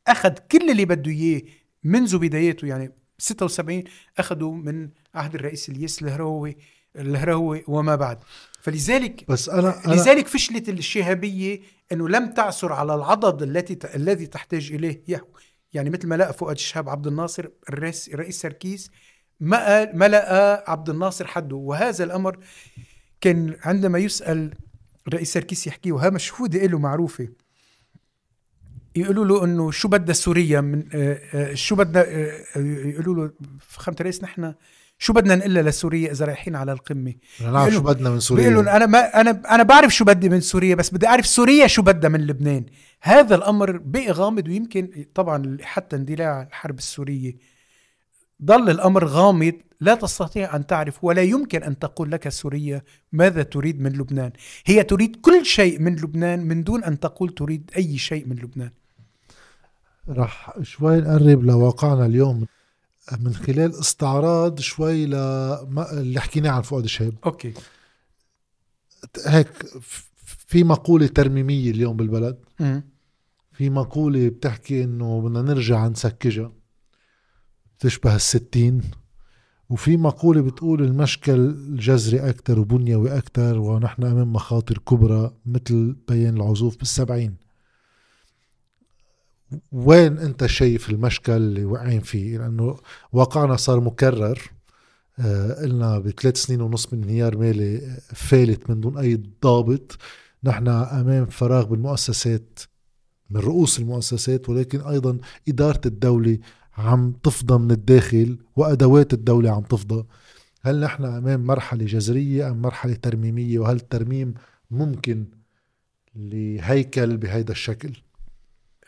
أخذ كل اللي بده إياه منذ بداياته يعني 76 أخذوا من عهد الرئيس الياس الهروي الهروي وما بعد. فلذلك بس أنا, أنا لذلك فشلت الشهابية إنه لم تعثر على العضد التي الذي تحتاج إليه يهو. يعني مثل ما لقى فؤاد الشهاب عبد الناصر الرئيس الرئيس سركيس ما لقى عبد الناصر حده. وهذا الأمر كان عندما يسأل الرئيس سركيس يحكيه وها مشهودة له معروفة. يقولوا له إنه شو بدها سوريا من آه، آه، شو بدنا آه، يقولوا له فخامه الرئيس نحن شو بدنا نقول لسوريا إذا رايحين على القمة؟ نعرف شو بدنا من سوريا؟ بيقولوا أنا ما أنا أنا بعرف شو بدي من سوريا بس بدي أعرف سوريا شو بدها من لبنان. هذا الأمر بقي غامض ويمكن طبعا حتى اندلاع الحرب السورية. ظل الأمر غامض لا تستطيع أن تعرف ولا يمكن أن تقول لك سوريا ماذا تريد من لبنان. هي تريد كل شيء من لبنان من دون أن تقول تريد أي شيء من لبنان. راح شوي نقرب لواقعنا اليوم. من خلال استعراض شوي ل اللي حكيناه عن فؤاد الشهاب أوكي. هيك في مقولة ترميمية اليوم بالبلد. م. في مقولة بتحكي إنه بدنا نرجع نسكجها. تشبه الستين. وفي مقولة بتقول المشكل جذري أكثر وبنيوي أكثر ونحن أمام مخاطر كبرى مثل بيان العزوف بالسبعين. وين أنت شايف المشكل اللي واقعين فيه؟ لأنه واقعنا صار مكرر. آه قلنا بثلاث سنين ونص من انهيار مالي فالت من دون أي ضابط. نحن أمام فراغ بالمؤسسات من رؤوس المؤسسات ولكن أيضا إدارة الدولة عم تفضى من الداخل وأدوات الدولة عم تفضى. هل نحن أمام مرحلة جذرية أم مرحلة ترميمية؟ وهل الترميم ممكن لهيكل بهيدا الشكل؟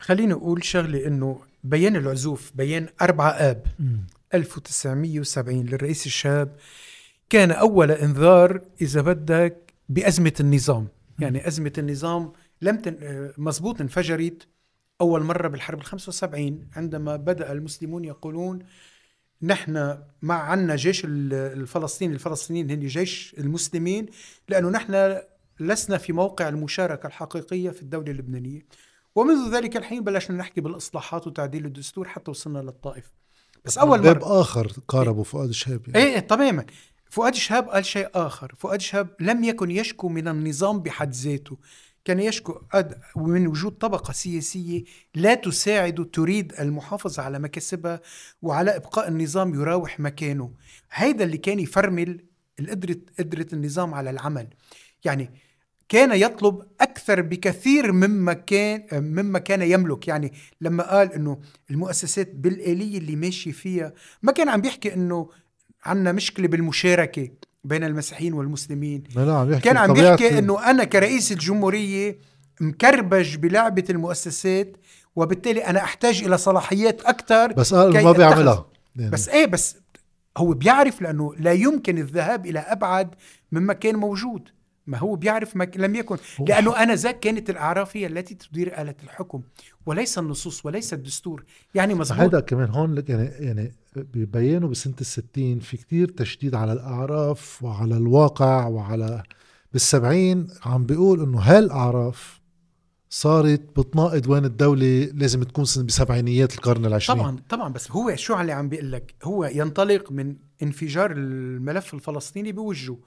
خليني أقول شغلة إنه بيان العزوف بيان 4 آب. م. 1970 للرئيس الشاب. كان أول إنذار إذا بدك بأزمة النظام. يعني أزمة النظام لم تن... مزبوط انفجرت أول مرة بالحرب ال 75 عندما بدأ المسلمون يقولون نحن مع عنا جيش الفلسطيني الفلسطينيين هن جيش المسلمين لأنه نحن لسنا في موقع المشاركة الحقيقية في الدولة اللبنانية. ومنذ ذلك الحين بلشنا نحكي بالإصلاحات وتعديل الدستور حتى وصلنا للطائف. بس مرة باب آخر قاربوا فؤاد شهاب يعني. إيه تماما فؤاد شهاب قال شيء آخر. فؤاد شهاب لم يكن يشكو من النظام بحد ذاته. كان يشكو من وجود طبقة سياسية لا تساعد تريد المحافظة على مكاسبها وعلى إبقاء النظام يراوح مكانه. هيدا اللي كان يفرمل قدرة قدرة النظام على العمل. يعني كان يطلب أكثر بكثير مما كان مما كان يملك. يعني لما قال إنه المؤسسات بالآلية اللي ماشي فيها ما كان عم بيحكي إنه عندنا مشكلة بالمشاركة بين المسيحيين والمسلمين. لا عم يحكي كان عم بيحكي إنه أنا كرئيس الجمهورية مكربج بلعبة المؤسسات وبالتالي أنا أحتاج إلى صلاحيات أكثر بس قال ما بيعملها. يعني. بس إيه بس هو بيعرف لأنه لا يمكن الذهاب إلى أبعد مما كان موجود. ما هو بيعرف ما لم يكن. لأنه أنا ذاك كانت الأعراف هي التي تدير آلة الحكم وليس النصوص وليس الدستور. يعني مظبوط. هذا كمان هون يعني يعني ببينوا بسنة الستين في كتير تشديد على الأعراف وعلى الواقع وعلى بالسبعين عم بيقول إنه هالأعراف صارت بتناقض وين الدولة لازم تكون بسبعينيات القرن العشرين. طبعا طبعا. بس هو شو اللي عم بيقول لك هو ينطلق من انفجار الملف الفلسطيني بوجهه.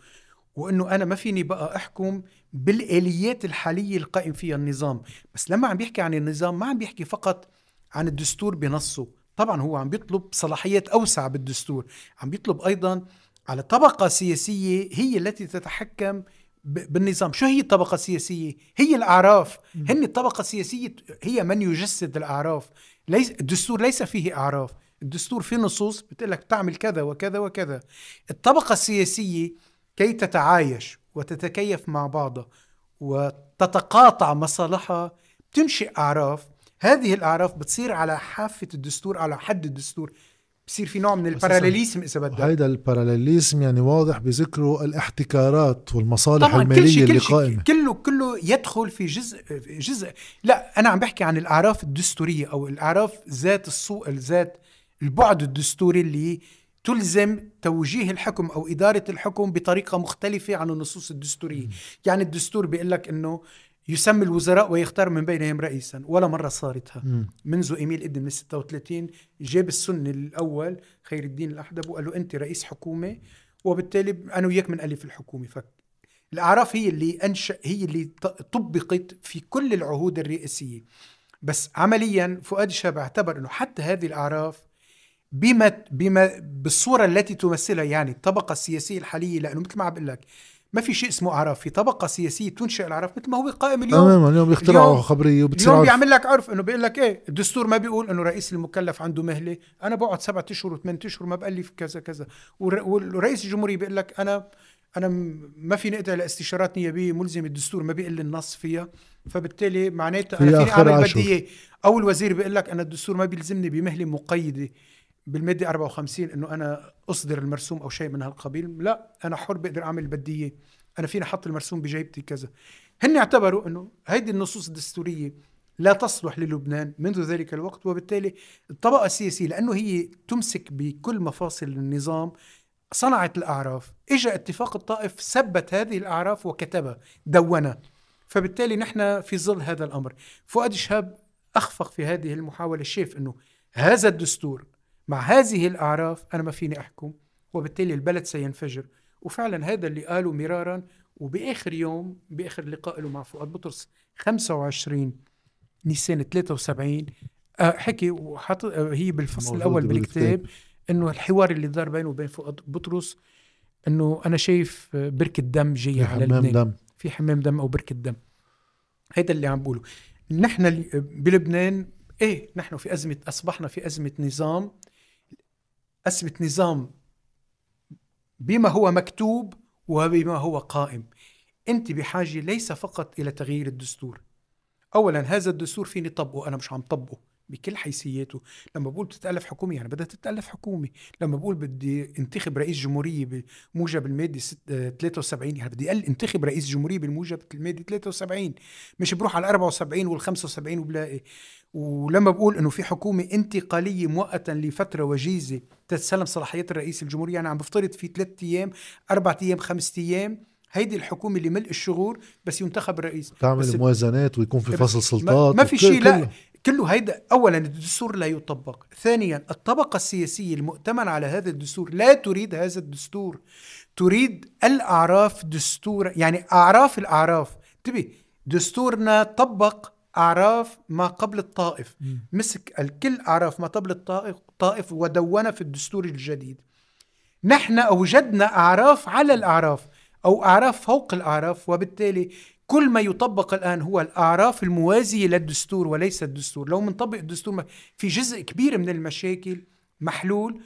وإنه أنا ما فيني بقى أحكم بالآليات الحالية القائم فيها النظام. بس لما عم بيحكي عن النظام ما عم بيحكي فقط عن الدستور بنصه. طبعا هو عم بيطلب صلاحيات أوسع بالدستور. عم بيطلب أيضا على طبقة سياسية هي التي تتحكم بالنظام. شو هي الطبقة السياسية؟ هي الأعراف. هن الطبقة السياسية هي من يجسد الأعراف. ليس الدستور ليس فيه أعراف. الدستور فيه نصوص بتقول لك تعمل كذا وكذا وكذا. الطبقة السياسية كي تتعايش وتتكيف مع بعضها وتتقاطع مصالحها بتنشئ أعراف. هذه الأعراف بتصير على حافة الدستور على حد الدستور. بصير في نوع من الباراليليزم إذا بدك. هيدا الباراليليزم يعني واضح بذكره الاحتكارات والمصالح طبعاً المالية كل شيء اللي قائمة. كله كله يدخل في جزء جزء. لا أنا عم بحكي عن الأعراف الدستورية أو الأعراف ذات السوء ذات البعد الدستوري اللي تلزم توجيه الحكم أو إدارة الحكم بطريقة مختلفة عن النصوص الدستورية، يعني الدستور بيقول لك إنه يسمي الوزراء ويختار من بينهم رئيسا ولا مرة صارتها. منذ إيميل إدن من 36 جاب السني الأول خير الدين الأحدب وقال له أنت رئيس حكومة وبالتالي أنا وياك من ألف الحكومة فالأعراف هي اللي أنشأ هي اللي طبقت في كل العهود الرئاسية. بس عمليا فؤاد الشاب اعتبر أنه حتى هذه الأعراف بما بما بالصورة التي تمثلها يعني الطبقة السياسية الحالية لأنه مثل ما عم بقول لك ما في شيء اسمه أعراف. في طبقة سياسية تنشئ الأعراف مثل ما هو قائم اليوم. تماما اليوم بيخترعوا خبرية وبتصير اليوم بيعمل لك عرف إنه بيقول لك إيه الدستور ما بيقول إنه رئيس المكلف عنده مهلة. أنا بقعد سبعة أشهر وثمان أشهر ما بألف كذا كذا. ورئيس الجمهورية بيقول لك أنا أنا ما فيني ادعي لاستشارات نيابية ملزمة الدستور ما بيقول النص فيها. فبالتالي معناتها أنا فيني أعمل بديه أو الوزير بيقول لك أنا الدستور ما بيلزمني بمهلة مقيدة. بالمادة 54 إنه أنا أصدر المرسوم أو شيء من هالقبيل لا أنا حر بقدر أعمل بدية أنا فيني أحط المرسوم بجيبتي كذا. هن اعتبروا إنه هيدي النصوص الدستورية لا تصلح للبنان منذ ذلك الوقت وبالتالي الطبقة السياسية لأنه هي تمسك بكل مفاصل النظام صنعت الأعراف إجا اتفاق الطائف ثبت هذه الأعراف وكتبها دونها. فبالتالي نحن في ظل هذا الأمر. فؤاد شهاب أخفق في هذه المحاولة شاف أنه هذا الدستور مع هذه الأعراف أنا ما فيني أحكم وبالتالي البلد سينفجر. وفعلا هذا اللي قاله مرارا وبآخر يوم بآخر لقاء له مع فؤاد بطرس 25 نيسان 73 آه، حكي وحط آه، هي بالفصل الأول بالكتاب إنه الحوار اللي دار بينه وبين فؤاد بطرس إنه أنا شايف بركة دم جاية على لبنان دم. في حمام دم أو بركة دم. هيدا اللي عم بقوله. نحن بلبنان إيه نحن في أزمة أصبحنا في أزمة نظام أزمة نظام بما هو مكتوب وبما هو قائم. أنت بحاجة ليس فقط إلى تغيير الدستور. أولا هذا الدستور فيني طبقه أنا مش عم طبقه. بكل حيثياته. لما بقول بتتألف حكومه يعني بدها تتألف حكومه لما بقول بدي انتخب رئيس جمهورية بموجب المادة 73 يعني بدي انتخب رئيس جمهورية بالموجب المادة 73 مش بروح على 74 وال 75 وبلاقي. ولما بقول إنه في حكومة انتقالية مؤقتا لفترة وجيزة تتسلم صلاحيات الرئيس الجمهورية يعني عم بفترض في ثلاث أيام أربع أيام خمس أيام هيدي الحكومة اللي ملء الشغور بس ينتخب الرئيس تعمل موازنات ويكون في فصل سلطات ما, ما في شيء لا. كله هيدا اولا الدستور لا يطبق. ثانيا الطبقة السياسية المؤتمن على هذا الدستور لا تريد هذا الدستور. تريد الأعراف دستور يعني أعراف الأعراف. انتبه دستورنا طبق أعراف ما قبل الطائف. م. مسك الكل أعراف ما قبل الطائف طائف ودون في الدستور الجديد. نحن أوجدنا أعراف على الأعراف أو أعراف فوق الأعراف وبالتالي كل ما يطبق الآن هو الأعراف الموازية للدستور وليس الدستور. لو منطبق الدستور في جزء كبير من المشاكل محلول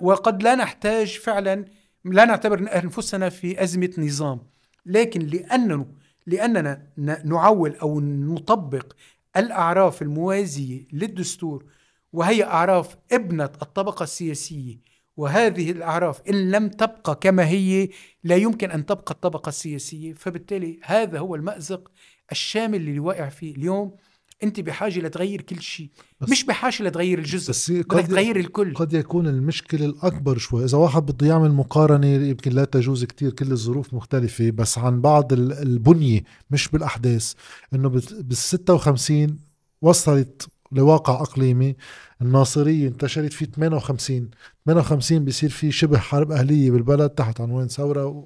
وقد لا نحتاج فعلا لا نعتبر أنفسنا في أزمة نظام. لكن لأنه لأننا نعول أو نطبق الأعراف الموازية للدستور وهي أعراف ابنة الطبقة السياسية وهذه الأعراف إن لم تبقى كما هي لا يمكن أن تبقى الطبقة السياسية. فبالتالي هذا هو المأزق الشامل اللي واقع فيه اليوم. أنت بحاجة لتغير كل شيء مش بحاجة لتغير الجزء بس بدك تغير الكل. قد يكون المشكلة الأكبر شوي. إذا واحد بده يعمل مقارنة يمكن لا تجوز كتير كل الظروف مختلفة بس عن بعض البنية مش بالأحداث. إنه بال 56 وصلت لواقع إقليمي. الناصرية انتشرت في 58 58 بيصير في شبه حرب أهلية بالبلد تحت عنوان ثورة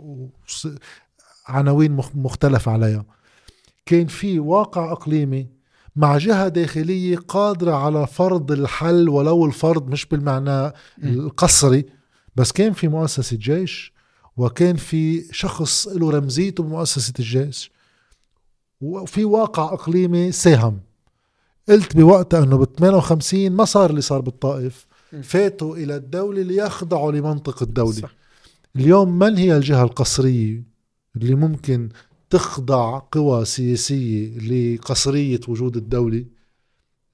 وعناوين مختلف عليها. كان في واقع إقليمي مع جهة داخلية قادرة على فرض الحل ولو الفرض مش بالمعنى القصري بس كان في مؤسسة جيش وكان في شخص له رمزيته بمؤسسة الجيش. وفي واقع إقليمي ساهم. قلت بوقتها إنه بال 58 ما صار اللي صار بالطائف. فاتوا إلى الدولة ليخضعوا لمنطق الدولة. صح. اليوم من هي الجهة القصرية اللي ممكن تخضع قوى سياسية لقصرية وجود الدولة؟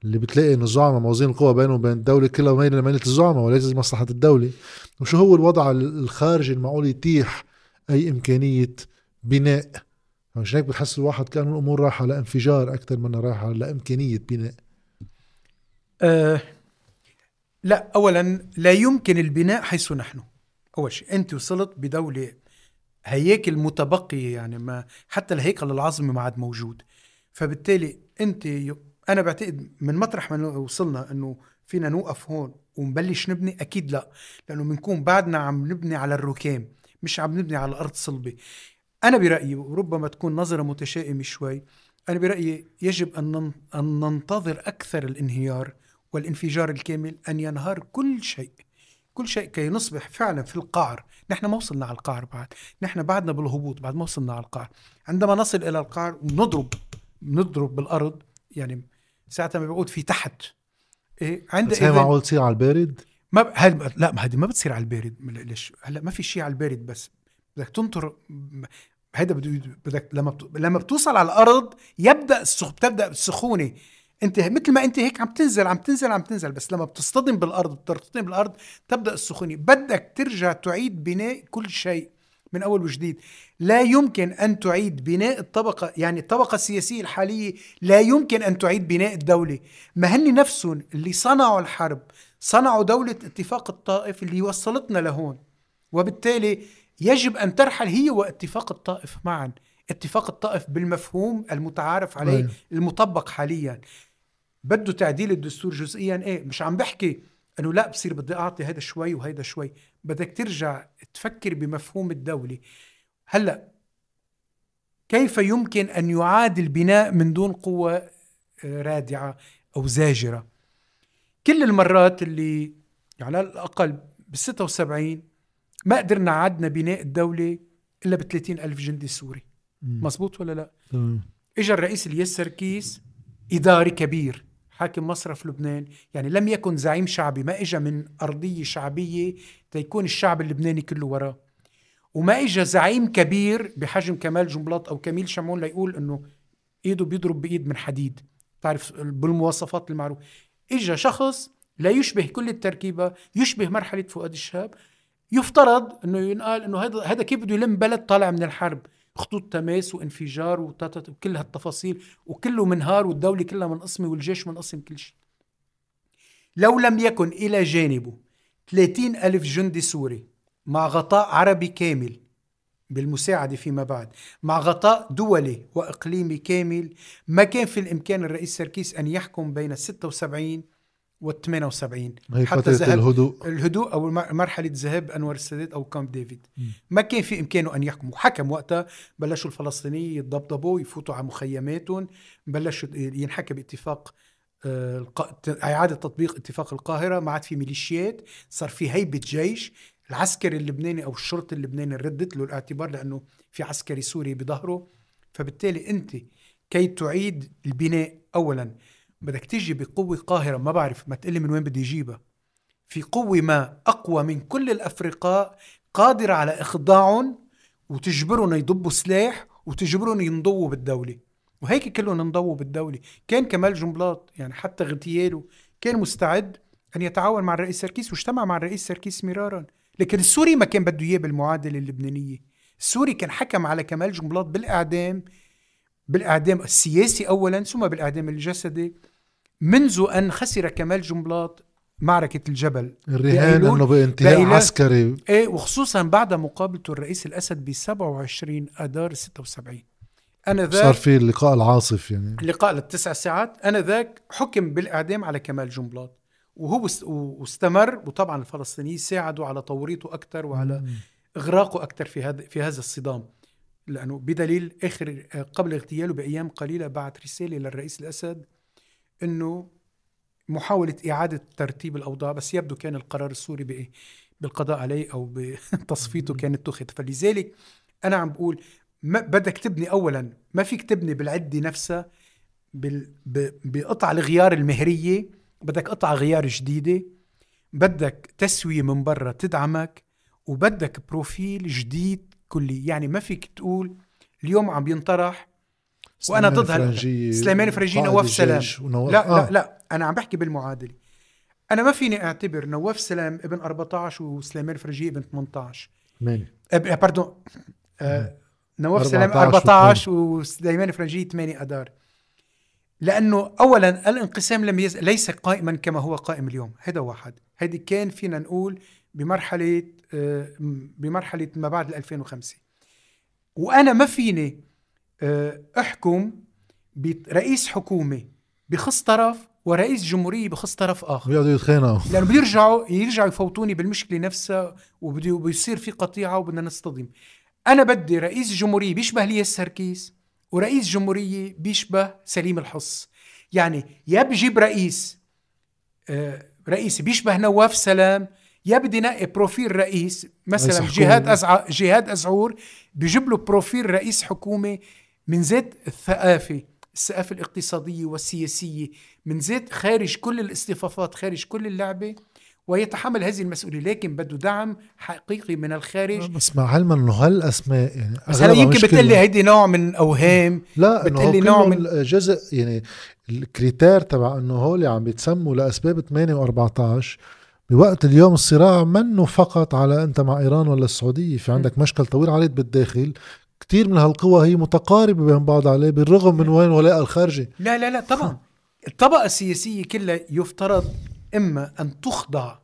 اللي بتلاقي إنه الزعماء موازين القوى بينهم وبين الدولة كلها ميلة لميلة الزعماء وليس مصلحة الدولة. وشو هو الوضع الخارجي المعقول يتيح أي إمكانية بناء؟ مش هيك بتحس الواحد كان الأمور رايحة لانفجار أكثر منها رايحة لإمكانية بناء. أه لا اولا لا يمكن البناء حيث نحن. أول شيء أنت وصلت بدولة هياكل متبقية يعني ما حتى الهيكل العظمي ما عاد موجود. فبالتالي أنت أنا بعتقد من مطرح ما وصلنا إنه فينا نوقف هون ونبلش نبني أكيد لا. لأنه بنكون بعدنا عم نبني على الركام مش عم نبني على الأرض صلبة. أنا برأيي وربما تكون نظرة متشائمة شوي أنا برأيي يجب أن ننتظر أكثر الانهيار والانفجار الكامل أن ينهار كل شيء. كل شيء كي نصبح فعلا في القعر نحن ما وصلنا على القعر بعد. نحن بعدنا بالهبوط بعد ما وصلنا على القعر عندما نصل إلى القعر ونضرب نضرب بالأرض يعني ساعتها ما بقول في تحت. إيه عند بس هي معقول تصير على البارد؟ ما هل... لا ما هذه ما بتصير على البارد. ليش؟ هلا ما في شيء على البارد بس. بدك تنطر هيدا بدك لما لما بتوصل على الأرض يبدأ السخ... بتبدأ السخونة. انت مثل ما انت هيك عم تنزل عم تنزل عم تنزل بس لما بتصطدم بالأرض بترتطم بالأرض تبدأ السخونه بدك ترجع تعيد بناء كل شيء من أول وجديد. لا يمكن أن تعيد بناء الطبقة يعني الطبقة السياسية الحالية لا يمكن أن تعيد بناء الدولة. ما هن نفسهم اللي صنعوا الحرب صنعوا دولة اتفاق الطائف اللي وصلتنا لهون. وبالتالي يجب أن ترحل هي واتفاق الطائف معا. اتفاق الطائف بالمفهوم المتعارف عليه أيه. المطبق حاليا. بده تعديل الدستور جزئيا. إيه مش عم بحكي إنه لا بصير بدي أعطي هذا شوي وهيدا شوي. بدك ترجع تفكر بمفهوم الدولة. هلأ كيف يمكن أن يعاد البناء من دون قوة آه، رادعة أو زاجرة؟ كل المرات اللي على الأقل بال 76 ما قدرنا عدنا بناء الدولة إلا ب ألف جندي سوري. مزبوط ولا لا. إجا الرئيس الياس سركيس إداري كبير. حاكم مصرف لبنان. يعني لم يكن زعيم شعبي ما إجا من أرضية شعبية تيكون الشعب اللبناني كله وراه. وما إجا زعيم كبير بحجم كمال جنبلاط أو كميل شمعون ليقول إنه إيده بيضرب بإيد من حديد. تعرف بالمواصفات المعروفة اجى شخص لا يشبه كل التركيبة يشبه مرحلة فؤاد الشاب يفترض إنه ينقال إنه هذا هذا كيف بده يلم بلد طالع من الحرب. خطوط تماس وانفجار وكل هالتفاصيل وكله منهار والدولة كلها منقسمة والجيش منقسم كل شيء. لو لم يكن إلى جانبه 30 ألف جندي سوري مع غطاء عربي كامل بالمساعدة فيما بعد مع غطاء دولي وإقليمي كامل ما كان في الإمكان الرئيس سركيس أن يحكم بين 76 وال 78 هي حتى ذهب الهدوء. الهدوء أو مرحلة ذهاب أنور السادات أو كامب ديفيد. م. ما كان في إمكانه أن يحكم. وحكم وقتها بلشوا الفلسطينيين يتضبضبوا يفوتوا على مخيماتهم. بلشوا ينحكى باتفاق آه، إعادة تطبيق اتفاق القاهرة. ما عاد في ميليشيات. صار في هيبة جيش. العسكري اللبناني أو الشرطي اللبناني ردت له الاعتبار لأنه في عسكري سوري بظهره. فبالتالي أنت كي تعيد البناء اولا بدك تيجي بقوة قاهرة ما بعرف ما تقلي من وين بدي اجيبها في قوة ما أقوى من كل الأفرقاء قادرة على إخضاعهم وتجبرهم يضبوا سلاح وتجبرهم ينضووا بالدولة. وهيك كلهم انضووا بالدولة. كان كمال جنبلاط يعني حتى اغتياله كان مستعد أن يتعاون مع الرئيس سركيس واجتمع مع الرئيس سركيس مرارا. لكن السوري ما كان بده إياه بالمعادلة اللبنانية. السوري كان حكم على كمال جنبلاط بالإعدام بالإعدام السياسي أولا ثم بالإعدام الجسدي. منذ أن خسر كمال جنبلاط معركة الجبل. الرهان انه بانتهاء عسكري. إيه وخصوصا بعد مقابلته الرئيس الأسد ب 27 اذار 76 أنا ذاك صار في اللقاء العاصف يعني. اللقاء للتسع ساعات. أنا ذاك حكم بالإعدام على كمال جنبلاط وهو واستمر وطبعا الفلسطينيين ساعدوا على توريطه أكثر وعلى مم. إغراقه أكثر في هذا في هذا الصدام. لأنه بدليل آخر قبل اغتياله بأيام قليلة بعث رسالة للرئيس الأسد إنه محاولة إعادة ترتيب الأوضاع بس يبدو كان القرار السوري بالقضاء عليه أو بتصفيته كان اتخذ فلذلك أنا عم بقول ما بدك تبني أولا ما فيك تبني بالعدة نفسها بقطع الغيار المهرية بدك قطع غيار جديدة بدك تسوية من برا تدعمك وبدك بروفيل جديد كلي. يعني ما فيك تقول اليوم عم ينطرح وأنا ضد سليمان فرنجي نواف سلام. ونواف... لا آه. لا لا أنا عم بحكي بالمعادلة. أنا ما فيني أعتبر نواف سلام ابن 14 وسليمان فرنجي ابن 18 8 أب... باردون آه نواف سلام 14 وسليمان فرنجي 8 اذار لأنه اولا الانقسام لم يز... ليس قائما كما هو قائم اليوم. هذا واحد. هذه كان فينا نقول بمرحلة آه بمرحلة ما بعد 2005 وأنا ما فيني آه، أحكم برئيس حكومة بخص طرف ورئيس جمهورية بخص طرف آخر. بيقعدوا يتخانقوا. لأنه بيرجعوا يرجعوا يفوتوني بالمشكلة نفسها وبده بيصير في قطيعة وبدنا نصطدم. أنا بدي رئيس جمهورية بيشبه لي سركيس ورئيس جمهورية بيشبه سليم الحص. يعني يا بجيب رئيس آه، رئيس بيشبه نواف سلام يا بدي نقي profile رئيس مثلا جهاد أزع... جهاد أزعور بجيب له profile رئيس حكومة من ذات الثقافة الثقافة الاقتصادية والسياسية من ذات خارج كل الاصطفافات خارج كل اللعبة ويتحمل هذه المسؤولية لكن بده دعم حقيقي من الخارج. بس مع علما إنه هالأسماء يعني بس هلا يمكن بتقول لي هيدي نوع من أوهام لا بتقول لي نوع من جزء يعني الكريتير تبع إنه هول عم بيتسموا لأسباب 8 و14 بوقت اليوم الصراع منه فقط على أنت مع إيران ولا السعودية في عندك مشكل طويل عريض بالداخل. كثير من هالقوى هي متقاربة بين بعض عليه بالرغم من وين ولاء الخارجي لا لا لا طبعا. الطبقة السياسية كلها يفترض إما أن تخضع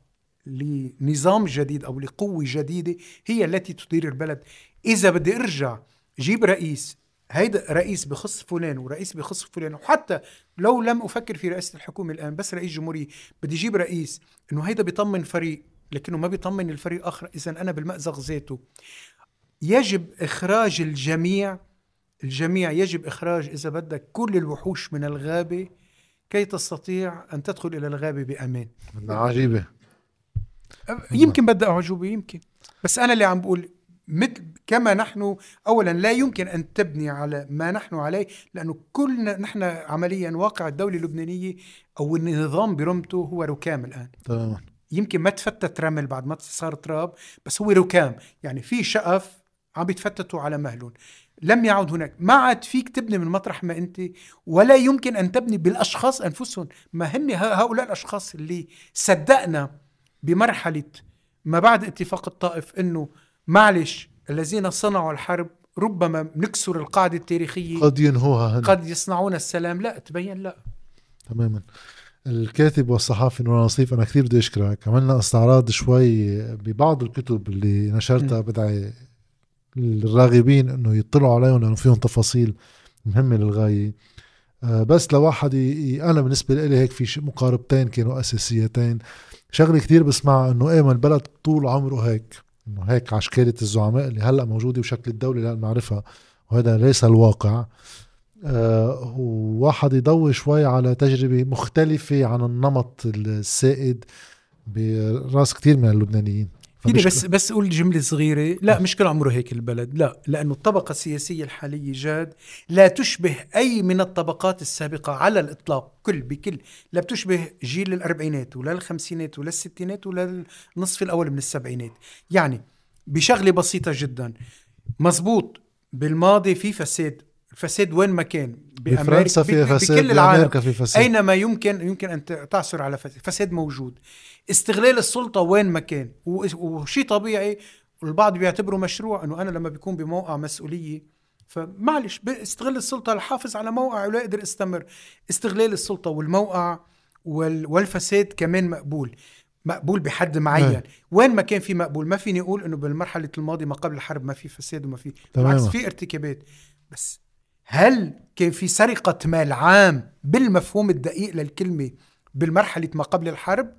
لنظام جديد أو لقوة جديدة هي التي تدير البلد. إذا بدي أرجع جيب رئيس هيدا رئيس بخص فلان ورئيس بخص فلان وحتى لو لم أفكر في رئاسة الحكومة الآن بس رئيس جمهورية بدي أجيب رئيس إنه هيدا بيطمن فريق لكنه ما بيطمن الفريق اخر اذا أنا بالمأزق ذاته يجب إخراج الجميع الجميع يجب إخراج إذا بدك كل الوحوش من الغابة كي تستطيع أن تدخل إلى الغابة بأمان. عجيبة. يمكن بدها أعجوبة يمكن. بس أنا اللي عم بقول مثل كما نحن اولا لا يمكن أن تبني على ما نحن عليه لأنه كلنا نحن عمليا واقع الدولة اللبنانية أو النظام برمته هو ركام الآن. تماما. يمكن ما تفتت رمل بعد ما صار تراب بس هو ركام. يعني في شقف عم بيتفتتوا على مهلهم. لم يعد هناك. ما عاد فيك تبني من مطرح ما أنت ولا يمكن أن تبني بالأشخاص أنفسهم. ما هن هؤلاء الأشخاص اللي صدقنا بمرحلة ما بعد اتفاق الطائف أنه معلش الذين صنعوا الحرب ربما نكسر القاعدة التاريخية. قد ينهوها هن. قد يصنعون السلام. لا تبين لا. تماما. الكاتب والصحافي نور نصيف أنا كثير بدي أشكرك. عملنا استعراض شوي ببعض الكتب اللي نشرتها بدعي الراغبين إنه يطلعوا عليهم لأنه فيهم تفاصيل مهمة للغاية. آه، بس لواحد أنا بالنسبة لي هيك في مقاربتين كانوا أساسيتين. شغلة كثير بسمعها إنه إيه ما البلد طول عمره هيك إنه هيك عشكاله الزعماء اللي هلأ موجودة وشكل الدولة اللي بنعرفها وهذا ليس الواقع. آه وواحد يضوي شوي على تجربة مختلفة عن النمط السائد براس كثير من اللبنانيين. فيني بس بس أقول جملة صغيرة. لا مش كل عمره هيك البلد. لا لأنه الطبقة السياسية الحالية جاد لا تشبه أي من الطبقات السابقة على الإطلاق. كل بكل. لا بتشبه جيل الأربعينات ولا الخمسينات ولا الستينات ولا النصف الأول من السبعينات. يعني بشغلة بسيطة جدا. مزبوط بالماضي في فساد. الفساد وين ما كان؟ بفرنسا في فساد بكل العالم. في فساد. أينما يمكن يمكن أن تعثر على فساد. فساد موجود. استغلال السلطة وين ما كان. وشيء طبيعي البعض بيعتبره مشروع إنه أنا لما بيكون بموقع مسؤولية فمعلش استغل السلطة لحافظ على موقع ولا أقدر استمر استغلال السلطة والموقع والفساد كمان مقبول. مقبول بحد معين. هي. وين ما كان في مقبول. ما فيني أقول إنه بالمرحلة الماضية ما قبل الحرب ما في فساد وما في بالعكس في ارتكابات. بس هل كان في سرقة مال عام بالمفهوم الدقيق للكلمة بالمرحلة ما قبل الحرب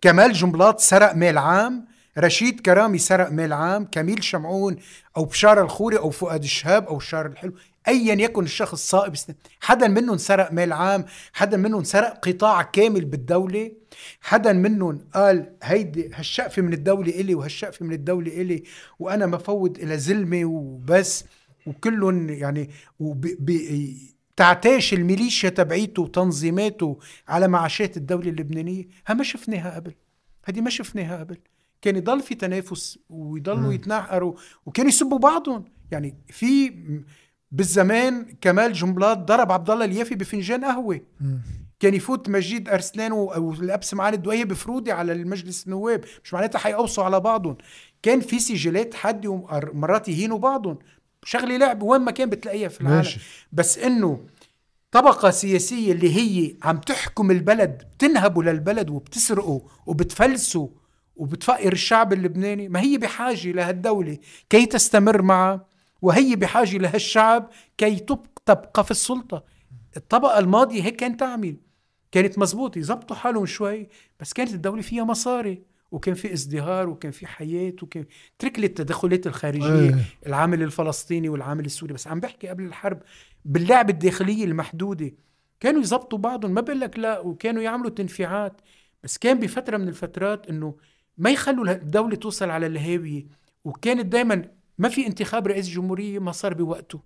كمال جنبلاط سرق مال عام رشيد كرامي سرق مال عام كميل شمعون أو بشار الخوري أو فؤاد الشهاب أو شار الحلو ايا يكن الشخص صائب حدا منهم سرق مال عام حدا منهم سرق قطاع كامل بالدولة حدا منهم قال هيدي هالشقفة من الدولة إلي وهالشقفة من الدولة إلي وأنا مفوض إلى زلمة وبس. وكلهم يعني تعتاش الميليشيا تبعيته وتنظيماته على معاشات الدولة اللبنانية. ها ما شفناها قبل. هذه ما شفناها قبل. كان يضل في تنافس ويضلوا يتنحروا وكانوا يسبوا بعضهم. يعني في بالزمان كمال جنبلاط ضرب عبد الله اليافي بفنجان قهوة. كان يفوت مجيد أرسلان أو الأبس معان الدويه بفرودي على المجلس النواب. مش معناتها حيقوصوا على بعضهم. كان في سجلات حد ومرات يهينوا بعضهم. شغله لعب وين ما كان بتلاقيها في العالم. ماشي. بس إنه طبقة سياسية اللي هي عم تحكم البلد بتنهبوا للبلد وبتسرقوا وبتفلسوا وبتفقر الشعب اللبناني ما هي بحاجة لهالدولة كي تستمر معها وهي بحاجة لهالشعب كي تبقى في السلطة. الطبقة الماضية هيك كانت تعمل. كانت مزبوط يزبطوا حالهم شوي بس كانت الدولة فيها مصاري. وكان في ازدهار وكان في حياة وكان ترك لي التدخلات الخارجية أيه. العامل الفلسطيني والعامل السوري. بس عم بحكي قبل الحرب باللعب الداخلية المحدودة. كانوا يزبطوا بعضهم ما بقول لك لا وكانوا يعملوا تنفيعات. بس كان بفترة من الفترات إنه ما يخلوا الدولة توصل على الهاوية. وكانت دائما ما في انتخاب رئيس جمهورية ما صار بوقته.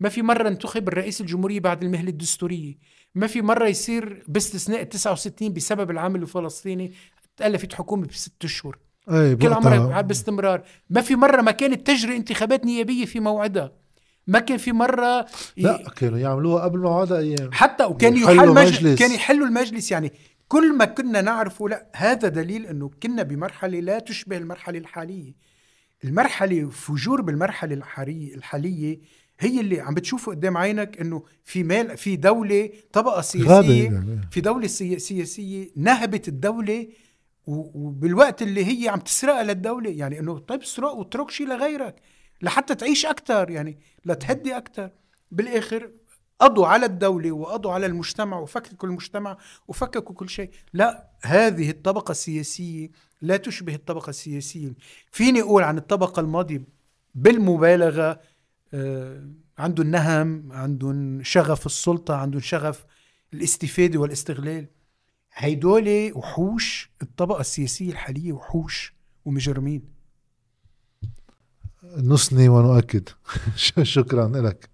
ما في مرة انتخب الرئيس الجمهورية بعد المهلة الدستورية. ما في مرة يصير باستثناء 69 بسبب العامل الفلسطيني. تألفت حكومة بست أشهر. أي كل عمرها باستمرار. ما في مرة ما كانت تجري انتخابات نيابية في موعدها. ما كان في مرة لا كانوا يعملوها قبل موعدها أيام حتى وكان يحل مجلس كان يحلوا المجلس يعني. كل ما كنا نعرفه لا هذا دليل إنه كنا بمرحلة لا تشبه المرحلة الحالية. المرحلة فجور بالمرحلة الحاليه الحالية هي اللي عم بتشوفه قدام عينك إنه في مال في دولة طبقة سياسية. يعني. في دولة سياسية نهبت الدولة وبالوقت اللي هي عم تسرقها للدولة يعني إنه طيب اسرق واترك شيء لغيرك لحتى تعيش أكثر يعني لتهدي أكثر بالآخر قضوا على الدولة وقضوا على المجتمع وفككوا المجتمع وفككوا كل شيء. لا هذه الطبقة السياسية لا تشبه الطبقة السياسية. فيني أقول عن الطبقة الماضية بالمبالغة آه عندهم نهم عندهم شغف السلطة عندهم شغف الاستفادة والاستغلال. هيدول وحوش الطبقة السياسية الحالية وحوش ومجرمين. نصني ونؤكد. [laughs] شكرا لك.